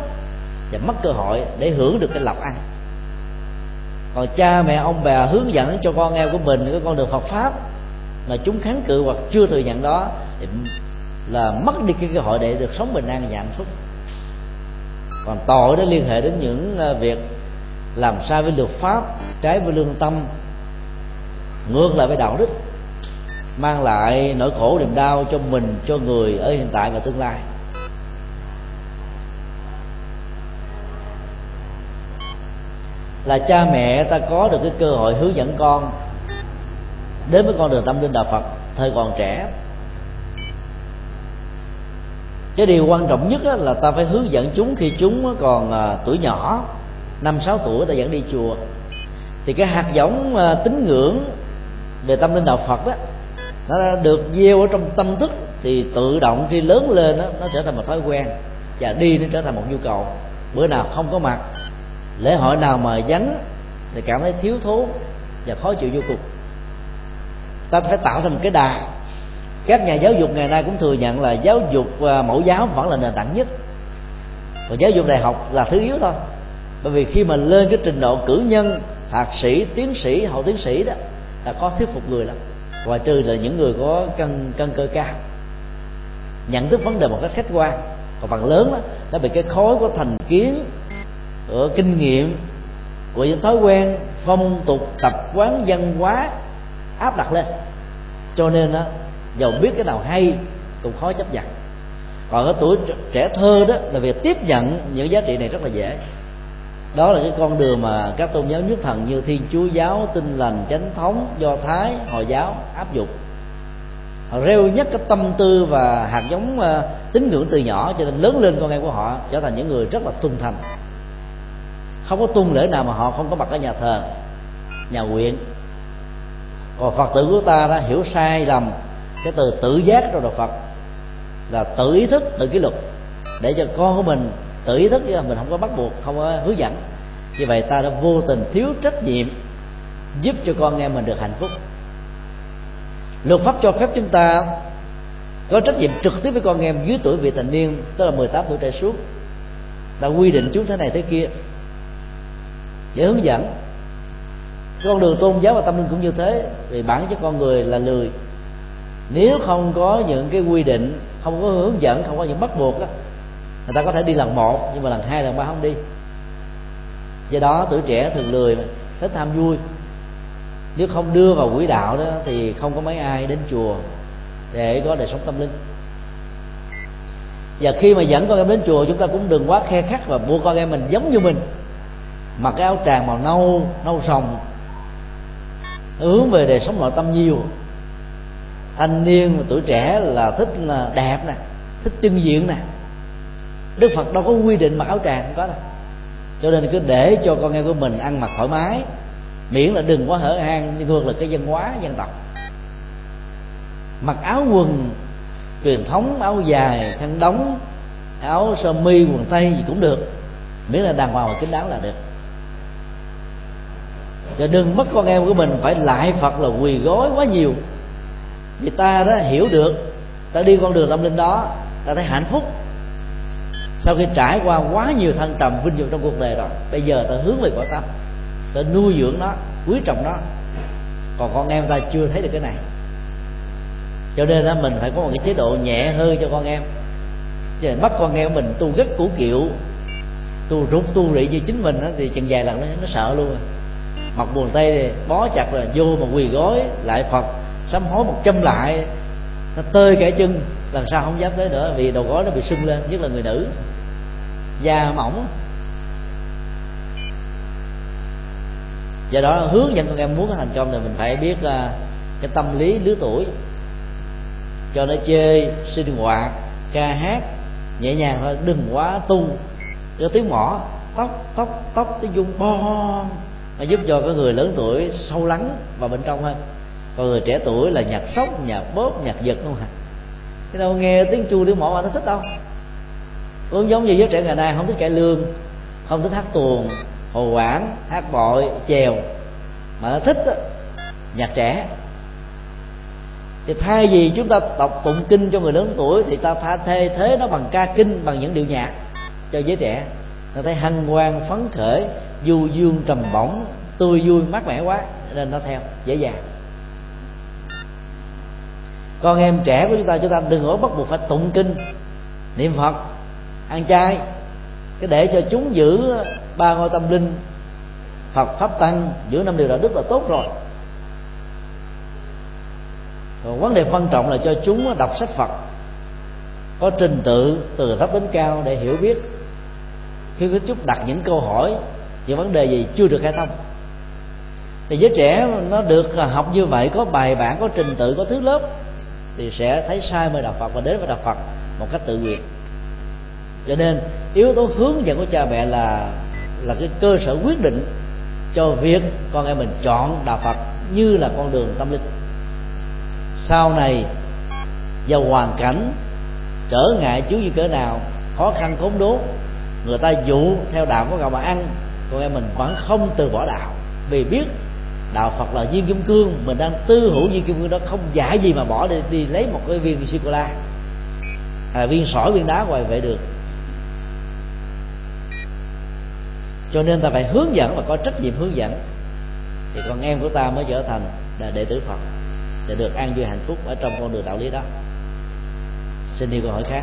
và mất cơ hội để hưởng được cái lộc ăn. Còn cha mẹ, ông bà hướng dẫn cho con em của mình cái con đường Phật pháp mà chúng kháng cự hoặc chưa thừa nhận đó, thì là mất đi cái cơ hội để được sống bình an và hạnh phúc còn tội đó liên hệ đến những à, việc làm sai với luật pháp, trái với lương tâm, ngược lại với đạo đức, mang lại nỗi khổ niềm đau cho mình, cho người ở hiện tại và tương lai. Là cha mẹ ta có được cái cơ hội hướng dẫn con, đến với con đường tâm linh đạo Phật, thời còn trẻ cái điều quan trọng nhất là ta phải hướng dẫn chúng khi chúng còn à, tuổi nhỏ năm sáu tuổi ta dẫn đi chùa. Thì cái hạt giống à, tín ngưỡng về tâm linh đạo Phật đó nó được gieo ở trong tâm thức thì tự động khi lớn lên đó, nó trở thành một thói quen và đi nó trở thành một nhu cầu. Bữa nào không có mặt lễ hội nào mà vắng thì cảm thấy thiếu thốn và khó chịu vô cùng. Ta phải tạo thành một cái đà các nhà giáo dục ngày nay cũng thừa nhận là giáo dục à, mẫu giáo vẫn là nền tảng nhất. Và giáo dục đại học là thứ yếu thôi. Bởi vì khi mà lên cái trình độ cử nhân, thạc sĩ, tiến sĩ, hậu tiến sĩ đó, là có thuyết phục người lắm. Ngoài trừ là những người có cân cân cơ cao. Nhận thức vấn đề một cách khách quan. Còn phần lớn đó, nó bị cái khối của thành kiến, của kinh nghiệm, của những thói quen, phong tục, tập quán, văn hóa áp đặt lên. Cho nên đó dầu biết cái nào hay cũng khó chấp nhận. Còn ở tuổi trẻ thơ đó, là việc tiếp nhận những giá trị này rất là dễ. Đó là cái con đường mà các tôn giáo nhất thần như thiên chúa giáo tinh lành, chánh thống, do thái, hồi giáo áp dụng. Họ rêu nhất cái tâm tư và hạt giống ờ, tín ngưỡng từ nhỏ cho nên lớn lên con em của họ trở thành những người rất là tuân thành. Không có tuân lễ nào mà họ không có mặt ở nhà thờ, nhà nguyện. Còn phật tử của ta đã hiểu sai lầm cái từ tự giác trong đạo phật là tự ý thức tự kỷ luật. Để cho con của mình tự ý thức chứ mình không có bắt buộc, không có hướng dẫn. Như vậy ta đã vô tình thiếu trách nhiệm giúp cho con em mình được hạnh phúc. Luật pháp cho phép chúng ta có trách nhiệm trực tiếp với con em dưới tuổi vị thành niên, tức là 18 tuổi trở xuống ta quy định chúng thế này thế kia. Để hướng dẫn. Con đường tôn giáo và tâm linh cũng như thế, vì bản chất con người là lười nếu không có những cái quy định không có hướng dẫn không có những bắt buộc đó, người ta có thể đi lần một nhưng mà lần hai lần ba không đi. Do đó tuổi trẻ thường lười mà thích tham vui. Nếu không đưa vào quỹ đạo đó thì không có mấy ai đến chùa để có đời sống tâm linh. Và khi mà dẫn con em đến chùa chúng ta cũng đừng quá khe khắc và buộc con em mình giống như mình mặc cái áo tràng màu nâu nâu sòng hướng về đời sống nội tâm nhiều thanh niên và tuổi trẻ là thích là đẹp nè, thích chân diện nè. Đức phật đâu có quy định mặc áo tràng không có đâu. Cho nên cứ để cho con em của mình ăn mặc thoải mái, miễn là đừng quá hở hang nhưng ngược là cái văn hóa, dân tộc. Mặc áo quần, truyền thống, áo dài, khăn đóng, áo sơ mi, quần tây gì cũng được. Miễn là đàng hoàng và kín đáo là được. Và đừng bắt con em của mình phải lại phật là quỳ gối quá nhiều vì ta đó hiểu được ta đi con đường tâm linh đó ta thấy hạnh phúc. Sau khi trải qua quá nhiều thăng trầm vinh dự trong cuộc đời rồi bây giờ ta hướng về cõi tâm ta nuôi dưỡng nó quý trọng nó. Còn con em ta chưa thấy được cái này. Cho nên là mình phải có một cái chế độ nhẹ hơn cho con em. Chứ bắt con em mình tu rất củ kiệu tu rút tu rị như chính mình đó, thì chừng dài lần nó, nó sợ luôn. Mặc buồn tay, thì bó chặt rồi vô mà quỳ gối lại phật sám hối một trăm lại nó tơi cả chân lần sau không dám tới nữa vì đầu gối nó bị sưng lên nhất là người nữ. Da mỏng do đó hướng dẫn con em muốn thành công thì mình phải biết uh, cái tâm lý lứa tuổi. Cho nó chơi sinh hoạt ca hát nhẹ nhàng thôi đừng quá tu. Cho tiếng mỏ tóc tóc tóc tiếng dung bon mà giúp cho cái người lớn tuổi sâu lắng vào bên trong hơn còn người trẻ tuổi là nhạc sóc nhạc bóp nhạc giật không hả? Cái đâu nghe tiếng chu tiếng mỏ mà nó thích đâu. Cũng giống như giới trẻ ngày nay không thích cải lương không thích hát tuồng hồ quảng hát bội chèo. Mà nó thích đó, nhạc trẻ. Thì thay vì chúng ta đọc tụng kinh cho người lớn tuổi thì ta thay thế thế nó bằng ca kinh bằng những điệu nhạc cho giới trẻ. Nó thấy hăng hoan phấn khởi du dương trầm bổng tươi vui mát mẻ quá nên nó theo dễ dàng con em trẻ của chúng ta chúng ta đừng có bắt buộc phải tụng kinh, niệm phật, ăn chay. Cái để cho chúng giữ ba ngôi tâm linh, phật, pháp tăng, giữ năm điều đạo đức là tốt rồi. Còn vấn đề quan trọng là cho chúng đọc sách phật, có trình tự từ thấp đến cao để hiểu biết. Khi có chút đặt những câu hỏi những vấn đề gì chưa được khai thông. Thì giới trẻ nó được học như vậy, có bài bản, có trình tự, có thứ lớp thì sẽ thấy sai mời đạo phật và đến với đạo phật một cách tự nguyện. Cho nên, yếu tố hướng dẫn của cha mẹ là là cái cơ sở quyết định cho việc con em mình chọn đạo phật như là con đường tâm linh. Sau này, do hoàn cảnh, trở ngại chú như cỡ nào, khó khăn khốn đốn, người ta dụ theo đạo có cậu mà ăn, con em mình vẫn không từ bỏ đạo. Vì biết đạo phật là viên kim cương mình đang tư hữu viên kim cương đó không giải gì mà bỏ đi, đi lấy một cái viên sô cô la hay là viên sỏi viên đá ngoài vậy được. Cho nên ta phải hướng dẫn và có trách nhiệm hướng dẫn. Thì con em của ta mới trở thành là đệ tử phật để được an vui hạnh phúc ở trong con đường đạo lý đó. Xin đi câu hỏi khác.